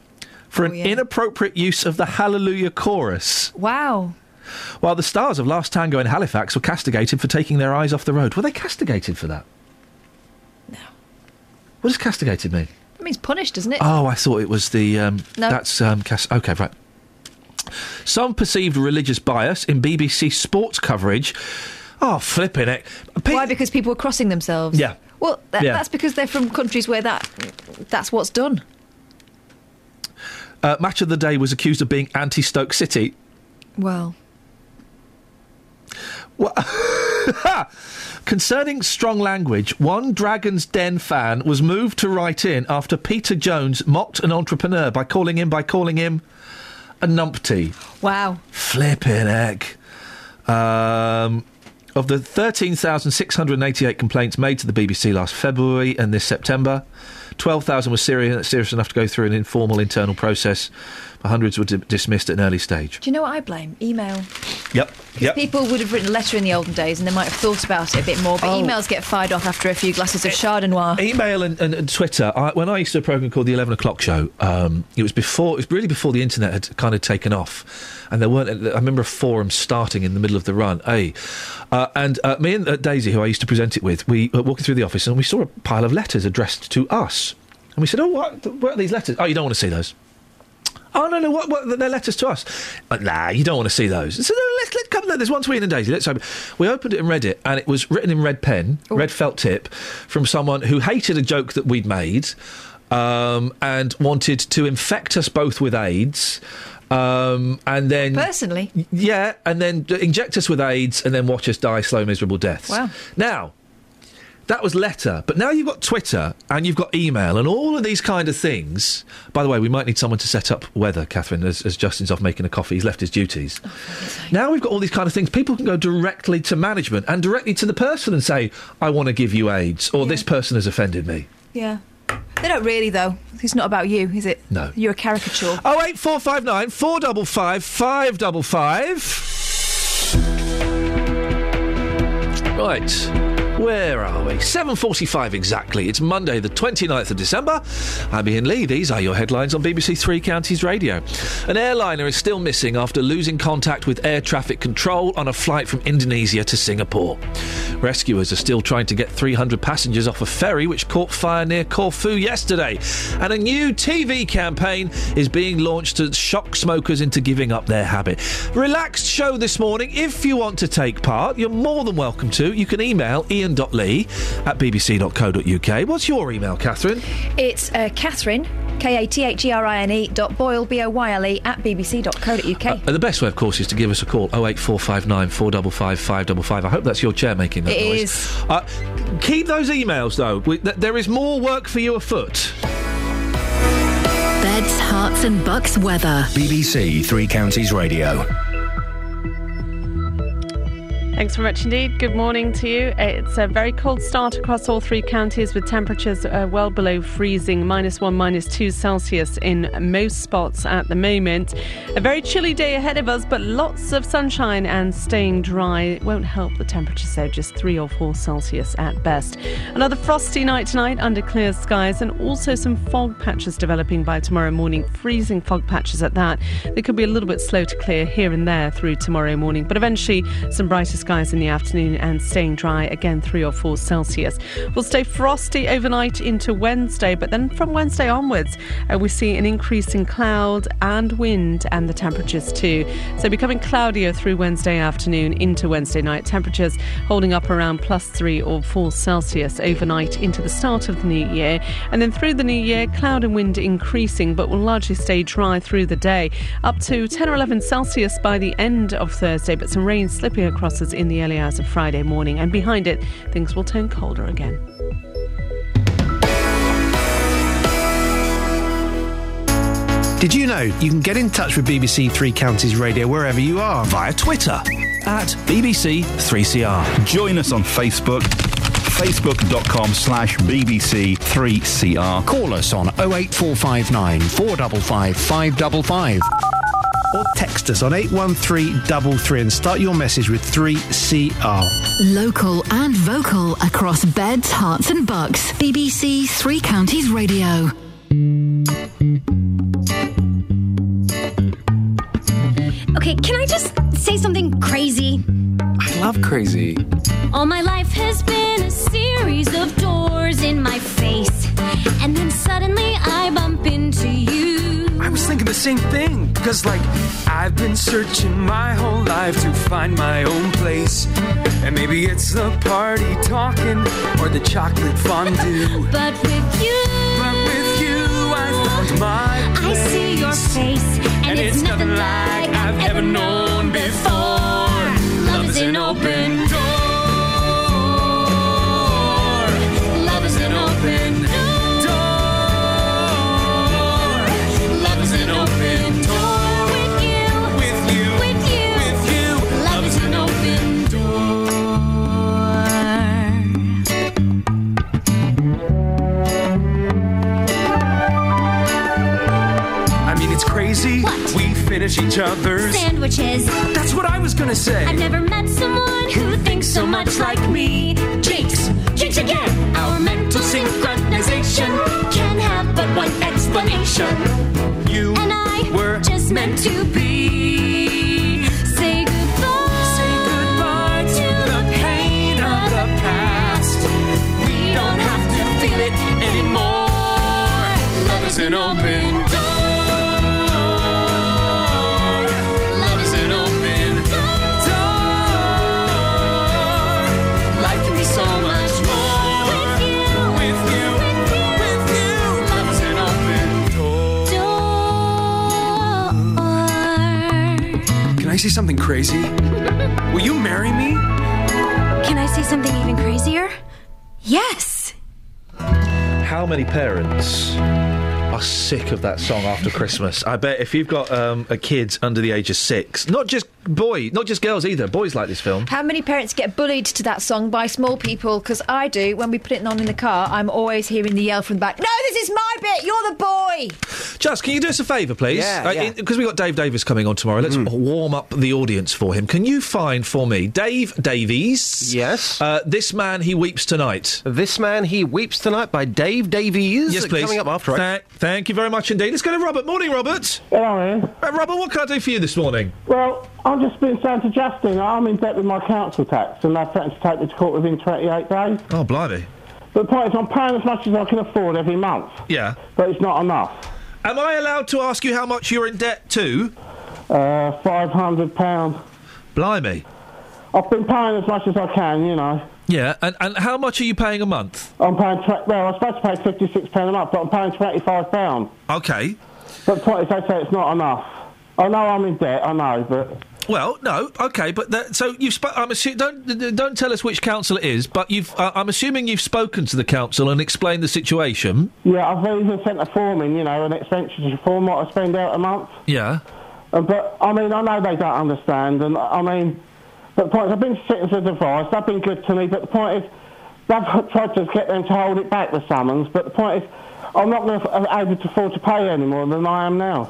for oh, an yeah. inappropriate use of the Hallelujah chorus, Wow. While the stars of Last Tango in Halifax were castigated for taking their eyes off the road. Were they castigated for that? No. What does castigated mean? It means punished, doesn't it? Oh, I thought it was the. Um, No. That's um, cast- okay, right. Some perceived religious bias in BBC sports coverage. Oh, flipping it! Why? Because people were crossing themselves. Yeah. Well, tha- Yeah. that's because they're from countries where that that's what's done. Uh, Match of the Day was accused of being anti-Stoke City. Well, Concerning strong language, one Dragon's Den fan was moved to write in after Peter Jones mocked an entrepreneur by calling him by calling him a numpty. wow. Flipping heck. Um, of the 13,688 complaints made to the BBC last February and this September, 12,000 were serious, serious enough to go through an informal internal process. Hundreds were di- dismissed at an early stage. Do you know what I blame? Email. Yep. Yep. People would have written a letter in the olden days, and they might have thought about it a bit more. But Oh. emails get fired off after a few glasses of Chardonnay. Email and, and, and Twitter. I, when I used to do a program called the Eleven O'clock Show, um, it was before. It was really before the internet had kind of taken off, and there weren't. I remember a forum starting in the middle of the run. Hey, uh, and uh, me and uh, Daisy, who I used to present it with, we were walking through the office and we saw a pile of letters addressed to us, and we said, "Oh, what? What are these letters? Oh, you don't want to see those." Oh no no! What, what they're letters to us? Like, nah, you don't want to see those. So no, let's let come. There's one Iain and Daisy. Let's open. We opened it and read it, and it was written in red pen, red felt tip, from someone who hated a joke that we'd made, um, and wanted to infect us both with AIDS. Um, and then Personally? yeah, and then inject us with AIDS, and then watch us die slow, miserable deaths. Wow. Now, that was letter, but now you've got Twitter and you've got email and all of these kind of things. By the way, we might need someone to set up weather, Catherine, as, as Justin's off making a coffee. He's left his duties. Oh, now we've got all these kind of things. People can go directly to management and directly to the person and say, I want to give you AIDS, or this person has offended me. Yeah. They don't really, though. It's not about you, is it? No. You're a caricature. Oh eight four five nine four double five five double five. Right. Where are we? 7.45 exactly. It's Monday, the 29th of December. I'm Iain Lee. These are your headlines on BBC Three Counties Radio. An airliner is still missing after losing contact with air traffic control on a flight from Indonesia to Singapore. Rescuers are still trying to get 300 passengers off a ferry which caught fire near Corfu yesterday. And a new TV campaign is being launched to shock smokers into giving up their habit. Relaxed show this morning. If you want to take part, you're more than welcome to. You can email iain.lee at bbc.co.uk. What's your email, Catherine? It's uh, Catherine, K A T H E R I N E dot Boyle, B O Y L E, at bbc.co.uk. Uh, the best way, of course, is to give us a call 08459 455 555. I hope that's your chair making that It noise. is. Uh, keep those emails, though. We, th- there is more work for you afoot. Beds, Herts and Bucks weather. BBC Three Counties Radio. Thanks very much indeed. Good morning to you. It's a very cold start across all three counties with temperatures uh, well below freezing, minus one, minus two Celsius in most spots at the moment. A very chilly day ahead of us, but lots of sunshine and staying dry. It won't help the temperatures so just three or four Celsius at best. Another frosty night tonight under clear skies and also some fog patches developing by tomorrow morning, freezing fog patches at that. They could be a little bit slow to clear here and there through tomorrow morning, but eventually some brighter skies in the afternoon and staying dry again, three or four Celsius. We'll stay frosty overnight into Wednesday, but then from Wednesday onwards, uh, we see an increase in cloud and wind and the temperatures too. So becoming cloudier through Wednesday afternoon into Wednesday night. Temperatures holding up around plus three or four Celsius overnight into the start of the new year. And then through the new year, cloud and wind increasing, but will largely stay dry through the day. Up to 10 or 11 Celsius by the end of Thursday, but some rain slipping across us in the early hours of Friday morning. And behind it, things will turn colder again. Did you know you can get in touch with BBC Three Counties Radio wherever you are? Via Twitter at BBC3CR. Join us on Facebook, facebook.com slash BBC3CR. Call us on 08459 455 555. Or text us on 81333 and start your message with 3CR. Local and vocal across Beds, Herts and Bucks. BBC Three Counties Radio. Okay, can I just say something crazy? I love crazy. All my life has been a series of doors in my face. And then suddenly I bump into you. I was thinking the same thing. Because, like, I've been searching my whole life to find my own place. And maybe it's the party talking or the chocolate fondue. But with you, But with you, I found my place. I see your face. And, it's, nothing like I've ever known finish each other's. Sandwiches. That's what I was gonna say. I've never met someone who thinks so much like me. Jinx, jinx again. Our mental synchronization can have but one explanation. You and I were just meant to be. Say goodbye. Say goodbye to the pain of the past. We don't have to feel it anymore. Love is an open door. Can I say something crazy? Will you marry me? Can I say something even crazier? Yes. How many parents are sick of that song after Christmas? I bet if you've got um, a kid under the age of six, not just boy, not just girls either, boys like this film. How many parents get bullied to that song by small people? Because I do. When we put it on in the car, I'm always hearing the yell from the back. No, this is my bit. You're the boy. Just, can you do us a favour, please? Yeah, yeah. Because we've got Dave Davies coming on tomorrow. Let's warm up the audience for him. Can you find for me Dave Davies? Yes. Uh, this man, he weeps tonight. This man, he weeps tonight by Dave Davies. Yes, please. Coming up after. Tha- thank you very much indeed. Let's go to Robert. Morning, Robert. Hello, Iain. Uh, Robert, what can I do for you this morning? Well, I've just being saying to Justin, I'm in debt with my council tax, and they're threatening to take me to court within 28 days. Oh, blimey. But the point is, I'm paying as much as I can afford every month, Yeah. but it's not enough. Am I allowed to ask you how much you're in debt to? Uh, £500. Blimey. I've been paying as much as I can, you know. Yeah, and, and how much are you paying a month? I'm paying, tw- well, I'm supposed to pay £56 a month, but I'm paying £25. Okay. But the point is, they say it's not enough. I know I'm in debt, I know, but Well, no, okay, but that, so you've. Sp- I'm assu- don't don't tell us which council it is, but you've. Uh, I'm assuming you've spoken to the council and explained the situation. Yeah, I've even sent a form in, you know, an expenditure form, what I spend out a month. Yeah. Uh, but, I mean, I know they don't understand, and I mean, but the point is, I've been citizens' advice, they've been good to me, but the point is, they've tried to get them to hold it back, the summons, but the point is, I'm not going to able to afford to pay any more than I am now.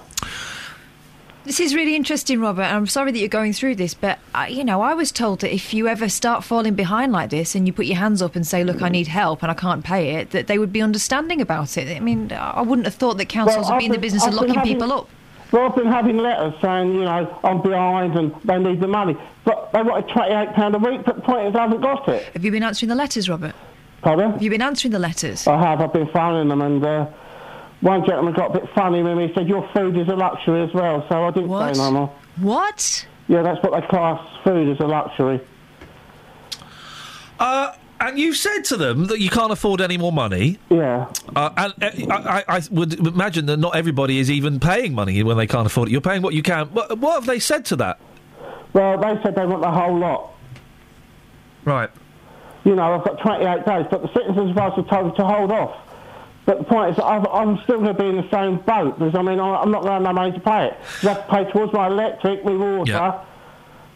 This is really interesting, Robert. I'm sorry that you're going through this, but uh, you know, I was told that if you ever start falling behind like this and you put your hands up and say, "Look, I need help and I can't pay it," that they would be understanding about it. I mean, I wouldn't have thought that councils Well, would be in the business of locking having- people up. Well, I've been having letters saying, you know, I'm behind and they need the money. But they wanted £28 a week, but the point is I haven't got it. Have you been answering the letters, Robert? Pardon? Have you been answering the letters? I have. I've been phoning them, and uh, one gentleman got a bit funny with me. He said, "Your food is a luxury as well." So I didn't What? say no more. What? Yeah, that's what they class food as a luxury. Uh, and you've said to them that you can't afford any more money. Yeah. Uh, and uh, I, I, I would imagine that not everybody is even paying money when they can't afford it. You're paying what you can. What, what have they said to that? Well, they said they want the whole lot. Right. You know, I've got 28 days, but the citizens advice have told me to hold off. But the point is, I've, I'm still going to be in the same boat because I mean, I- I'm not going to have no money to pay it. I have to pay towards my electric, my water,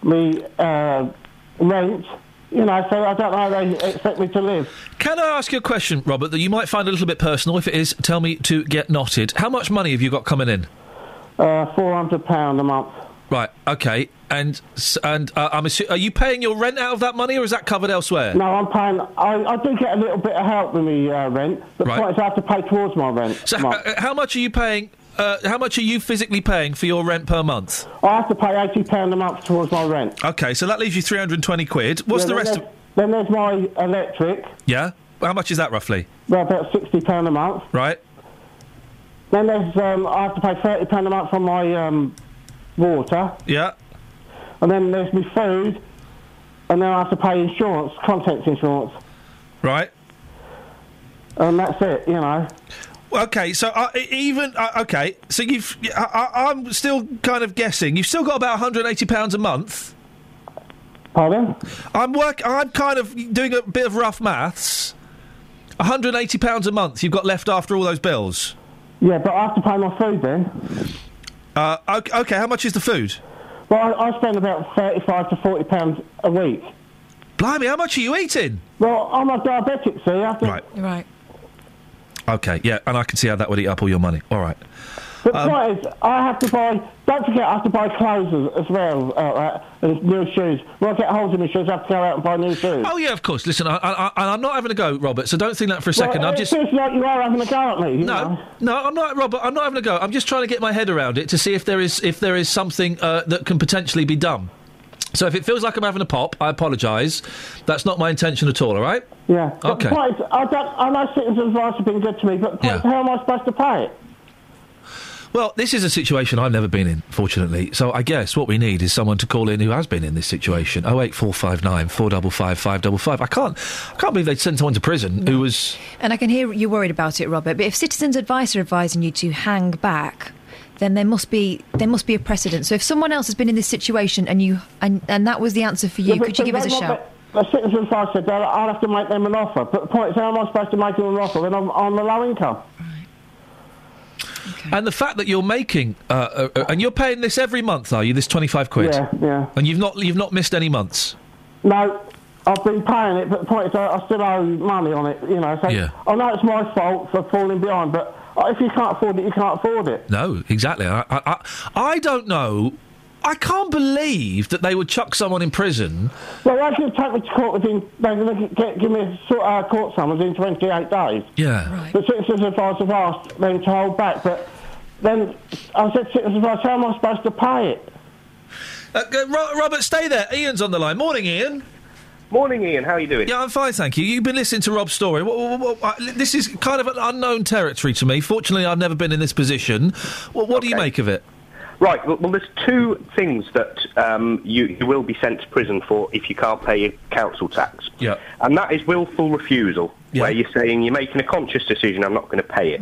my uh, rent. You know, so I don't know how they expect me to live. Can I ask you a question, Robert, that you might find a little bit personal? If it is, tell me to get knotted. How much money have you got coming in? Uh, £400 a month. Right. Okay. And and uh, I'm assu- are you paying your rent out of that money, or is that covered elsewhere? No, I'm paying. I, I do get a little bit of help with me uh, rent, but Right. the point is I have to pay towards my rent. So, uh, how much are you paying? Uh, how much are you physically paying for your rent per month? I have to pay eighty pound a month towards my rent. Okay, so that leaves you 320 quid. What's Yeah, the rest of? Then there's my electric, Yeah. How much is that roughly? well, about sixty pound a month. Right. Then there's um, I have to pay thirty pound a month for my um, water, Yeah. And then there's my food, and then I have to pay insurance, contents insurance, Right. and that's it. You know. Okay, so uh, even uh, okay, so you've. I, I, I'm still kind of guessing. You've still got about 180 pounds a month. Pardon? I'm work. I'm kind of doing a bit of rough maths. 180 pounds a month you've got left after all those bills. Yeah, but I have to pay my food then. Uh, okay, okay, how much is the food? Well, I, I spend about thirty-five to forty pounds a week. Blimey, how much are you eating? Well, I'm a diabetic, see. I have to, Right. Right. Okay, yeah, and I can see how that would eat up all your money. All right. But Um, the point is, I have to buy. Don't forget, I have to buy clothes as, as well, uh, uh, and new shoes. When I get hold of my shoes, I have to go out and buy new shoes. Oh yeah, of course. Listen, I, I, I, I'm not having a go, Robert. So don't think that for a second. Well, I'm it just. feels like you are having a go at me. You No, know? no, I'm not, Robert. I'm not having a go. I'm just trying to get my head around it to see if there is if there is something uh, that can potentially be done. So if it feels like I'm having a pop, I apologise. That's not my intention at all. All right. Yeah. Okay. The point is, I, don't, I know citizens' advice have been good to me, but point how am I supposed to pay it? Well, this is a situation I've never been in, fortunately. So I guess what we need is someone to call in who has been in this situation. Oh eight four five nine four double five five double five. I can't, I can't believe they'd send someone to prison who was. And I can hear you worried about it, Robert. But if citizens' advice are advising you to hang back, then there must be there must be a precedent. So if someone else has been in this situation and you and, and that was the answer for you, Yeah, could you give us a shout? The, the citizens' advice said I'll have to make them an offer. But the point is, how am I supposed to make them an offer when I'm on the low income? And the fact that you're making, uh, uh, uh, and you're paying this every month, are you? This twenty five quid. Yeah, yeah. And you've not you've not missed any months. No, I've been paying it, but the point is, I, I still owe money on it. You know, so Yeah. I know it's my fault for falling behind, but if you can't afford it, you can't afford it. No, exactly. I, I, I, I don't know. I can't believe that they would chuck someone in prison. Well, they're going to take me to court within. They're going to get, give me a sort of court summons in 28 days. Yeah. Right. The citizens' advice have asked them to hold back, but then I said, citizens' advice, how am I supposed to pay it? Uh, uh, Robert, stay there. Ian's on the line. Morning, Ian. Morning, Ian. How are you doing? Yeah, I'm fine, thank you. You've been listening to Rob's story. What, what, what, what- uh, this is kind of an unknown territory to me. Fortunately, I've never been in this position. What, what do you make of it? Right. Well, well there's two things that um, you, you will be sent to prison for if you can't pay your council tax. Yeah. And that is willful refusal, where you're saying you're making a conscious decision, I'm not going to pay it.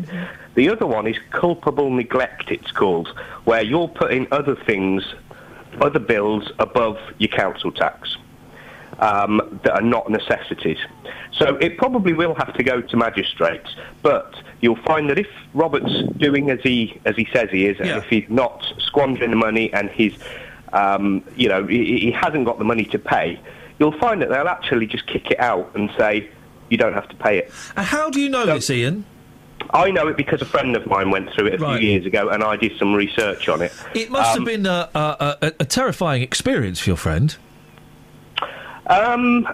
The other one is culpable neglect, it's called, where you're putting other things other bills above your council tax um, that are not necessities. So it probably will have to go to magistrates, but you'll find that if Robert's doing as he as he says he is, and if he's not squandering the money and he's um, you know he, he hasn't got the money to pay, you'll find that they'll actually just kick it out and say you don't have to pay it. And how do you know this, Ian? I know it because a friend of mine went through it a Right. few years ago, and I did some research on it. It must Um, have been a, a, a, a terrifying experience for your friend. Um,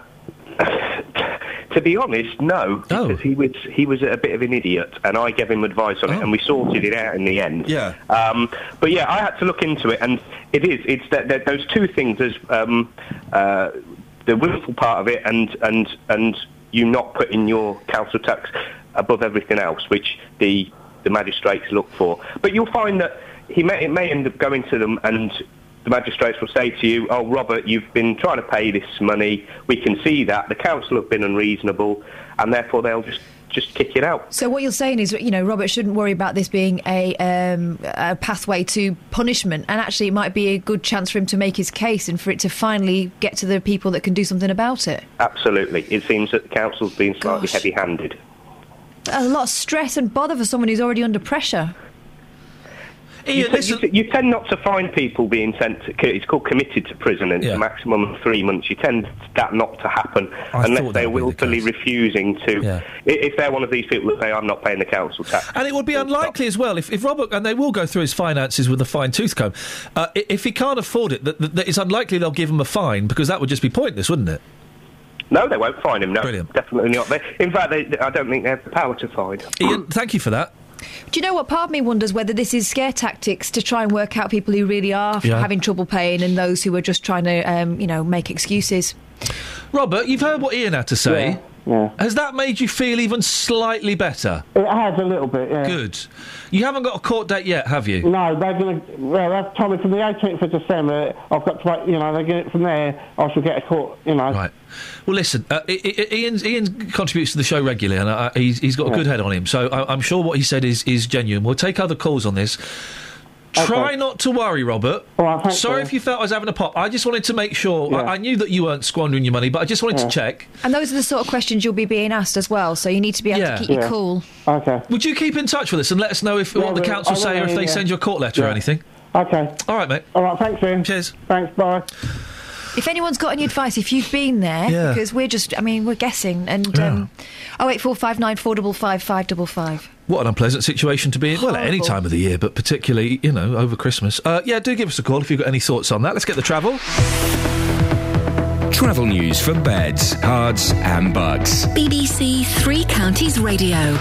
to be honest, no, because he was he was a bit of an idiot, and I gave him advice on it, and we sorted it out in the end. Yeah. Um, but yeah, I had to look into it, and it is it's that, that those two things: there's um, uh, the willful part of it, and and and you not putting your council tax above everything else, which the the magistrates look for. But you'll find that he may, it may end up going to them and the magistrates will say to you, oh, Robert, you've been trying to pay this money. We can see that. The council have been unreasonable, and therefore they'll just, just kick it out. So what you're saying is, you know, Robert shouldn't worry about this being a, um, a pathway to punishment, and actually it might be a good chance for him to make his case and for it to finally get to the people that can do something about it. Absolutely. It seems that the council's been slightly Gosh. heavy-handed. A lot of stress and bother for someone who's already under pressure. You, t- you, you tend not to find people being sent. To, it's called committed to prison, and it's a maximum of three months. You tend that not to happen I unless they're be the willfully refusing to. Yeah. If they're one of these people that say, "I'm not paying the council tax," And it would be unlikely as well if, if Robert, and they will go through his finances with a fine tooth comb, uh, if he can't afford it, that, that, that it's unlikely they'll give him a fine because that would just be pointless, wouldn't it? no, they won't fine him. No, definitely not. They, in fact, they, I don't think they have the power to fine. Ian, thank you for that. Do you know what? Part of me wonders whether this is scare tactics to try and work out people who really are Yeah. having trouble paying and those who are just trying to, um, you know, make excuses. Robert, you've heard what Ian had to say. Yeah. Has that made you feel even slightly better? It has a little bit, yeah. Good. You haven't got a court date yet, have you? No, they're going to. Well, they've told me from the 18th of December. I've got to wait. You know, they get it from there. I shall get a court. You know. Right. Well, listen, uh, I- I- Ian's, Ian contributes to the show regularly, and uh, he's, he's got a Yeah. good head on him. So I, I'm sure what he said is, is genuine. We'll take other calls on this. Try Okay. not to worry, Robert. thanks, Sorry Ian. if you felt I was having a pop. I just wanted to make sure. Yeah. I, I knew that you weren't squandering your money, but I just wanted Yeah. to check. And those are the sort of questions you'll be being asked as well. So you need to be able Yeah. to keep your Yeah. cool. Okay. Would you keep in touch with us and let us know if Yeah, what the council say or if they yeah. send you a court letter or anything? Okay. All right, mate. All right. Thanks, Ian. Cheers. Thanks. Bye. If anyone's got any advice, if you've been there, Yeah. because we're just, I mean, we're guessing. And um, oh eight four five nine four double five five double five. What an unpleasant situation to be in. Well, at any time of the year, but particularly, you know, over Christmas. Uh, yeah, do give us a call if you've got any thoughts on that. Let's get the travel. Travel news for beds, Herts, and Bucks. BBC Three Counties Radio.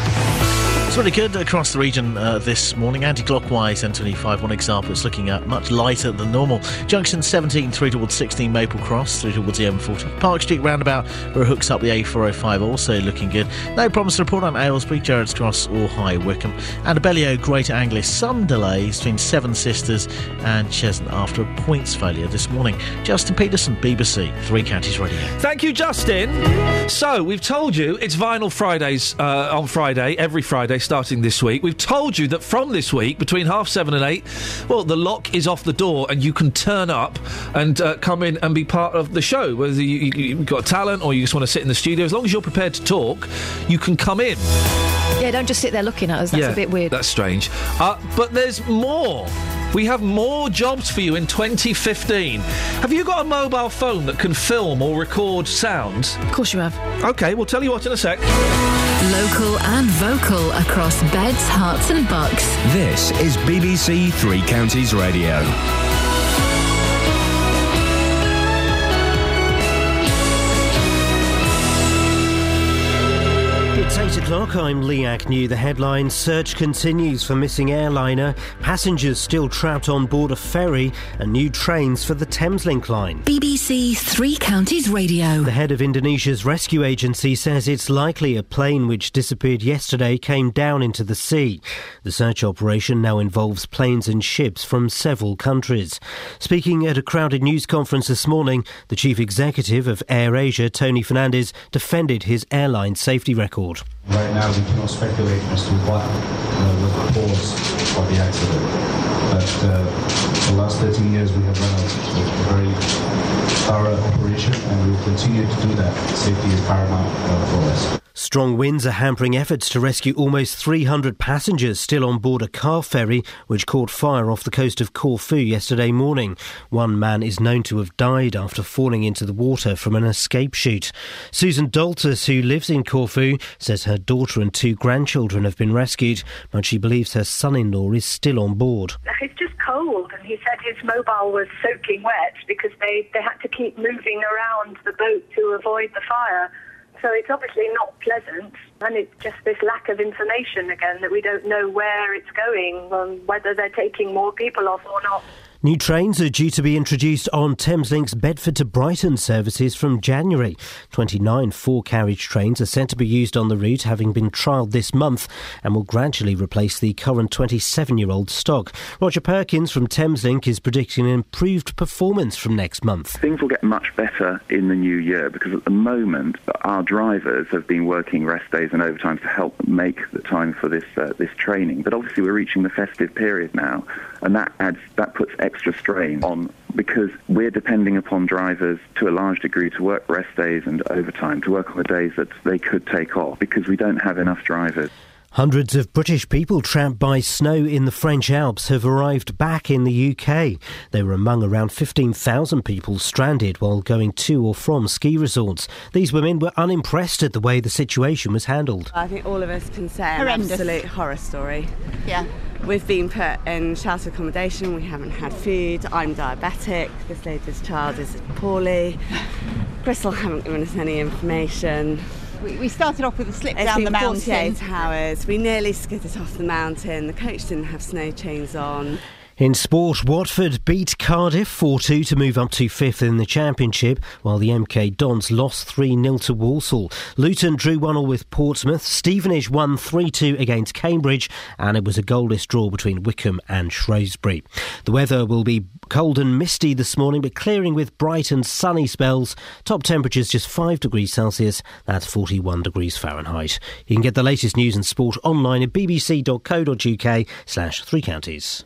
It's really good across the region uh, this morning. Anti-clockwise, M25, one example. It's looking at much lighter than normal. Junction 17 through towards 16 Maple Cross, through towards the M40. Park Street roundabout, where it hooks up the A405, also looking good. No problems to report on Aylesbury, Gerrards Cross, or High Wycombe. And Abellio, Greater Anglia, some delays between Seven Sisters and Cheshunt after a points failure this morning. Justin Peterson, BBC Three Counties Radio. Thank you, Justin. So, we've told you it's Vinyl Fridays uh, on Friday, every Friday starting this week. We've told you that from this week, between half seven and eight, well, the lock is off the door and you can turn up and uh, come in and be part of the show. Whether you, you, you've got talent or you just want to sit in the studio, as long as you're prepared to talk, you can come in. Yeah, don't just sit there looking at us. That's a bit weird. That's strange. Uh, but there's more. We have more jobs for you in 2015. Have you got a mobile phone that can film or record sounds? Of course you have. Okay, we'll tell you what in a sec. Local and vocal across beds, Herts, and bucks. This is BBC Three Counties Radio. 8 o'clock. I'm Lee Agnew. The headline Search continues for missing airliner, passengers still trapped on board a ferry, and new trains for the Thameslink line. BBC Three Counties Radio. The head of Indonesia's rescue agency says it's likely a plane which disappeared yesterday came down into the sea. The search operation now involves planes and ships from several countries. Speaking at a crowded news conference this morning, the chief executive of AirAsia, Tony Fernandes, defended his airline safety record. Right now, we cannot speculate as to what uh, was the cause of the accident. But uh, the last 13 years, we have run a, very thorough operation, and we will continue to do that. Safety is paramount uh, for us. Strong winds are hampering efforts to rescue almost 300 passengers still on board a car ferry which caught fire off the coast of Corfu yesterday morning. One man is known to have died after falling into the water from an escape chute. Susan Daltus, who lives in Corfu, says her daughter and two grandchildren have been rescued, but she believes her son-in-law is still on board. It's just cold, and he said his mobile was soaking wet because they, they had to keep moving around the boat to avoid the fire. So it's obviously not pleasant, and it's just this lack of information again that we don't know where it's going, um, whether they're taking more people off or not. New trains are due to be introduced on Thameslink Bedford to Brighton services from January. 29 four carriage trains are set to be used on the route, having been trialled this month, and will gradually replace the current 27 year old stock. Roger Perkins from Thameslink is predicting an improved performance from next month. Things will get much better in the new year because at the moment our drivers have been working rest days and overtime to help make the time for this uh, this training. But obviously we're reaching the festive period now, and that adds that puts extra strain on because we're depending upon drivers to a large degree to work rest days and overtime to work on the days that they could take off because we don't have enough drivers. Hundreds of British people trapped by snow in the French Alps have arrived back in the UK. They were among around 15,000 people stranded while going to or from ski resorts. These women were unimpressed at the way the situation was handled. I think all of us can say an Horrendous. absolute horror story. Yeah. We've been put in shelter accommodation, we haven't had food, I'm diabetic, this lady's child is poorly. Bristol haven't given us any information. We, we started off with a slip It's down the mountain. 48 hours. We nearly skidded off the mountain. The coach didn't have snow chains on. In sport, Watford beat Cardiff 4 2 to move up to fifth in the Championship, while the MK Dons lost 3 0 to Walsall. Luton drew 1 0 with Portsmouth. Stevenage won 3 2 against Cambridge, and it was a goalless draw between Wycombe and Shrewsbury. The weather will be cold and misty this morning, but clearing with bright and sunny spells. Top temperatures just 5 degrees Celsius, that's 41 degrees Fahrenheit. You can get the latest news and sport online at bbc.co.uk slash three counties.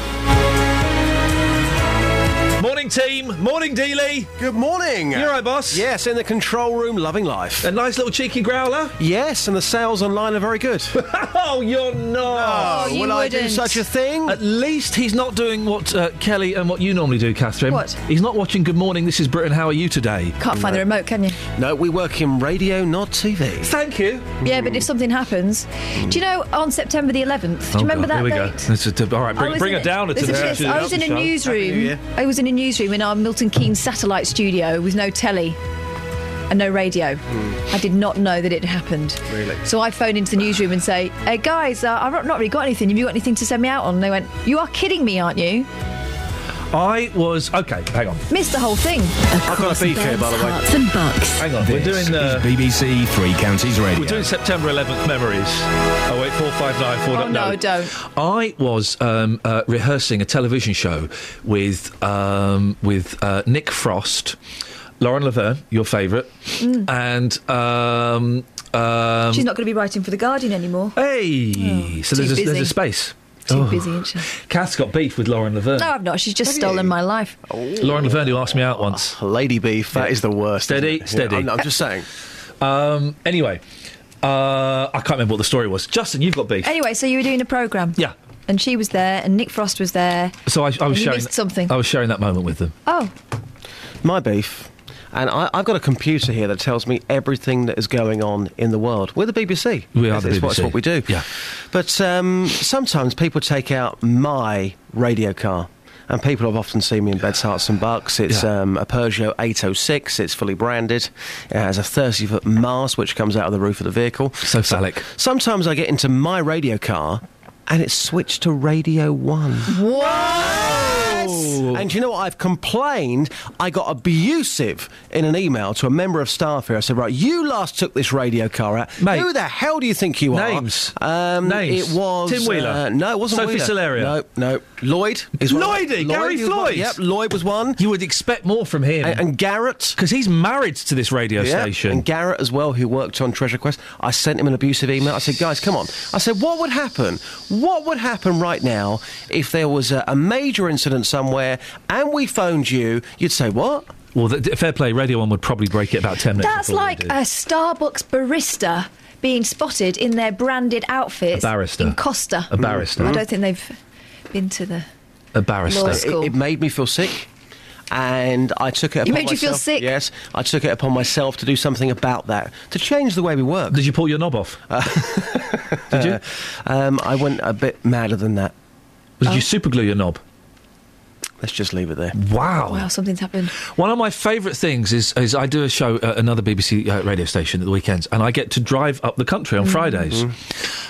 team. Morning, Dealey. Good morning. You all right, boss? Yes, in the control room, loving life. A nice little cheeky growler? Yes, and the sales online are very good. oh, you're not. Oh, will I do such a thing? At least he's not doing what uh, Kelly and what you normally do, Catherine. What? He's not watching Good Morning, This is Britain, How Are You Today? Can't find the remote, can you? No, we work in radio, not TV. Thank you. Yeah, but if something happens, do you know on September the 11th? Do you remember Oh, God, that Here we date? go. This is t- all right, I bring, was bring in her a- down to listen the to this. to the I was in a show. newsroom. I was in a newsroom in our Milton Keynes satellite studio with no telly and no radio. I did not know that it happened. Really? So I phoned into the newsroom and say, "Hey guys, uh, I've not really got anything. Have you got anything to send me out on?" And they went, "You are kidding me, aren't you?" I was okay. Hang on. Missed the whole thing. I've got a beef here, by the way. Herts and bucks. Hang on. We're This doing uh, BBC Three Counties Radio. We're doing September 11th memories. Oh wait, four five nine four. Oh no, don't. I was um, uh, rehearsing a television show with um, with uh, Nick Frost, Lauren Laverne, your favourite, Mm. and um, um, She's not going to be writing for the Guardian anymore. Hey, Oh, so there's a, there's a space. Too Oh. busy, isn't she? Kath's got beef with Lauren Laverne. No, I've not. She's just stolen my life. Lauren Laverne, who asked me out once. Lady beef, that is the worst. Steady, steady. Yeah, I'm, I'm just saying. Um, anyway, uh, I can't remember what the story was. Justin, you've got beef. Anyway, so you were doing a programme. Yeah. And she was there, and Nick Frost was there. So I, I was you sharing missed something. I was sharing that moment with them. Oh, My beef. And I, I've got a computer here that tells me everything that is going on in the world. We're the BBC. We are It's- the it's what- it's what we do. Yeah. But um, sometimes people take out my radio car. And people have often seen me in Beds, Herts and Bucks. It's Yeah. um, a Peugeot 806. It's fully branded. It has a 30 foot mast which comes out of the roof of the vehicle. So phallic. Sometimes I get into my radio car and it switched to Radio 1. what? And you know what? I've complained. I got abusive in an email to a member of staff here. I said, right, you last took this radio car out. Mate. Who the hell do you think you Names. are? Um, Names. It was Tim Wheeler. uh, no, it wasn't Sophie Wheeler. Solaria. No, no. Lloyd is one. Lloydie, Gary was one. Floyd. Yep, Lloyd was one. You would expect more from him. And, and Garrett. Because he's married to this radio Yeah, station. And Garrett as well, who worked on Treasure Quest. I sent him an abusive email. I said, guys, come on. I said, what would happen? What would happen right now if there was a, a major incident somewhere and we phoned you? You'd say, what? Well, the, the Fair Play Radio One would probably break it about 10 minutes. That's like a Starbucks barista being spotted in their branded outfits. A barrister. In Costa. A barrister. I don't think they've been to the. a barrister. Law It, it made me feel sick. And I took it It upon made you feel myself- sick? Yes, I took it upon myself to do something about that, to change the way we work. Did you pull your knob off? Did you? Um, I went a bit madder than that. Did Oh. you superglue your knob? Let's just leave it there. Wow. Wow, something's happened. One of my favourite things is, is I do a show at another BBC uh, radio station at the weekends, and I get to drive up the country on Fridays,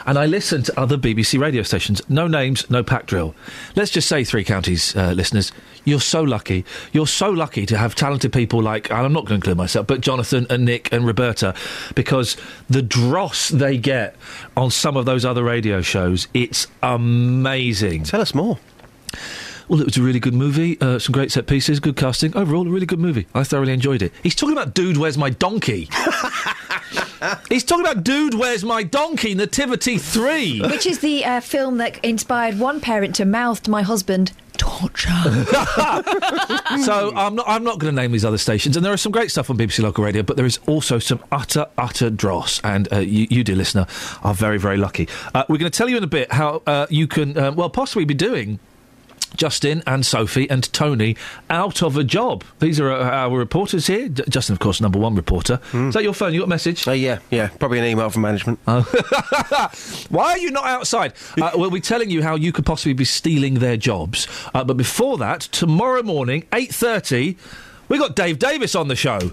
and I listen to other BBC radio stations. No names, no pack drill. Let's just say, Three Counties uh, listeners, you're so lucky. You're so lucky to have talented people like, and I'm not going to include myself, but Jonathan and Nick and Roberta, because the dross they get on some of those other radio shows, it's amazing. Tell us more. Well, it was a really good movie, uh, some great set pieces, good casting. Overall, a really good movie. I thoroughly enjoyed it. He's talking about Dude, Where's My Donkey? He's talking about Dude, Where's My Donkey? Nativity 3. Which is the uh, film that inspired one parent to mouth to my husband, torture. so I'm not. I'm not going to name these other stations, and there is some great stuff on BBC Local Radio, but there is also some utter, utter dross. And uh, you, you, dear listener, are very, very lucky. Uh, we're going to tell you in a bit how uh, you can, uh, well, possibly be doing. Justin and Sophie and Tony out of a job. These are our reporters here. Justin, of course, number one reporter. Is that your phone? You got a message? Uh, yeah, yeah. Probably an email from management. Why are you not outside? Uh, we'll be telling you how you could possibly be stealing their jobs. Uh, but before that, tomorrow morning, 8.30, we got Dave Davies on the show.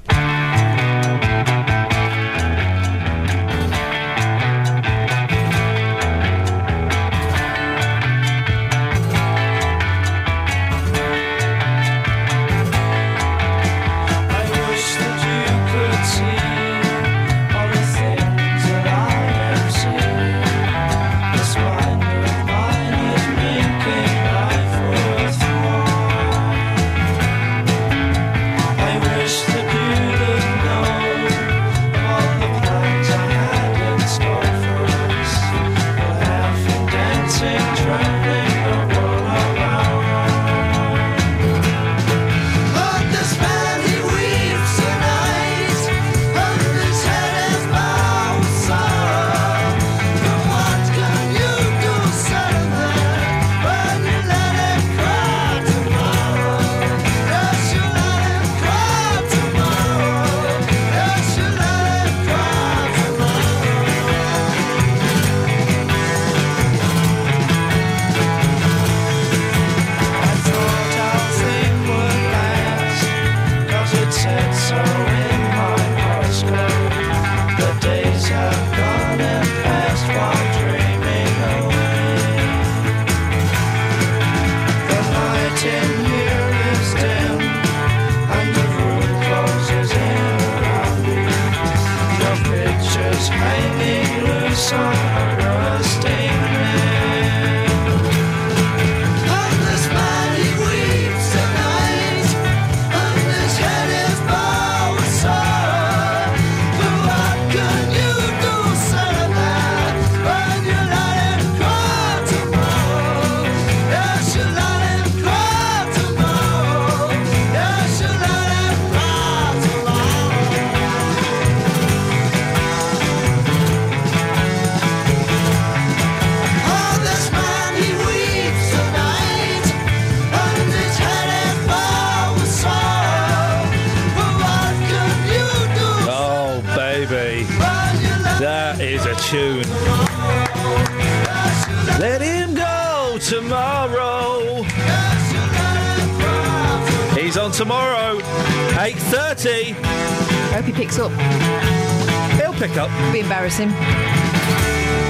Baby. That is a tune. Let him go tomorrow. He's on tomorrow, 8.30. Hope he picks up. He'll pick up. Be embarrassing.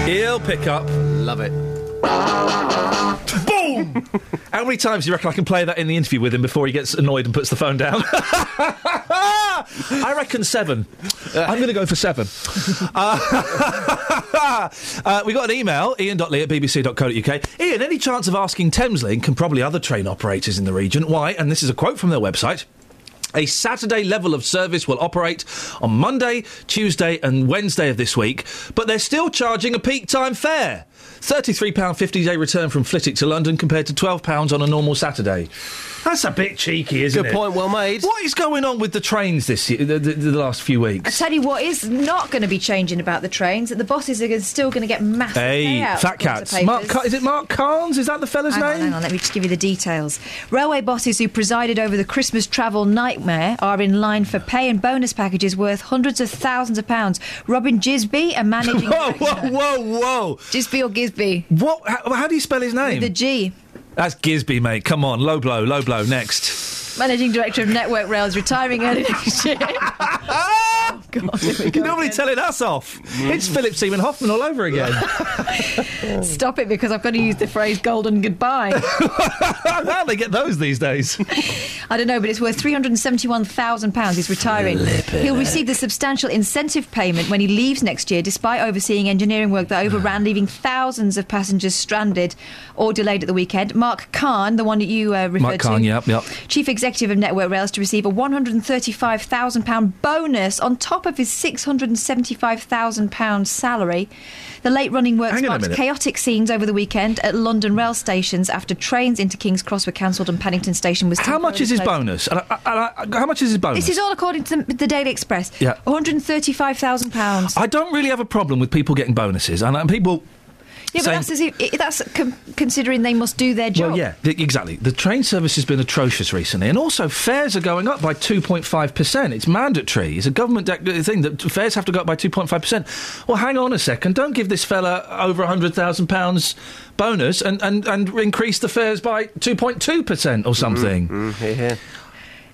He'll pick up. Love it. Boom! How many times do you reckon I can play that in the interview with him before he gets annoyed and puts the phone down? I reckon seven. I'm going to go for seven. Uh, uh, we got an email, iain.lee at bbc.co.uk. Iain, any chance of asking Thameslink and probably other train operators in the region why, and this is a quote from their website, a Saturday level of service will operate on Monday, Tuesday, and Wednesday of this week, but they're still charging a peak time fare. £33.50 day return from Flitwick to London compared to £12 on a normal Saturday. That's a bit cheeky, isn't Good it? Good point, well made. What is going on with the trains this year, the, the, the last few weeks? I tell you what is not going to be changing about the trains. That the bosses are still going to get massive Hey, payouts. fat cats. Mark. Car- is it Mark Carnes? Is that the fella's Hang on, name? hang on, let me just give you the details. Railway bosses who presided over the Christmas travel nightmare are in line for pay and bonus packages worth hundreds of thousands of pounds. Robin Gisby, a managing Whoa, whoa, whoa, whoa! Gisby or Gisby? What? How, how do you spell his name? With a G. That's Gisby, mate. Come on, low blow, low blow. Next. Managing director of Network Rail is retiring early next year. oh, God, here we go You're normally telling us off. It's Philip Seaman Hoffman all over again. Stop it because I've got to use the phrase golden goodbye. How they get those these days? I don't know, but it's worth £371,000. He's retiring. He'll receive the substantial incentive payment when he leaves next year, despite overseeing engineering work that overran, leaving thousands of passengers stranded or delayed at the weekend. Mark Carne, the one that you uh, referred Mark Carne, to, yep, yep. Chief Executive of Network Rail, is to receive a £135,000 bonus on top of his £675,000 salary. The late running work sparked chaotic scenes over the weekend at London rail stations after trains into King's Cross were cancelled and Paddington Station was How much is his bonus? And I- and I- how much is his bonus? This is all according to the, the Daily Express. Yeah. £135,000. I don't really have a problem with people getting bonuses, and uh, people. Yeah, but saying- that's, if, that's com- considering they must do their job. Well, yeah, th- exactly. The train service has been atrocious recently, and also fares are going up by 2.5%. It's mandatory. It's a government dec- uh, thing that fares have to go up by 2.5%. Well, hang on a second. Don't give this fella over £100,000 bonus and, and, and increase the fares by 2.2% or mm-hmm, something. Mm-hmm, yeah.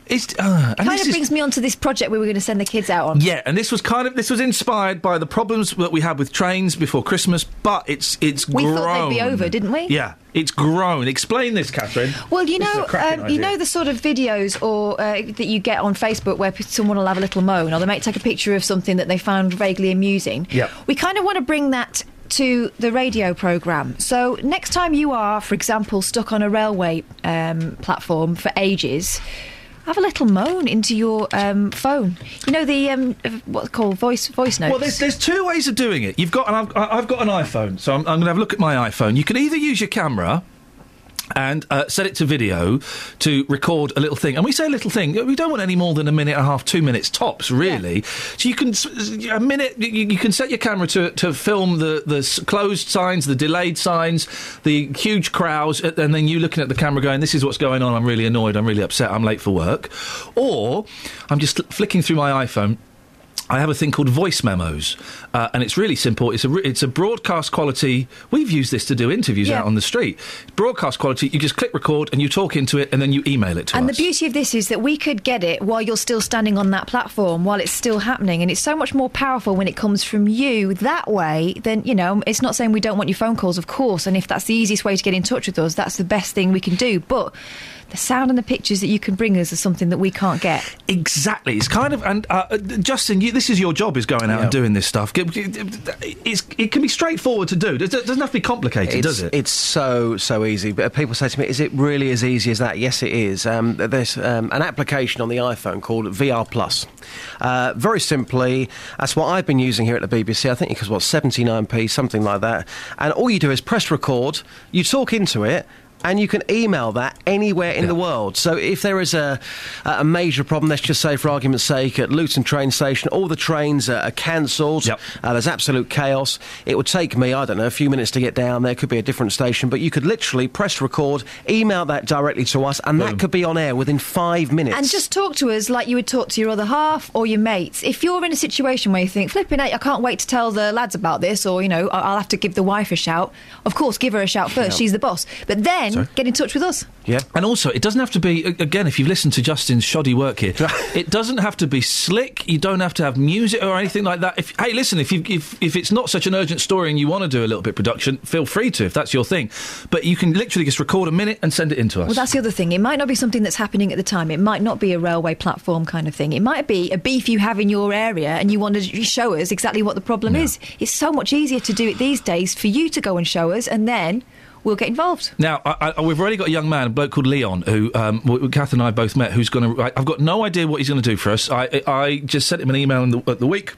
It's, uh, and Kind this of is- brings me on to this project we were going to send the kids out on. Yeah, and this was kind of this was inspired by the problems that we had with trains before Christmas, but it's it's We grown. thought they'd be over, didn't we? Yeah, it's grown. Explain this, Catherine. Well, you is know, um, you know the sort of videos or uh, that you get on Facebook where someone will have a little moan, or they might take a picture of something that they found vaguely amusing. Yeah, We kind of want to bring that to the radio program. So next time you are, for example, stuck on a railway um, platform for ages. Have a little moan into your um, phone. You know the um, what's called voice voice notes. Well, there's, there's two ways of doing it. You've got, and I've, I've got an iPhone, so I'm, I'm going to have a look at my iPhone. You can either use your camera and uh, set it to video to record a little thing. And we say a little thing, we don't want any more than a minute and a half, two minutes tops, really. So you can a minute. You, you can set your camera to to film the the closed signs, the delayed signs, the huge crowds, and then you looking at the camera going, "This is what's going on. I'm really annoyed. I'm really upset. I'm late for work," or I'm just flicking through my iPhone. I have a thing called voice memos, uh, and it's really simple. It's a re- it's a broadcast quality. We've used this to do interviews Yeah. out on the street. Broadcast quality. You just click record and you talk into it, and then you email it to And us. And the beauty of this is that we could get it while you're still standing on that platform, while it's still happening. And it's so much more powerful when it comes from you that way than, you know, it's not saying we don't want your phone calls, of course. And if that's the easiest way to get in touch with us, that's the best thing we can do. But the sound and the pictures that you can bring us are something that we can't get. Exactly. It's kind of and uh, uh, Justin, you, this is your job is going out and doing this stuff. It, it- it's, it can be straightforward to do. It doesn't have to be complicated, it's, does it? It's so so easy. But people say to me, "Is it really as easy as that?" Yes, it is. Um, there's um, an application on the iPhone called VR Plus. Uh, very simply, that's what I've been using here at the BBC. I think because what 79p, something like that. And all you do is press record. You talk into it. And you can email that anywhere in the world. So if there is a, a major problem, let's just say for argument's sake, at Luton train station, all the trains are, are cancelled. Uh, there's absolute chaos. It would take me, I don't know, a few minutes to get down there. Could be a different station, but you could literally press record, email that directly to us, and that could be on air within five minutes. And just talk to us like you would talk to your other half or your mates. If you're in a situation where you think, flipping out, I can't wait to tell the lads about this, or, you know, I- I'll have to give the wife a shout, of course, give her a shout first. Yeah. She's the boss. But then Sorry. Um, get in touch with us. Yeah. And also, it doesn't have to be, again, if you've listened to Justin's shoddy work here, it doesn't have to be slick. You don't have to have music or anything like that. If, hey, listen, if, you, if, if it's not such an urgent story and you want to do a little bit of production, feel free to, if that's your thing. But you can literally just record a minute and send it in to us. Well, that's the other thing. It might not be something that's happening at the time. It might not be a railway platform kind of thing. It might be a beef you have in your area and you want to show us exactly what the problem is. It's so much easier to do it these days for you to go and show us and then we'll get involved. Now, I, I, we've already got a young man, a bloke called Leon, who um, Kath and I both met, who's going to. I've got no idea what he's going to do for us. I, I just sent him an email in the, at the week.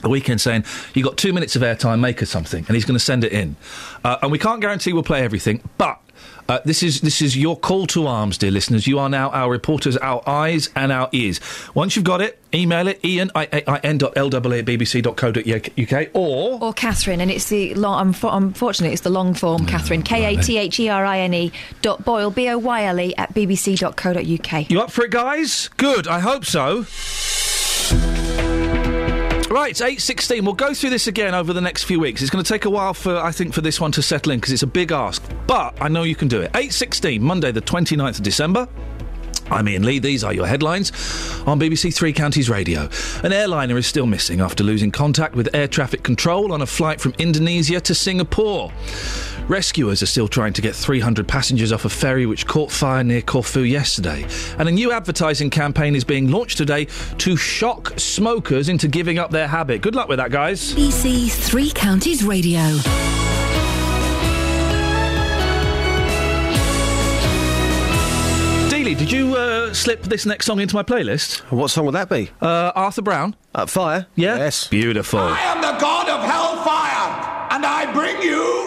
The weekend saying you got two minutes of airtime, make us something, and he's going to send it in. Uh, and we can't guarantee we'll play everything, but uh, this is this is your call to arms, dear listeners. You are now our reporters, our eyes and our ears. Once you've got it, email it ian i n dot l w a at bbc.co.uk or Or Catherine, and it's the long. unfo- Unfortunately, it's the long form Catherine. K A T H E R I N E dot Boyle B O Y L E at bbc.co.uk. You up for it, guys? Good. I hope so. Right, it's eight sixteen. We'll go through this again over the next few weeks. It's going to take a while for I think for this one to settle in because it's a big ask. But I know you can do it. Eight sixteen, Monday, the 29th of December. I'm Iain Lee. These are your headlines on BBC Three Counties Radio. An airliner is still missing after losing contact with air traffic control on a flight from Indonesia to Singapore. Rescuers are still trying to get 300 passengers off a ferry which caught fire near Corfu yesterday. And a new advertising campaign is being launched today to shock smokers into giving up their habit. Good luck with that, guys. BBC Three Counties Radio. Dealey, did you uh, slip this next song into my playlist? What song would that be? Uh, Arthur Brown. Uh, fire? Yeah? Yes. Beautiful. I am the god of hellfire, and I bring you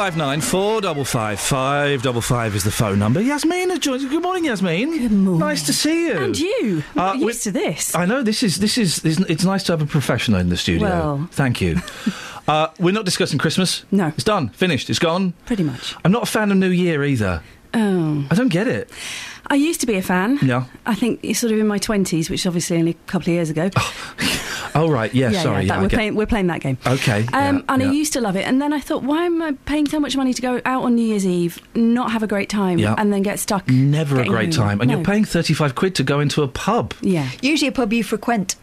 059 455 555 is the phone number. Yasmina joins. Good morning, Yasmin. Good morning. Nice to see you. And you. I'm uh, not used to this. I know this is this is it's nice to have a professional in the studio. Well. Thank you. uh, we're not discussing Christmas. No. It's done. Finished. It's gone. Pretty much. I'm not a fan of New Year either. Oh. I don't get it. I used to be a fan. Yeah. I think it's sort of in my twenties, which is obviously only a couple of years ago. Oh right, yeah. sorry, that, yeah, we're get- playing. We're playing that game. Okay. Um, yeah, and yeah. I used to love it, and then I thought, why am I paying so much money to go out on New Year's Eve, not have a great time, Yeah. and then get stuck? Never a great home? time, and No. you're paying thirty-five quid to go into a pub. Yeah. Usually a pub you frequent.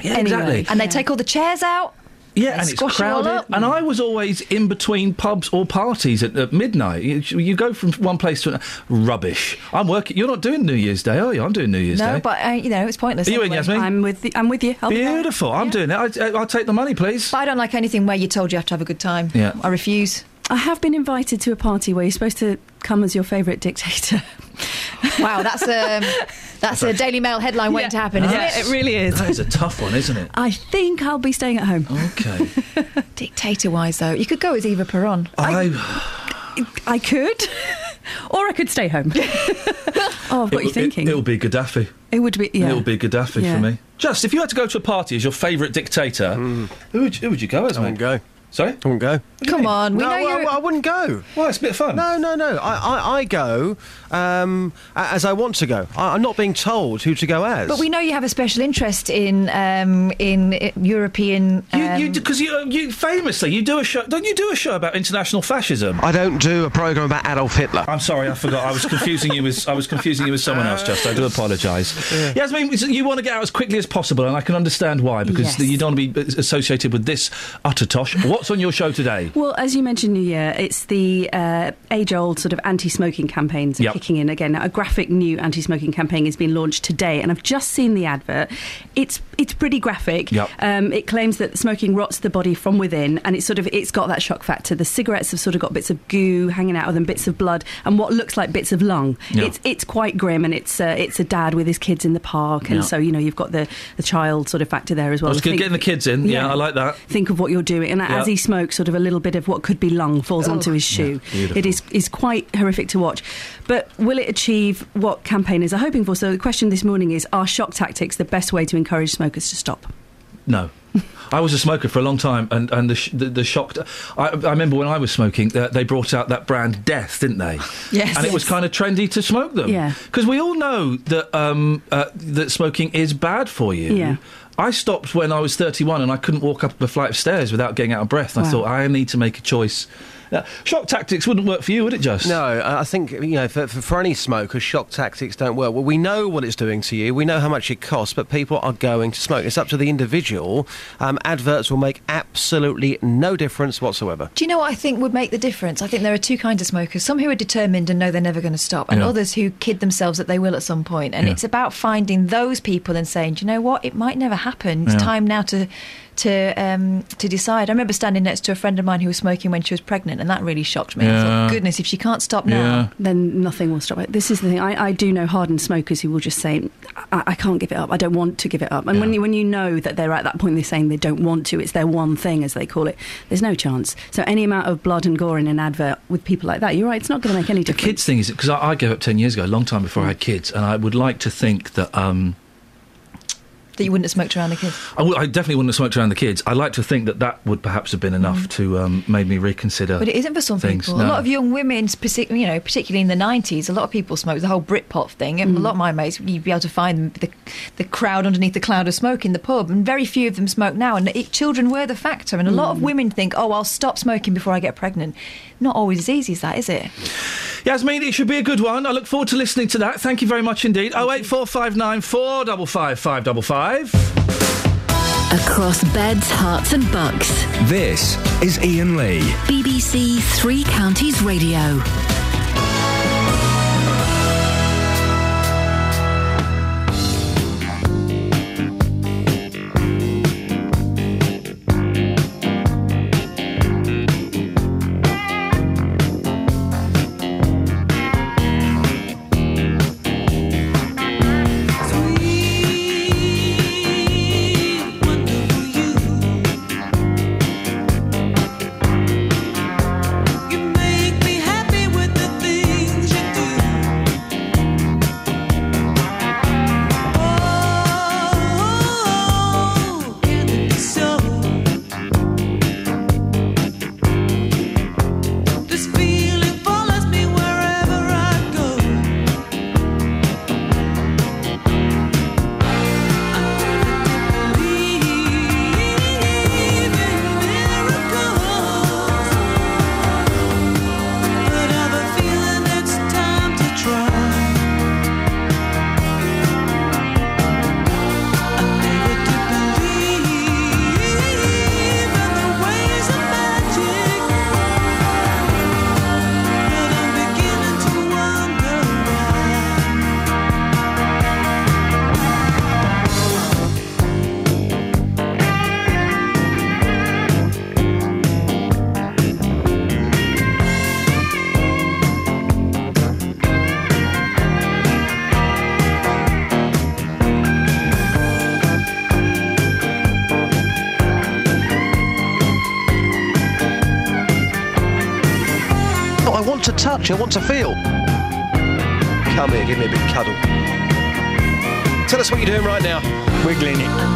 Yeah, exactly. And they take all the chairs out. Yeah, They and it's squash it all crowded. And I was always in between pubs or parties at, at midnight. You, you go from one place to another. Rubbish. I'm working. You're not doing New Year's Day, are you? I'm doing New Year's No, Day. No, but uh, you know it's pointless. Are you in. Yasmin? I'm with. The, I'm with you. I'll be. Beautiful. I'm doing it. I, I, I'll take the money, please. But I don't like anything where you're told you have to have a good time. Yeah. I refuse. I have been invited to a party where you're supposed to come as your favourite dictator. Wow, that's um, that's a Daily Mail headline waiting to happen, isn't Yeah, it? it really is. That is a tough one, isn't it? I think I'll be staying at home. Okay. Dictator wise, though, you could go as Eva Peron. I. I could, or I could stay home. oh, what are you thinking? It, will be Gaddafi. It would be. Yeah. It'll be Gaddafi Yeah. for me. Just if you had to go to a party as your favourite dictator, mm. who, would, who would you go as? I wouldn't go. Sorry, I wouldn't go. Come on, we no, know I, you're. I wouldn't go. Well, it's a bit of fun. No, no, no. I, I, I go um, as I want to go. I, I'm not being told who to go as. But we know you have a special interest in um, in uh, European. You, Um, you, because you, you famously you do a show. Don't you do a show about international fascism? I don't do a program about Adolf Hitler. I'm sorry, I forgot. I was confusing you with I was confusing you with someone else. Just I do apologise. Yasmin, you want to get out as quickly as possible, and I can understand why because Yes. you don't want to be associated with this utter tosh. What's on your show today? Well, as you mentioned, New Year, it's the uh, age-old sort of anti-smoking campaigns are Yep. kicking in again. Now, a graphic new anti-smoking campaign has been launched today, and I've just seen the advert. It's it's pretty graphic. Yep. Um, it claims that smoking rots the body from within, and it's sort of it's got that shock factor. The cigarettes have sort of got bits of goo hanging out of them, bits of blood, and what looks like bits of lung. Yeah. It's it's quite grim, and it's uh, it's a dad with his kids in the park, and so you know you've got the the child sort of factor there as I well. was getting the kids in. Yeah, Yeah. I like that. think of what you're doing. And as he smokes, sort of a little bit of what could be lung falls onto his shoe. beautiful. it is is quite horrific to watch. But will it achieve what campaigners are hoping for? So the question this morning is: Are shock tactics the best way to encourage smokers to stop? No. I was a smoker for a long time, and, and the, sh- the, the shock. I, I remember when I was smoking, uh, they brought out that brand Death, didn't they? Yes. And it was kind of trendy to smoke them. Yeah. Because we all know that um, uh, that smoking is bad for you. Yeah. I stopped when I was 31 and I couldn't walk up a flight of stairs without getting out of breath. I Wow. thought, I need to make a choice. Now, shock tactics wouldn't work for you, would it, just? No, I I think you know for, for, for any smoker, shock tactics don't work. Well, we know what it's doing to you. We know how much it costs, but people are going to smoke. It's up to the individual. Um, adverts will make absolutely no difference whatsoever. Do you know what I think would make the difference? I think there are two kinds of smokers: some who are determined and know they're never going to stop, and Yeah. others who kid themselves that they will at some point. And Yeah. it's about finding those people and saying, "Do you know what? It might never happen. It's Yeah. time now to." To um, to decide. I remember standing next to a friend of mine who was smoking when she was pregnant, and that really shocked me. I Yeah. thought, goodness, if she can't stop now, Then nothing will stop it. This is the thing. I, I do know hardened smokers who will just say, I, I can't give it up. I don't want to give it up. And when, you, when you know that they're at that point, they're saying they don't want to, it's their one thing, as they call it, there's no chance. So any amount of blood and gore in an advert with people like that, you're right, it's not going to make any difference. The difference. kids thing is because I, I gave up 10 years ago, a long time before I had kids, and I would like to think that. Um, that you wouldn't have smoked around the kids? I, w- I definitely wouldn't have smoked around the kids. I like to think that that would perhaps have been enough mm. to um, made me reconsider. But it isn't for some things, people. No. A lot of young women, you know, particularly in the 90s, a lot of people smoked the whole Britpop thing. Mm. A lot of my mates, you'd be able to find the, the crowd underneath the cloud of smoke in the pub, and very few of them smoke now. And it, children were the factor. And a mm. lot of mm. women think, oh, I'll stop smoking before I get pregnant. Not always as easy as that, is it? Yasmin, it should be a good one. I look forward to listening to that. Thank you very much indeed. 08459 555 Across beds, Herts, and bucks. This is Iain Lee. BBC Three Counties Radio. I want to feel. Come here, give me a big cuddle. Tell us what you're doing right now. Wiggling it.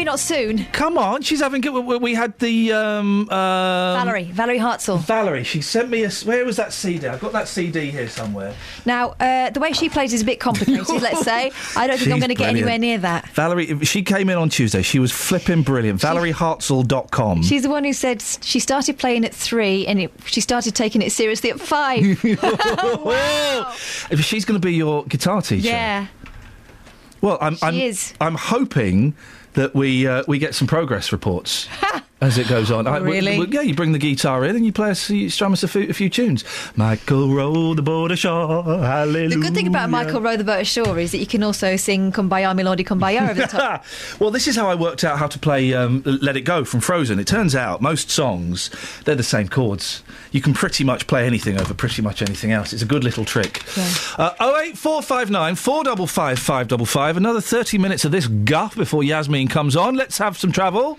Maybe not soon. Come on, she's having. good- We we had the um, um, Valerie, Valerie Hartzell. Valerie, she sent me a. Where was that CD? I've got that CD here somewhere. Now, uh, the way she plays is a bit complicated, let's say. I don't think I'm going to get brilliant. anywhere near that. Valerie, she came in on Tuesday. She was flipping brilliant. ValerieHartzell.com. She's the one who said she started playing at three and it, she started taking it seriously at five. wow. She's going to be your guitar teacher. yeah. Well, I'm. I'm, is. I'm hoping that we uh, we get some progress reports as it goes on. I- we- Really? we- yeah, you bring the guitar in and you play us, you strum us a few, a few tunes. Michael rowed the boat ashore. Hallelujah. The good thing about Michael Row the Boat Ashore is that you can also sing Kumbaya Melody Kumbaya over the top. well, this is how I worked out how to play um, Let It Go from Frozen. It turns out most songs, they're the same chords. You can pretty much play anything over pretty much anything else. It's a good little trick. Uh, 08459 455 555. Another 30 minutes of this guff before Yasmin comes on. Let's have some travel.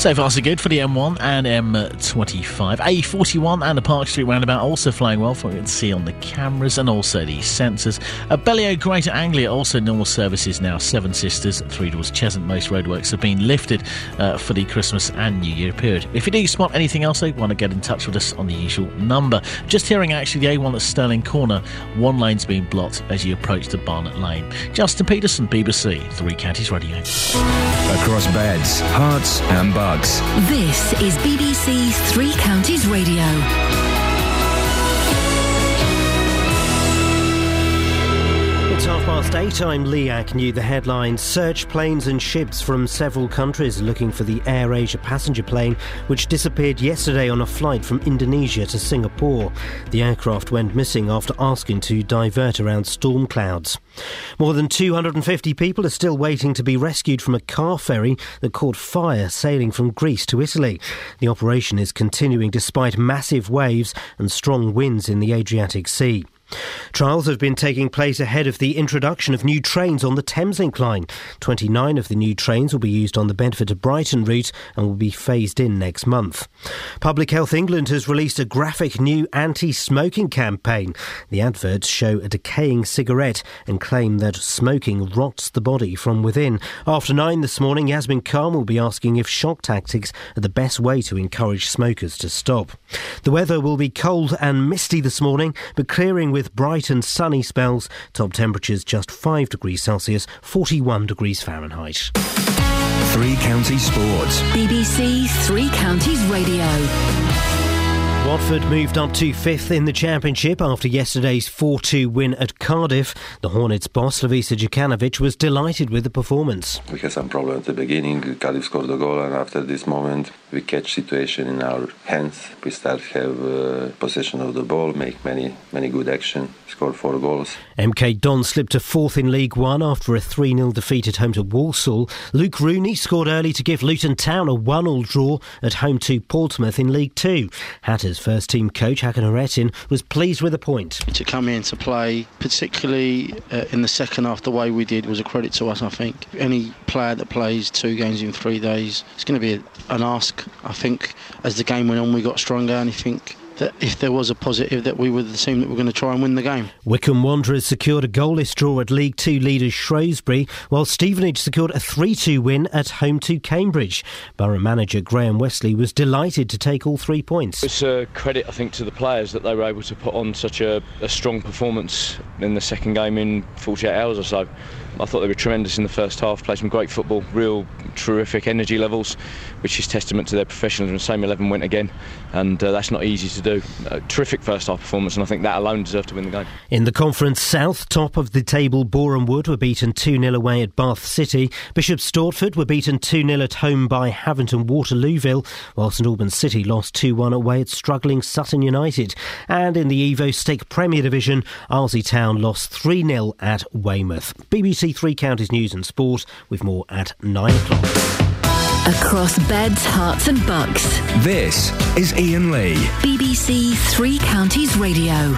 So far, so good for the M1 and M25. A41 and the Park Street roundabout also flying well from what you can see on the cameras and also the sensors. Abellio Greater Anglia also normal services now. Seven Sisters, Three Doors Cheshunt. Most roadworks have been lifted uh, for the Christmas and New Year period. If you do spot anything else, though, want to get in touch with us on the usual number. Just hearing actually the A1 at Stirling Corner, one lane's been blocked as you approach the Barnet Lane. Justin Peterson, BBC, Three Counties Radio. Across beds, Herts, and Bucks. This is BBC Three Counties Radio. Half past eight. I'm Lee Agnew. The headlines Search planes and ships from several countries looking for the Air Asia passenger plane, which disappeared yesterday on a flight from Indonesia to Singapore. The aircraft went missing after asking to divert around storm clouds. More than 250 people are still waiting to be rescued from a car ferry that caught fire sailing from Greece to Italy. The operation is continuing despite massive waves and strong winds in the Adriatic Sea. Trials have been taking place ahead of the introduction of new trains on the Thameslink line. 29 of the new trains will be used on the Bedford to Brighton route and will be phased in next month. Public Health England has released a graphic new anti smoking campaign. The adverts show a decaying cigarette and claim that smoking rots the body from within. After nine this morning, Yasmin Khan will be asking if shock tactics are the best way to encourage smokers to stop. The weather will be cold and misty this morning, but clearing with bright and sunny spells. Top temperatures just 5 degrees Celsius, 41 degrees Fahrenheit. Three Counties Sports. BBC Three Counties Radio. Watford moved up to fifth in the championship after yesterday's 4 2 win at Cardiff. The Hornets boss, Slavisa Jokanovic, was delighted with the performance. We had some problem at the beginning. Cardiff scored a goal, and after this moment, we catch situation in our hands. We start have uh, possession of the ball, make many many good action, score four goals. MK Don slipped to fourth in League One after a 3 0 defeat at home to Walsall. Luke Rooney scored early to give Luton Town a 1 all draw at home to Portsmouth in League Two. Hatters first team coach Hakan Hayrettin was pleased with the point. to come in to play, particularly uh, in the second half, the way we did was a credit to us. I think any player that plays two games in three days, it's going to be an ask. I think as the game went on, we got stronger, and I think that if there was a positive, that we were the team that were going to try and win the game. Wycombe Wanderers secured a goalless draw at League Two leaders Shrewsbury, while Stevenage secured a 3 2 win at home to Cambridge. Borough manager Graham Westley was delighted to take all three points. It's a credit, I think, to the players that they were able to put on such a, a strong performance in the second game in 48 hours or so. I thought they were tremendous in the first half, played some great football, real terrific energy levels, which is testament to their professionalism. Same 11 went again, and uh, that's not easy to do. Uh, terrific first half performance, and I think that alone deserved to win the game. In the Conference South, top of the table, Boreham Wood were beaten 2 0 away at Bath City. Bishop Stortford were beaten 2 0 at home by Havant Waterlooville, while St Albans City lost 2 1 away at struggling Sutton United. And in the Evo Stik Premier Division, Arlesey Town lost 3 0 at Weymouth. BBC Three Counties News and Sport with more at 9 o'clock. Across Beds, Herts, and Bucks. This is Iain Lee. BBC Three Counties Radio.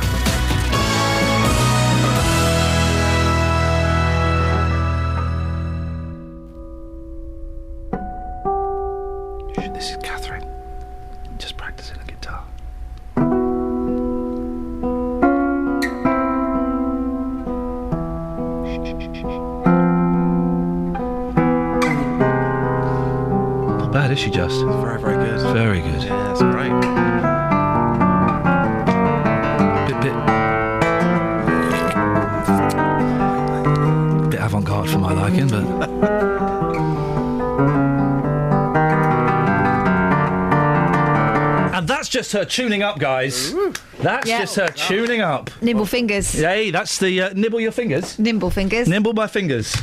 Just her tuning up, guys. That's Yeah. just her tuning up. Nimble fingers. Hey, that's the uh, nibble your fingers. Nimble fingers. Nimble my fingers.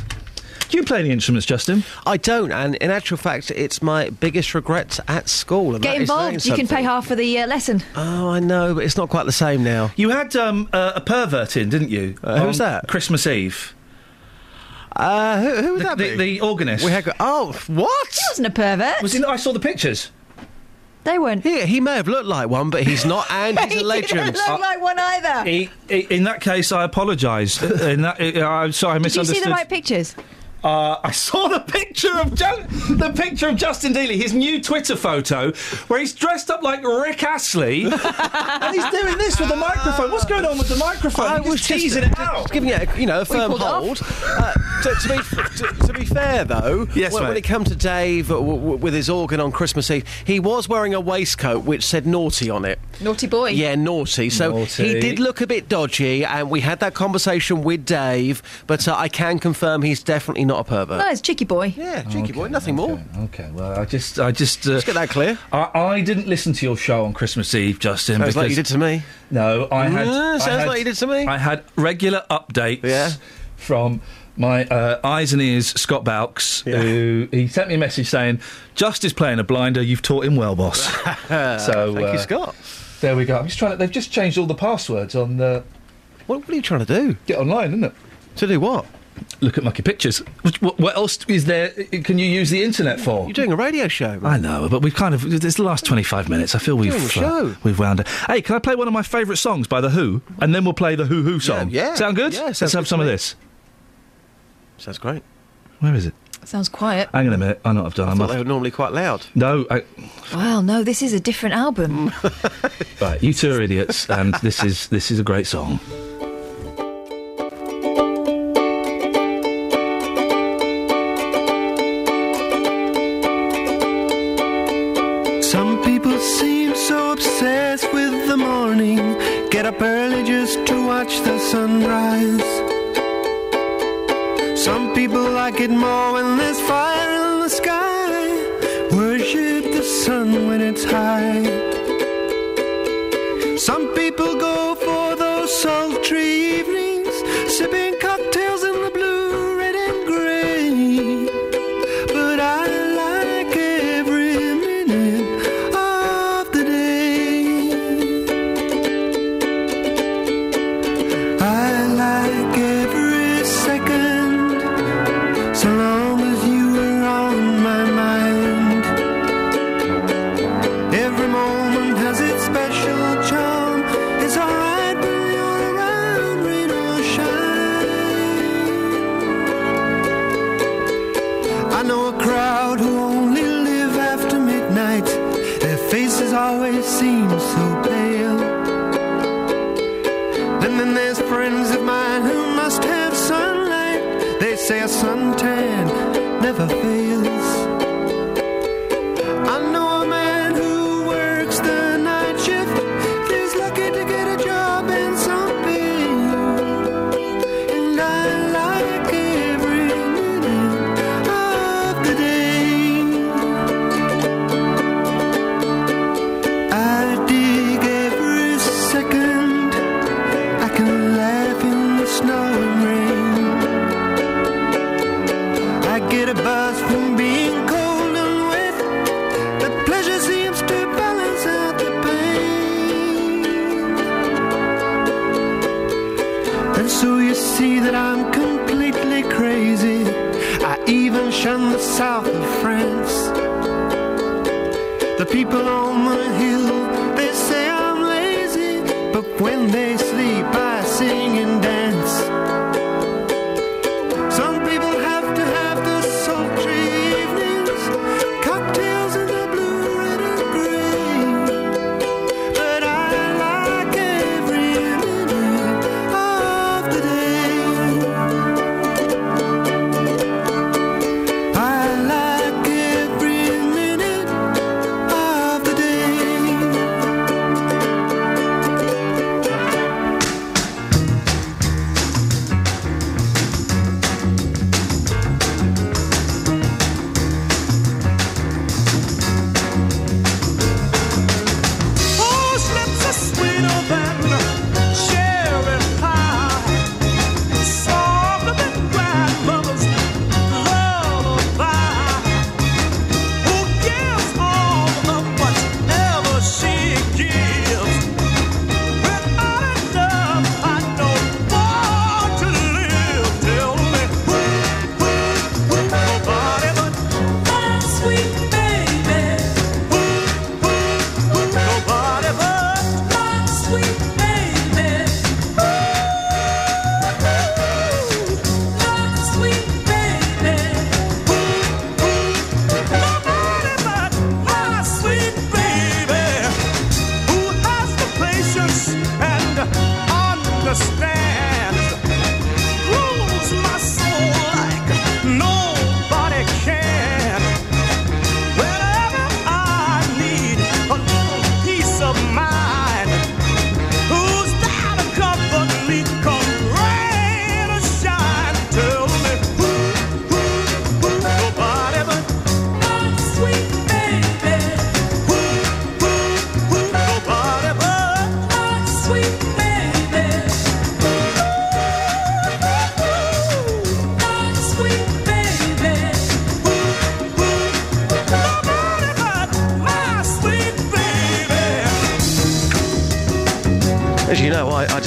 Do you play any instruments, Justin? I don't, and in actual fact, it's my biggest regret at school. and Get that is saying involved. You can pay half for the uh, lesson. Oh, I know, but it's not quite the same now. You had um, uh, a pervert in, didn't you? Uh, who's On that? Christmas Eve. Uh, who, who would the, that the, be? The organist. We had. go- Oh, what? He wasn't a pervert. Was he? I saw the pictures. They weren't. Yeah, he may have looked like one, but he's not, and he's he a legend. didn't look like one either. He, he- in that case, I apologise. Uh, in that, uh, I'm sorry, I Did you see the right pictures? Uh, I saw the picture of Ju- the picture of Justin Dealey, his new Twitter photo, where he's dressed up like Rick Astley, and he's doing this with the microphone. What's going on with the microphone? I He's was just teasing it out. Just giving it, a, you know, a firm pulled it off. hold. Uh, to, to, be, to, to be fair, though, Yes, when, when mate. it come to Dave uh, w- w- with his organ on Christmas Eve, he was wearing a waistcoat which said naughty on it. Naughty boy. Yeah, naughty. So Naughty. he did look a bit dodgy, and we had that conversation with Dave. But uh, I can confirm he's definitely not a pervert. No, it's cheeky boy. Yeah, cheeky boy, nothing more. Okay, well, I just, I just, uh, Let's get that clear. I, I didn't listen to your show on Christmas Eve, Justin. Sounds like you did to me. No, I had. Mm, I sounds had- like you did to me. I had regular updates Yeah. from my uh, eyes and ears Scott Balks, who he sent me a message saying, "Just is playing a blinder. You've taught him well, boss." so Thank uh, you, Scott. There we go. I'm just trying to. They've just changed all the passwords on the. What, what are you trying to do? Get online, isn't it? To do what? Look at mucky pictures. What, what, what else is there? Uh, can you use the internet for? You're doing a radio show. I know, but we've kind of. It's the last 25 minutes. I feel we've. Doing a uh, show. we've wound it. Hey, can I play one of my favourite songs by The Who? And then we'll play the Who Who song. yeah. Sound good? Yeah, Let's have good some of this. Sounds great. Where is it? Sounds quiet. Hang on a minute. I know what I've done. I I'm thought off. they were normally quite loud. No, I, Wow, no, this is a different album. right. You two are idiots, and this is this is a great song. So obsessed with the morning. Get up early just to watch the sunrise. Some people like it more when there's fire in the sky. Worship the sun when it's high. Some people go for those sultry evenings, sipping never fails. The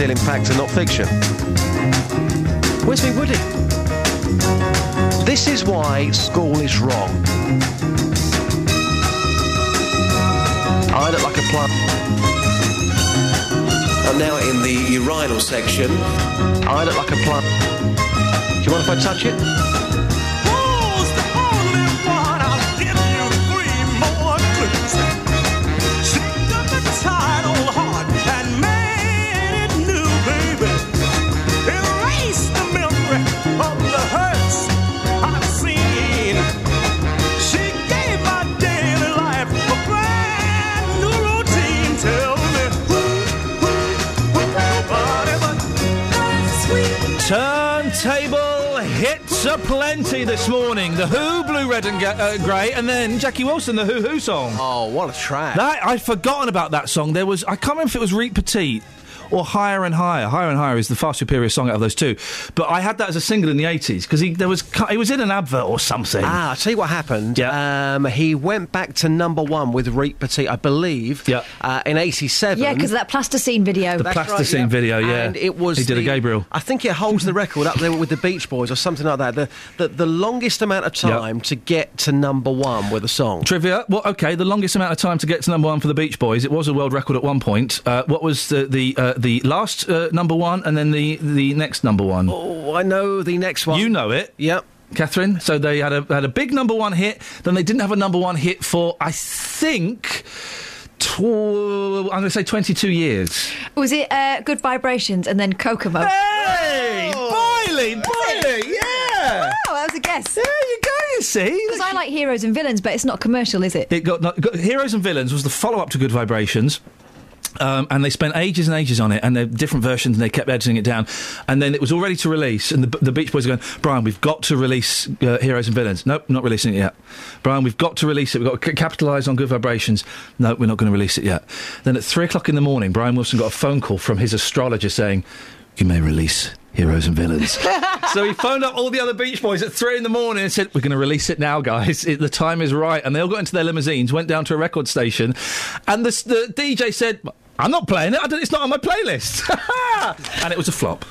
deal in fact and not fiction. Where's me Woody? This is why school is wrong. I look like a plant. I'm now in the urinal section. I look like a plant. Do you mind if I touch it? Hits aplenty this morning. The Who, Blue, Red and uh, Grey, and then Jackie Wilson, the Who Who song. Oh, what a track! That I'd forgotten about that song. There was I can't remember if it was Reet Petite or Higher and Higher. Higher and Higher is the far superior song out of those two. But I had that as a single in the eighties because he there was he was in an advert or something. Ah, I'll tell you what happened. Um, he went back to number one with Reet Petite, I believe, yeah. uh, in 87. Yeah, because that plasticine video. the plasticine video, yeah. And it was he did a Gabriel. I think it holds the record up there with the Beach Boys or something like that. The the, the longest amount of Yep. time to get to number one with a song. Trivia. Well, okay. The longest amount of time to get to number one for the Beach Boys. It was a world record at one point. Uh, what was the the uh, the last uh, number one, and then the the next number one? Oh, I know the next one. You know it. Yep. Catherine. So they had a had a big number one hit. Then they didn't have a number one hit for I think. Tw- I'm going to say 22 years. Was it uh, Good Vibrations and then Kokomo? Hey! Boiling, boiling, yeah! Oh, that was a guess. There you go, you see. Because I like heroes and villains, but it's not commercial, is it? It got, not, got Heroes and Villains was the follow up to Good Vibrations. Um, and they spent ages and ages on it, and they're different versions, and they kept editing it down. And then it was all ready to release, and the, the Beach Boys are going, Brian, we've got to release uh, Heroes and Villains. Nope, not releasing it yet. Brian, we've got to release it. We've got to c- capitalise on Good Vibrations. No, we're not going to release it yet. Then at three o'clock in the morning, Brian Wilson got a phone call from his astrologer saying, You may release Heroes and Villains. so he phoned up all the other Beach Boys at three in the morning and said, "We're going to release it now, guys. It, the time is right." And they all got into their limousines, went down to a record station, and the, the DJ said, "I'm not playing it. I don't, it's not on my playlist." and it was a flop.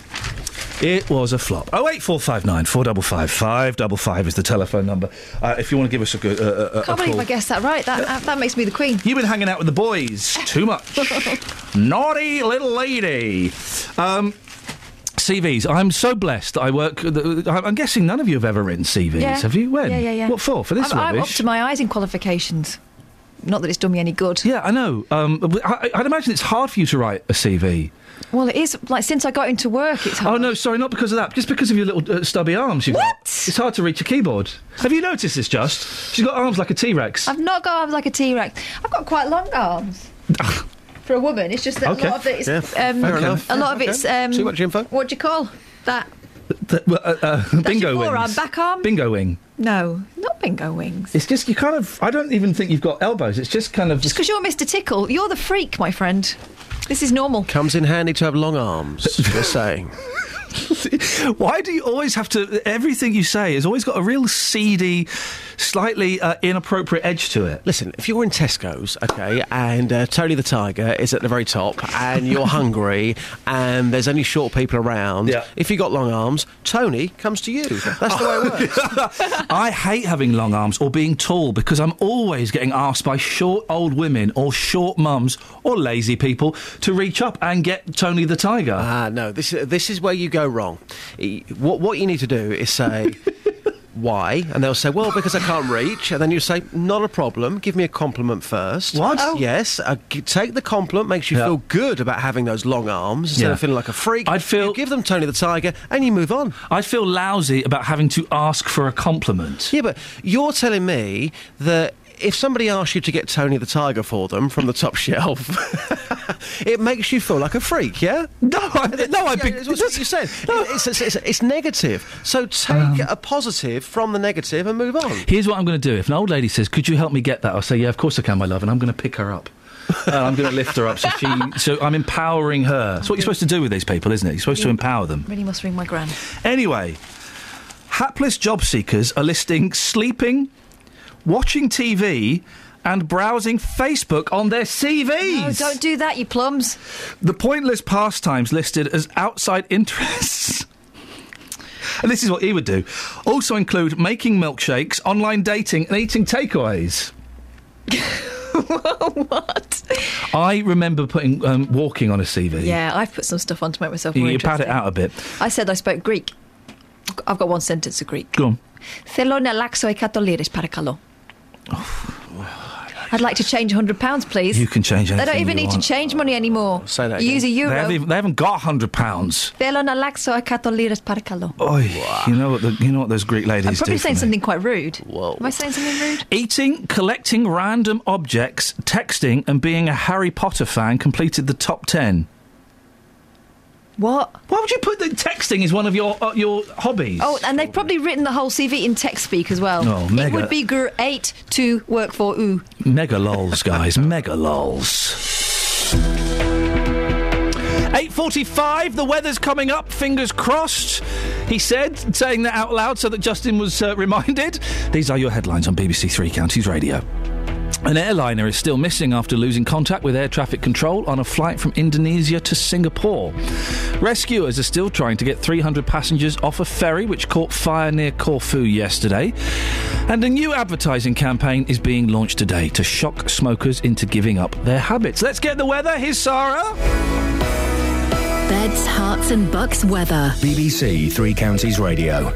It was a flop. Oh eight four five nine four double five five double five is the telephone number. Uh, if you want to give us a good uh, uh, a Can't believe call. I guessed that right. That, that, that makes me the queen. You've been hanging out with the boys too much. Naughty little lady. Um, CVs. I'm so blessed. I work. I'm guessing none of you have ever written CVs. Yeah. Have you? When? Yeah, yeah, yeah. What for? For this I'm, I'm up to my eyes in qualifications. Not that it's done me any good. yeah, I know. Um, I, I'd imagine it's hard for you to write a CV. Well, it is. Like, since I got into work, it's hard. Oh no, sorry, not because of that. Just because of your little uh, stubby arms. You've what? Got. It's hard to reach a keyboard. Have you noticed this? Just she's got arms like a T Rex. I've not got arms like a T Rex. I've got quite long arms. For a woman, it's just that Okay. a lot of it is. Yeah, um, fair enough. A lot of Okay. it's. Um, Too much info? What do you call that? Uh, uh, bingo your wings. forearm, back arm? Bingo wing. No, not bingo wings. It's just you kind of. I don't even think you've got elbows. It's just kind of. Just because you're Mr. Tickle, you're the freak, my friend. This is normal. Comes in handy to have long arms. Just saying. Why do you always have to? Everything you say has always got a real seedy, slightly uh, inappropriate edge to it. Listen, if you're in Tesco's, okay, and uh, Tony the Tiger is at the very top, and you're hungry, and there's only short people around, Yeah. if you've got long arms, Tony comes to you. That's the way it works. I hate having long arms or being tall because I'm always getting asked by short old women or short mums or lazy people to reach up and get Tony the Tiger. Ah, no, this is this is where you go wrong. What what you need to do is say. Why? And they'll say, well, because I can't reach. And then you say, not a problem. Give me a compliment first. What? Oh. Yes. Uh, g- take the compliment. Makes you feel good about having those long arms instead Yeah. of feeling like a freak. I'd feel- You give them Tony the Tiger, and you move on. I'd feel lousy about having to ask for a compliment. Yeah, but you're telling me that if somebody asks you to get Tony the Tiger for them from the top shelf, it makes you feel like a freak, yeah? No, I, no, I. Yeah, it's what you said. It's, it's, it's, it's negative. So take Um, a positive from the negative and move on. Here's what I'm going to do. If an old lady says, "Could you help me get that?" I'll say, "Yeah, of course I can, my love," and I'm going to pick her up. and I'm going to lift her up so she. So I'm empowering her. That's what you're supposed to do with these people, isn't it? You're supposed to empower them. Really must ring my gran. Anyway, hapless job seekers are listing sleeping, watching TV, and browsing Facebook on their CVs. No, don't do that, you plums. The pointless pastimes listed as outside interests. And this is what he would do. Also include making milkshakes, online dating, and eating takeaways. what? I remember putting um, walking on a CV. Yeah, I've put some stuff on to make myself You, more you pad it interesting. out a bit. I said I spoke Greek. I've got one sentence of Greek. Go on. Θέλω να αλλάξω 100 λίρες, παρακαλώ. I'd like to change £100, please. You can change They anything don't even you need want. to change money anymore. Say that You use a They euro. haven't, even, they haven't got hundred pounds. Θέλω να αλλάξω 100 λίρες, παρακαλώ. Oi, you know what the, you know what those Greek ladies I'm probably do. for saying me. something quite rude. Am I saying something rude? Eating, collecting random objects, texting, and being a Harry Potter fan completed the top ten. What? Why would you put the texting as one of your uh, your hobbies? Oh, and they've probably written the whole CV in text speak as well. Oh, It would be great to work for ooh. Mega lols, guys. Mega lols. 8.45, the weather's coming up, fingers crossed, he said, saying that out loud so that Justin was uh, reminded. These are your headlines on BBC Three Counties Radio. An airliner is still missing after losing contact with air traffic control on a flight from Indonesia to Singapore. Rescuers are still trying to get 300 passengers off a ferry which caught fire near Corfu yesterday. And a new advertising campaign is being launched today to shock smokers into giving up their habits. Let's get the weather. Here's Sarah. Beds, Herts, and Bucks weather. BBC Three Counties Radio.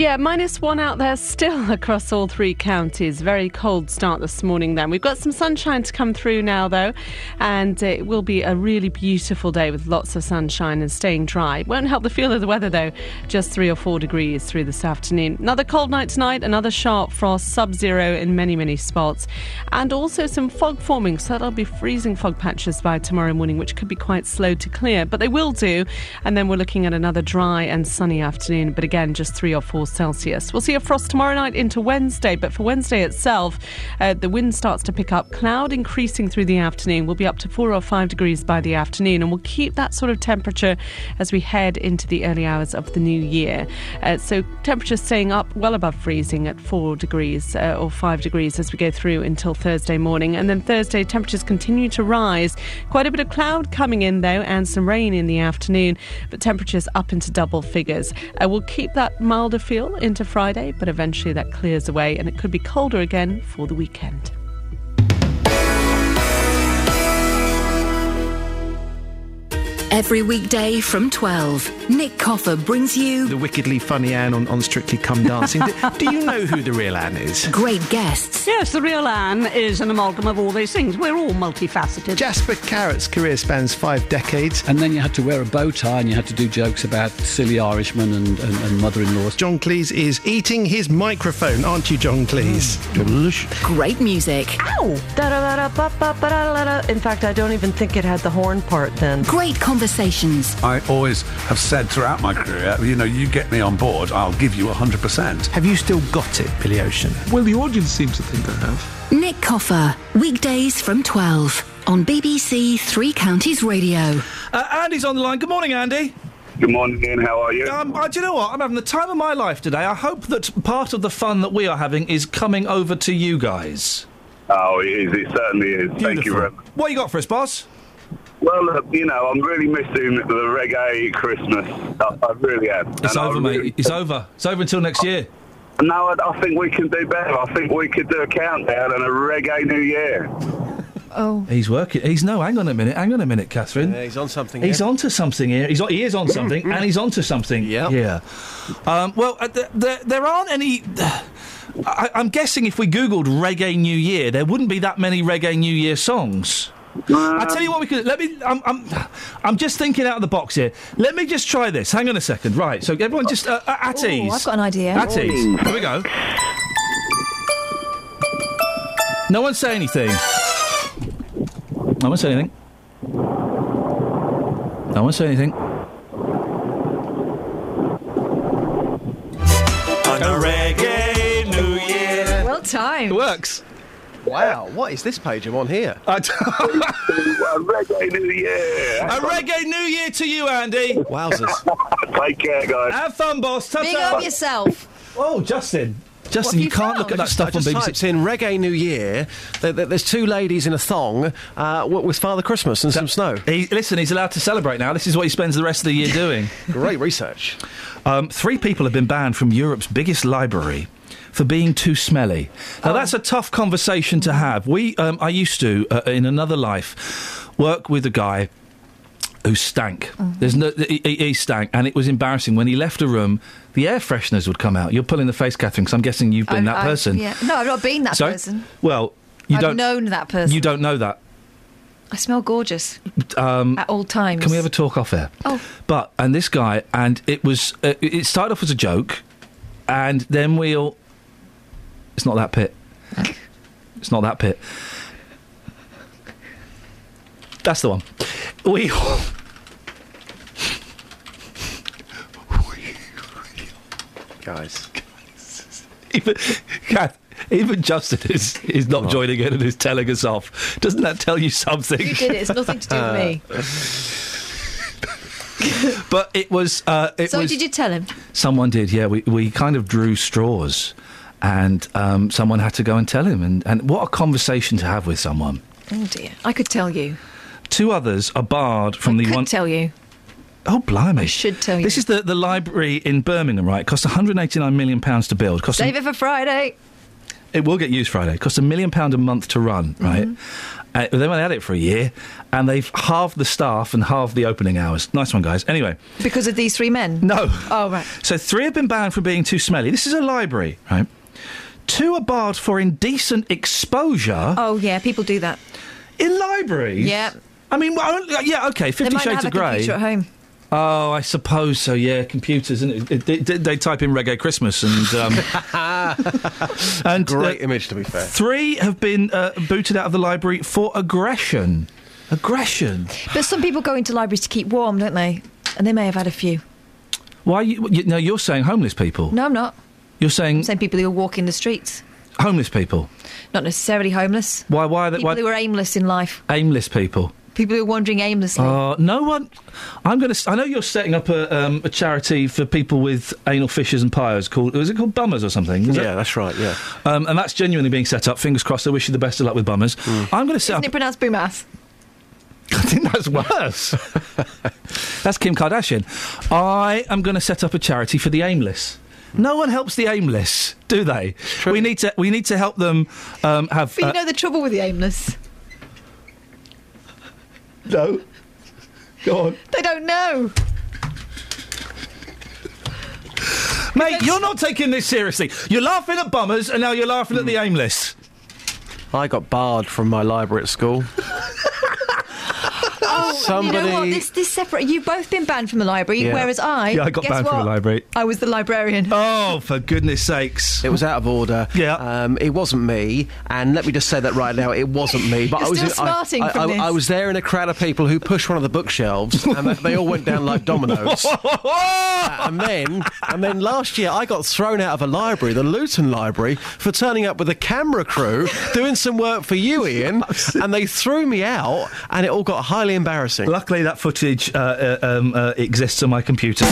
Yeah, minus one out there still across all three counties. Very cold start this morning then. We've got some sunshine to come through now though, and it will be a really beautiful day with lots of sunshine and staying dry. Won't help the feel of the weather though, just three or four degrees through this afternoon. Another cold night tonight, another sharp frost, sub zero in many, many spots, and also some fog forming, so that'll be freezing fog patches by tomorrow morning, which could be quite slow to clear, but they will do. And then we're looking at another dry and sunny afternoon, but again, just three or four Celsius. We'll see a frost tomorrow night into Wednesday, but for Wednesday itself, uh, the wind starts to pick up. Cloud increasing through the afternoon. We'll be up to four or five degrees by the afternoon, and we'll keep that sort of temperature as we head into the early hours of the new year. Uh, so temperatures staying up well above freezing at four degrees uh, or five degrees as we go through until Thursday morning. And then Thursday, temperatures continue to rise. Quite a bit of cloud coming in, though, and some rain in the afternoon, but temperatures up into double figures. Uh, we'll keep that milder feel into Friday, but eventually that clears away and it could be colder again for the weekend. Every weekday from 12, Nick Coffer brings you The wickedly funny Anne on, on Strictly Come Dancing. do, do you know who the real Anne is? great guests. Yes, the real Anne is an amalgam of all these things. We're all multifaceted. Jasper Carrott's career spans five decades. And then you had to wear a bow tie and you had to do jokes about silly Irishmen and, and, and mother in laws. John Cleese is eating his microphone, aren't you, John Cleese? Mm. Great music. Ow! In fact, I don't even think it had the horn part then. Great conversations. I always have said throughout my career, you know, you get me on board, I'll give you 100%. Have you still got it, Billy Ocean? Well, the audience seems to think I have. Nick Coffer, weekdays from 12 on BBC Three Counties Radio. Uh, Andy's on the line. Good morning, Andy. Good morning, Iain. How are you? Um, uh, do you know what? I'm having the time of my life today. I hope that part of the fun that we are having is coming over to you guys. Oh, it is. It certainly is. Thank you very much. What you got for us, boss? Well, uh, you know, I'm really missing the reggae Christmas. I, I really am. It's And I over, really- mate. It's over. It's over until next year. No, I, I think we can do better. I think we could do a countdown and a reggae New Year. Oh. He's working. He's no. Hang on a minute. Hang on a minute, Catherine. Yeah, he's on something. He's here. onto something here. He's on, he is on something, and he's onto something. Yeah. Yeah. Um, well, uh, th- th- there aren't any. I- I'm guessing if we googled reggae New Year, there wouldn't be that many reggae New Year songs. I tell you what, we could let me. I'm, I'm, I'm just thinking out of the box here. Let me just try this. Hang on a second. Right. So everyone, just uh, uh, at Ooh, ease. I've got an idea. At ease. Here we go. No one say anything. No one say anything. No one say anything. On a reggae New Year. Well timed. It works. Wow, what is this page I'm on here? a reggae New Year. A reggae New Year to you, Andy. Wowzers. Take care, guys. Have fun, boss. Ta-ta. Big up yourself. Oh, Justin. Justin, What have you, can't look at that just- stuff on just BBC. typed in Reggae New Year. There, there- there's two ladies in a thong uh, w- with Father Christmas and some snow. He, listen, he's allowed to celebrate now. This is what he spends the rest of the year doing. Great research. Um, three people have been banned from Europe's biggest library for being too smelly. Now, that's a tough conversation to have. We, um, I used to, uh, in another life, work with a guy who stank. There's no, he, he- stank, and it was embarrassing. When he left a room, the air fresheners would come out. You're pulling the face, Catherine, because I'm guessing you've been I- that I- person. yeah. No, I've not been that Sorry? person. Well, you I've don't. known that person. You don't know that. I smell gorgeous Um, at all times. Can we have a talk off air? Oh. But and this guy and it was uh, it started off as a joke, and then we'll. It's not that pit. It's not that pit. That's the one. We. Guys. even, Kath, even Justin is, is not joining in and is telling us off. Doesn't that tell you something? You did it. It's nothing to do with me. But it was. Uh, it so was did you tell him? Someone did, yeah. We, we kind of drew straws, and um, someone had to go and tell him. And, and what a conversation to have with someone. Oh dear. I could tell you. Two others are barred from the Could one. tell you. oh, blimey! I should tell you. This is the, the library in Birmingham, right? It cost 189 million pounds to build. Cost a- Save it for Friday. It will get used Friday. It costs a million pound a month to run, right? Uh, they've only had it for a year, and they've halved the staff and halved the opening hours. Nice one, guys. Anyway, Because of these three men? No. Oh, right. so three have been banned for being too smelly. This is a library, right? Two are barred for indecent exposure Oh, yeah, people do that. in libraries. Yeah. I mean, well, yeah, okay, They Fifty might not Shades have of a Grey. computer at home. Oh, I suppose so. Yeah, computers, and it, it, they, they type in reggae Christmas, and um, and Great uh, image, to be fair. Three have been uh, booted out of the library for aggression. Aggression. But some people go into libraries to keep warm, don't they? And they may have had a few. Why? You, you, no, you're saying homeless people. No, I'm not. You're saying I'm saying people who are walking the streets. homeless people. Not necessarily homeless. Why? Why? are they- People why who are aimless in life. aimless people. People who are wandering aimlessly. Uh, no one. I'm going to. I know you're setting up a, um, a charity for people with anal fissures and pyres called. Was it called Bummers or something? Is Yeah, it? that's right, yeah. Um, and that's genuinely being set up. Fingers crossed. I wish you the best of luck with Bummers. I'm going to set Isn't up. it pronounced boomass? I think that's worse. that's Kim Kardashian. I am going to set up a charity for the aimless. No one helps the aimless, do they? We need to. We need to help them um, have. But you uh, know the trouble with the aimless? no. Go on. They don't know. Mate, you're not taking this seriously. You're laughing at bummers, and now you're laughing at the Hmm. aimless. I got barred from my library at school. Oh, you know what? Somebody- This this separate. You've both been banned from the library, Yeah. whereas I. Yeah, I got guess banned from the library. I was the librarian. Oh, for goodness sakes! It was out of order. Yeah. Um, it wasn't me, and let me just say that right now, it wasn't me. But You're I was still in- I- smarting I, from I, this. I was there in a crowd of people who pushed one of the bookshelves, and they, they all went down like dominoes. and then, and then last year, I got thrown out of a library, the Luton Library, for turning up with a camera crew doing some work for you, Ian, and they threw me out, and it all got highly embarrassing. Luckily, that footage uh, uh, um, uh, exists on my computer.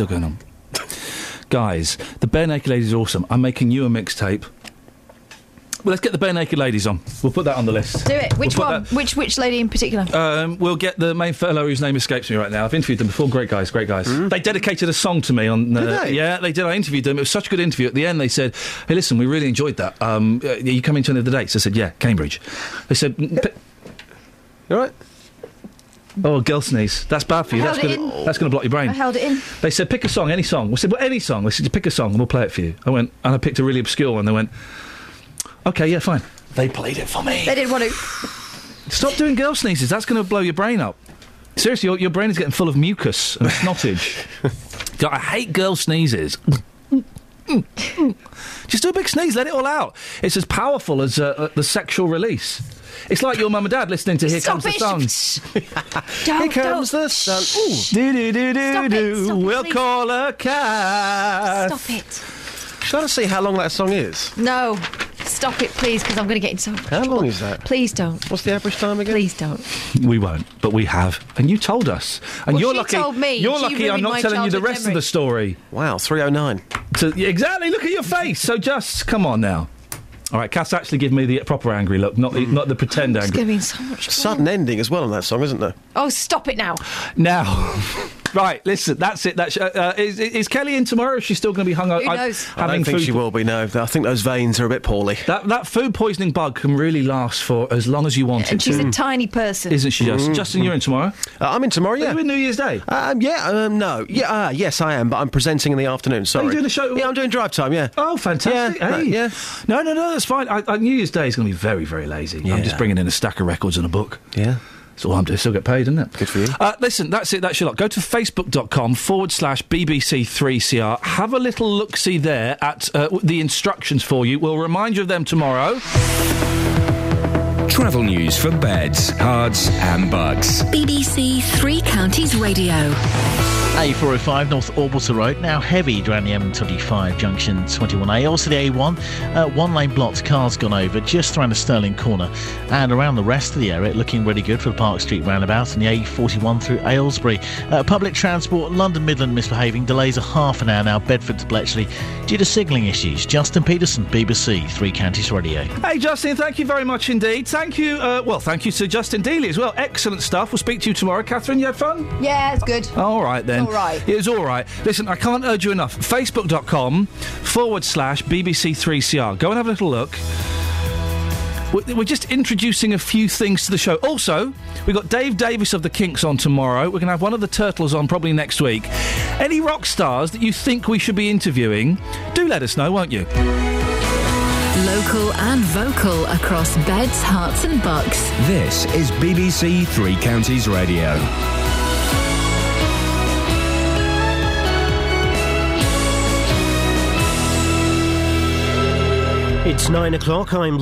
Still going on. Guys, the Barenaked Ladies is awesome. I'm making you a mixtape. Well, let's get the Barenaked Ladies on. We'll put that on the list. Do it. Which We'll put one? Which which lady in particular? Um, we'll get the main fellow whose name escapes me right now. I've interviewed them before. Great guys, great guys. They dedicated a song to me on. Uh? Did they? Yeah, they did. I interviewed them. It was such a good interview. At the end, they said, "Hey, listen, we really enjoyed that. Um, uh, you coming to any of the dates?" I said, "Yeah, Cambridge." They said, "Mm, pi- You all right? "Oh, girl sneeze. That's bad for you. I That's gonna that's gonna block your brain." I held it in. They said, "Pick a song, any song." We said, "Well, any song." They said, "Pick a song, and we'll play it for you." I went, and I picked a really obscure one. They went, "Okay, yeah, fine." They played it for me. They didn't want to. Stop doing girl sneezes. That's going to blow your brain up. Seriously, your, your brain is getting full of mucus and snottage. God, I hate girl sneezes. Just do a big sneeze, let it all out. It's as powerful as uh, uh, the sexual release. It's like your mum and dad listening to Here Stop Comes the it. Sun. Don't, Here comes don't. the sun. Do do do do Stop it, do. stop We'll please. call a cat. Stop it. Shall I see how long that song is? No. Stop it, please, because I'm going to get into so How long is that? Please don't. What's the average time again? Please don't. We won't, but we have, and you told us. And Well, you're she lucky. told me. You're She lucky. I'm ruined not my telling you the childhood rest of memory. the story. Wow, 309. So, exactly. Look at your face. So just come on now. All right, Cass actually give me the proper angry look, not the, hmm. not the pretend It's angry. going to be so much trouble. Sudden ending as well on that song, isn't there? Oh, stop it now. Now, right, listen, that's it. That's, uh, uh, is, is Kelly in tomorrow? Or is she still going to be hung out? Who knows? I don't think food she will be, no. I think those veins are a bit poorly. That that food poisoning bug can really last for as long as you want And it And she's to. a tiny person. Isn't she just? Mm. Justin, you're in tomorrow. Uh, I'm in tomorrow, Are yeah. you in New Year's Day? Um, yeah, um, no. Yeah, uh, yes, I am, but I'm presenting in the afternoon. Sorry. Are you doing a show- Yeah, I'm doing drive time, yeah. Oh, fantastic! Yeah, hey. yeah. No, no, no, that's fine. I, I, New Year's Day is going to be very, very lazy. I'm just bringing in a stack of records and a book. Yeah. That's all I'm doing. Still get paid, isn't it? Good for you. Uh, listen, that's it. That's your lot. Go to facebook.com forward slash BBC3CR. Have a little look see there at uh, the instructions for you. We'll remind you of them tomorrow. Travel news for Beds, Herts, and Bucks. BBC Three Counties Radio. A405 North Orbital Road, now heavy around the M25 junction 21A. Also the A1, uh, one lane blocked, cars gone over just around the Stirling Corner. And around the rest of the area, looking really good for the Park Street roundabout and the A41 through Aylesbury. Uh, public transport, London Midland misbehaving, delays a half an hour now, Bedford to Bletchley, due to signalling issues. Justin Peterson, BBC Three Counties Radio. Hey, Justin, thank you very much indeed. Thank you. Uh, well, thank you to Justin Dealey as well. Excellent stuff. We'll speak to you tomorrow. Catherine, you had fun? Yeah, it's good. All right then. All right. It was all right. Listen, I can't urge you enough. Facebook.com forward slash BBC3CR. Go and have a little look. We're we're just introducing a few things to the show. Also, we've got Dave Davies of the Kinks on tomorrow. We're going to have one of the Turtles on probably next week. Any rock stars that you think we should be interviewing, do let us know, won't you? Local and vocal across Beds, Herts, and Bucks. This is BBC Three Counties Radio. It's nine o'clock. I'm.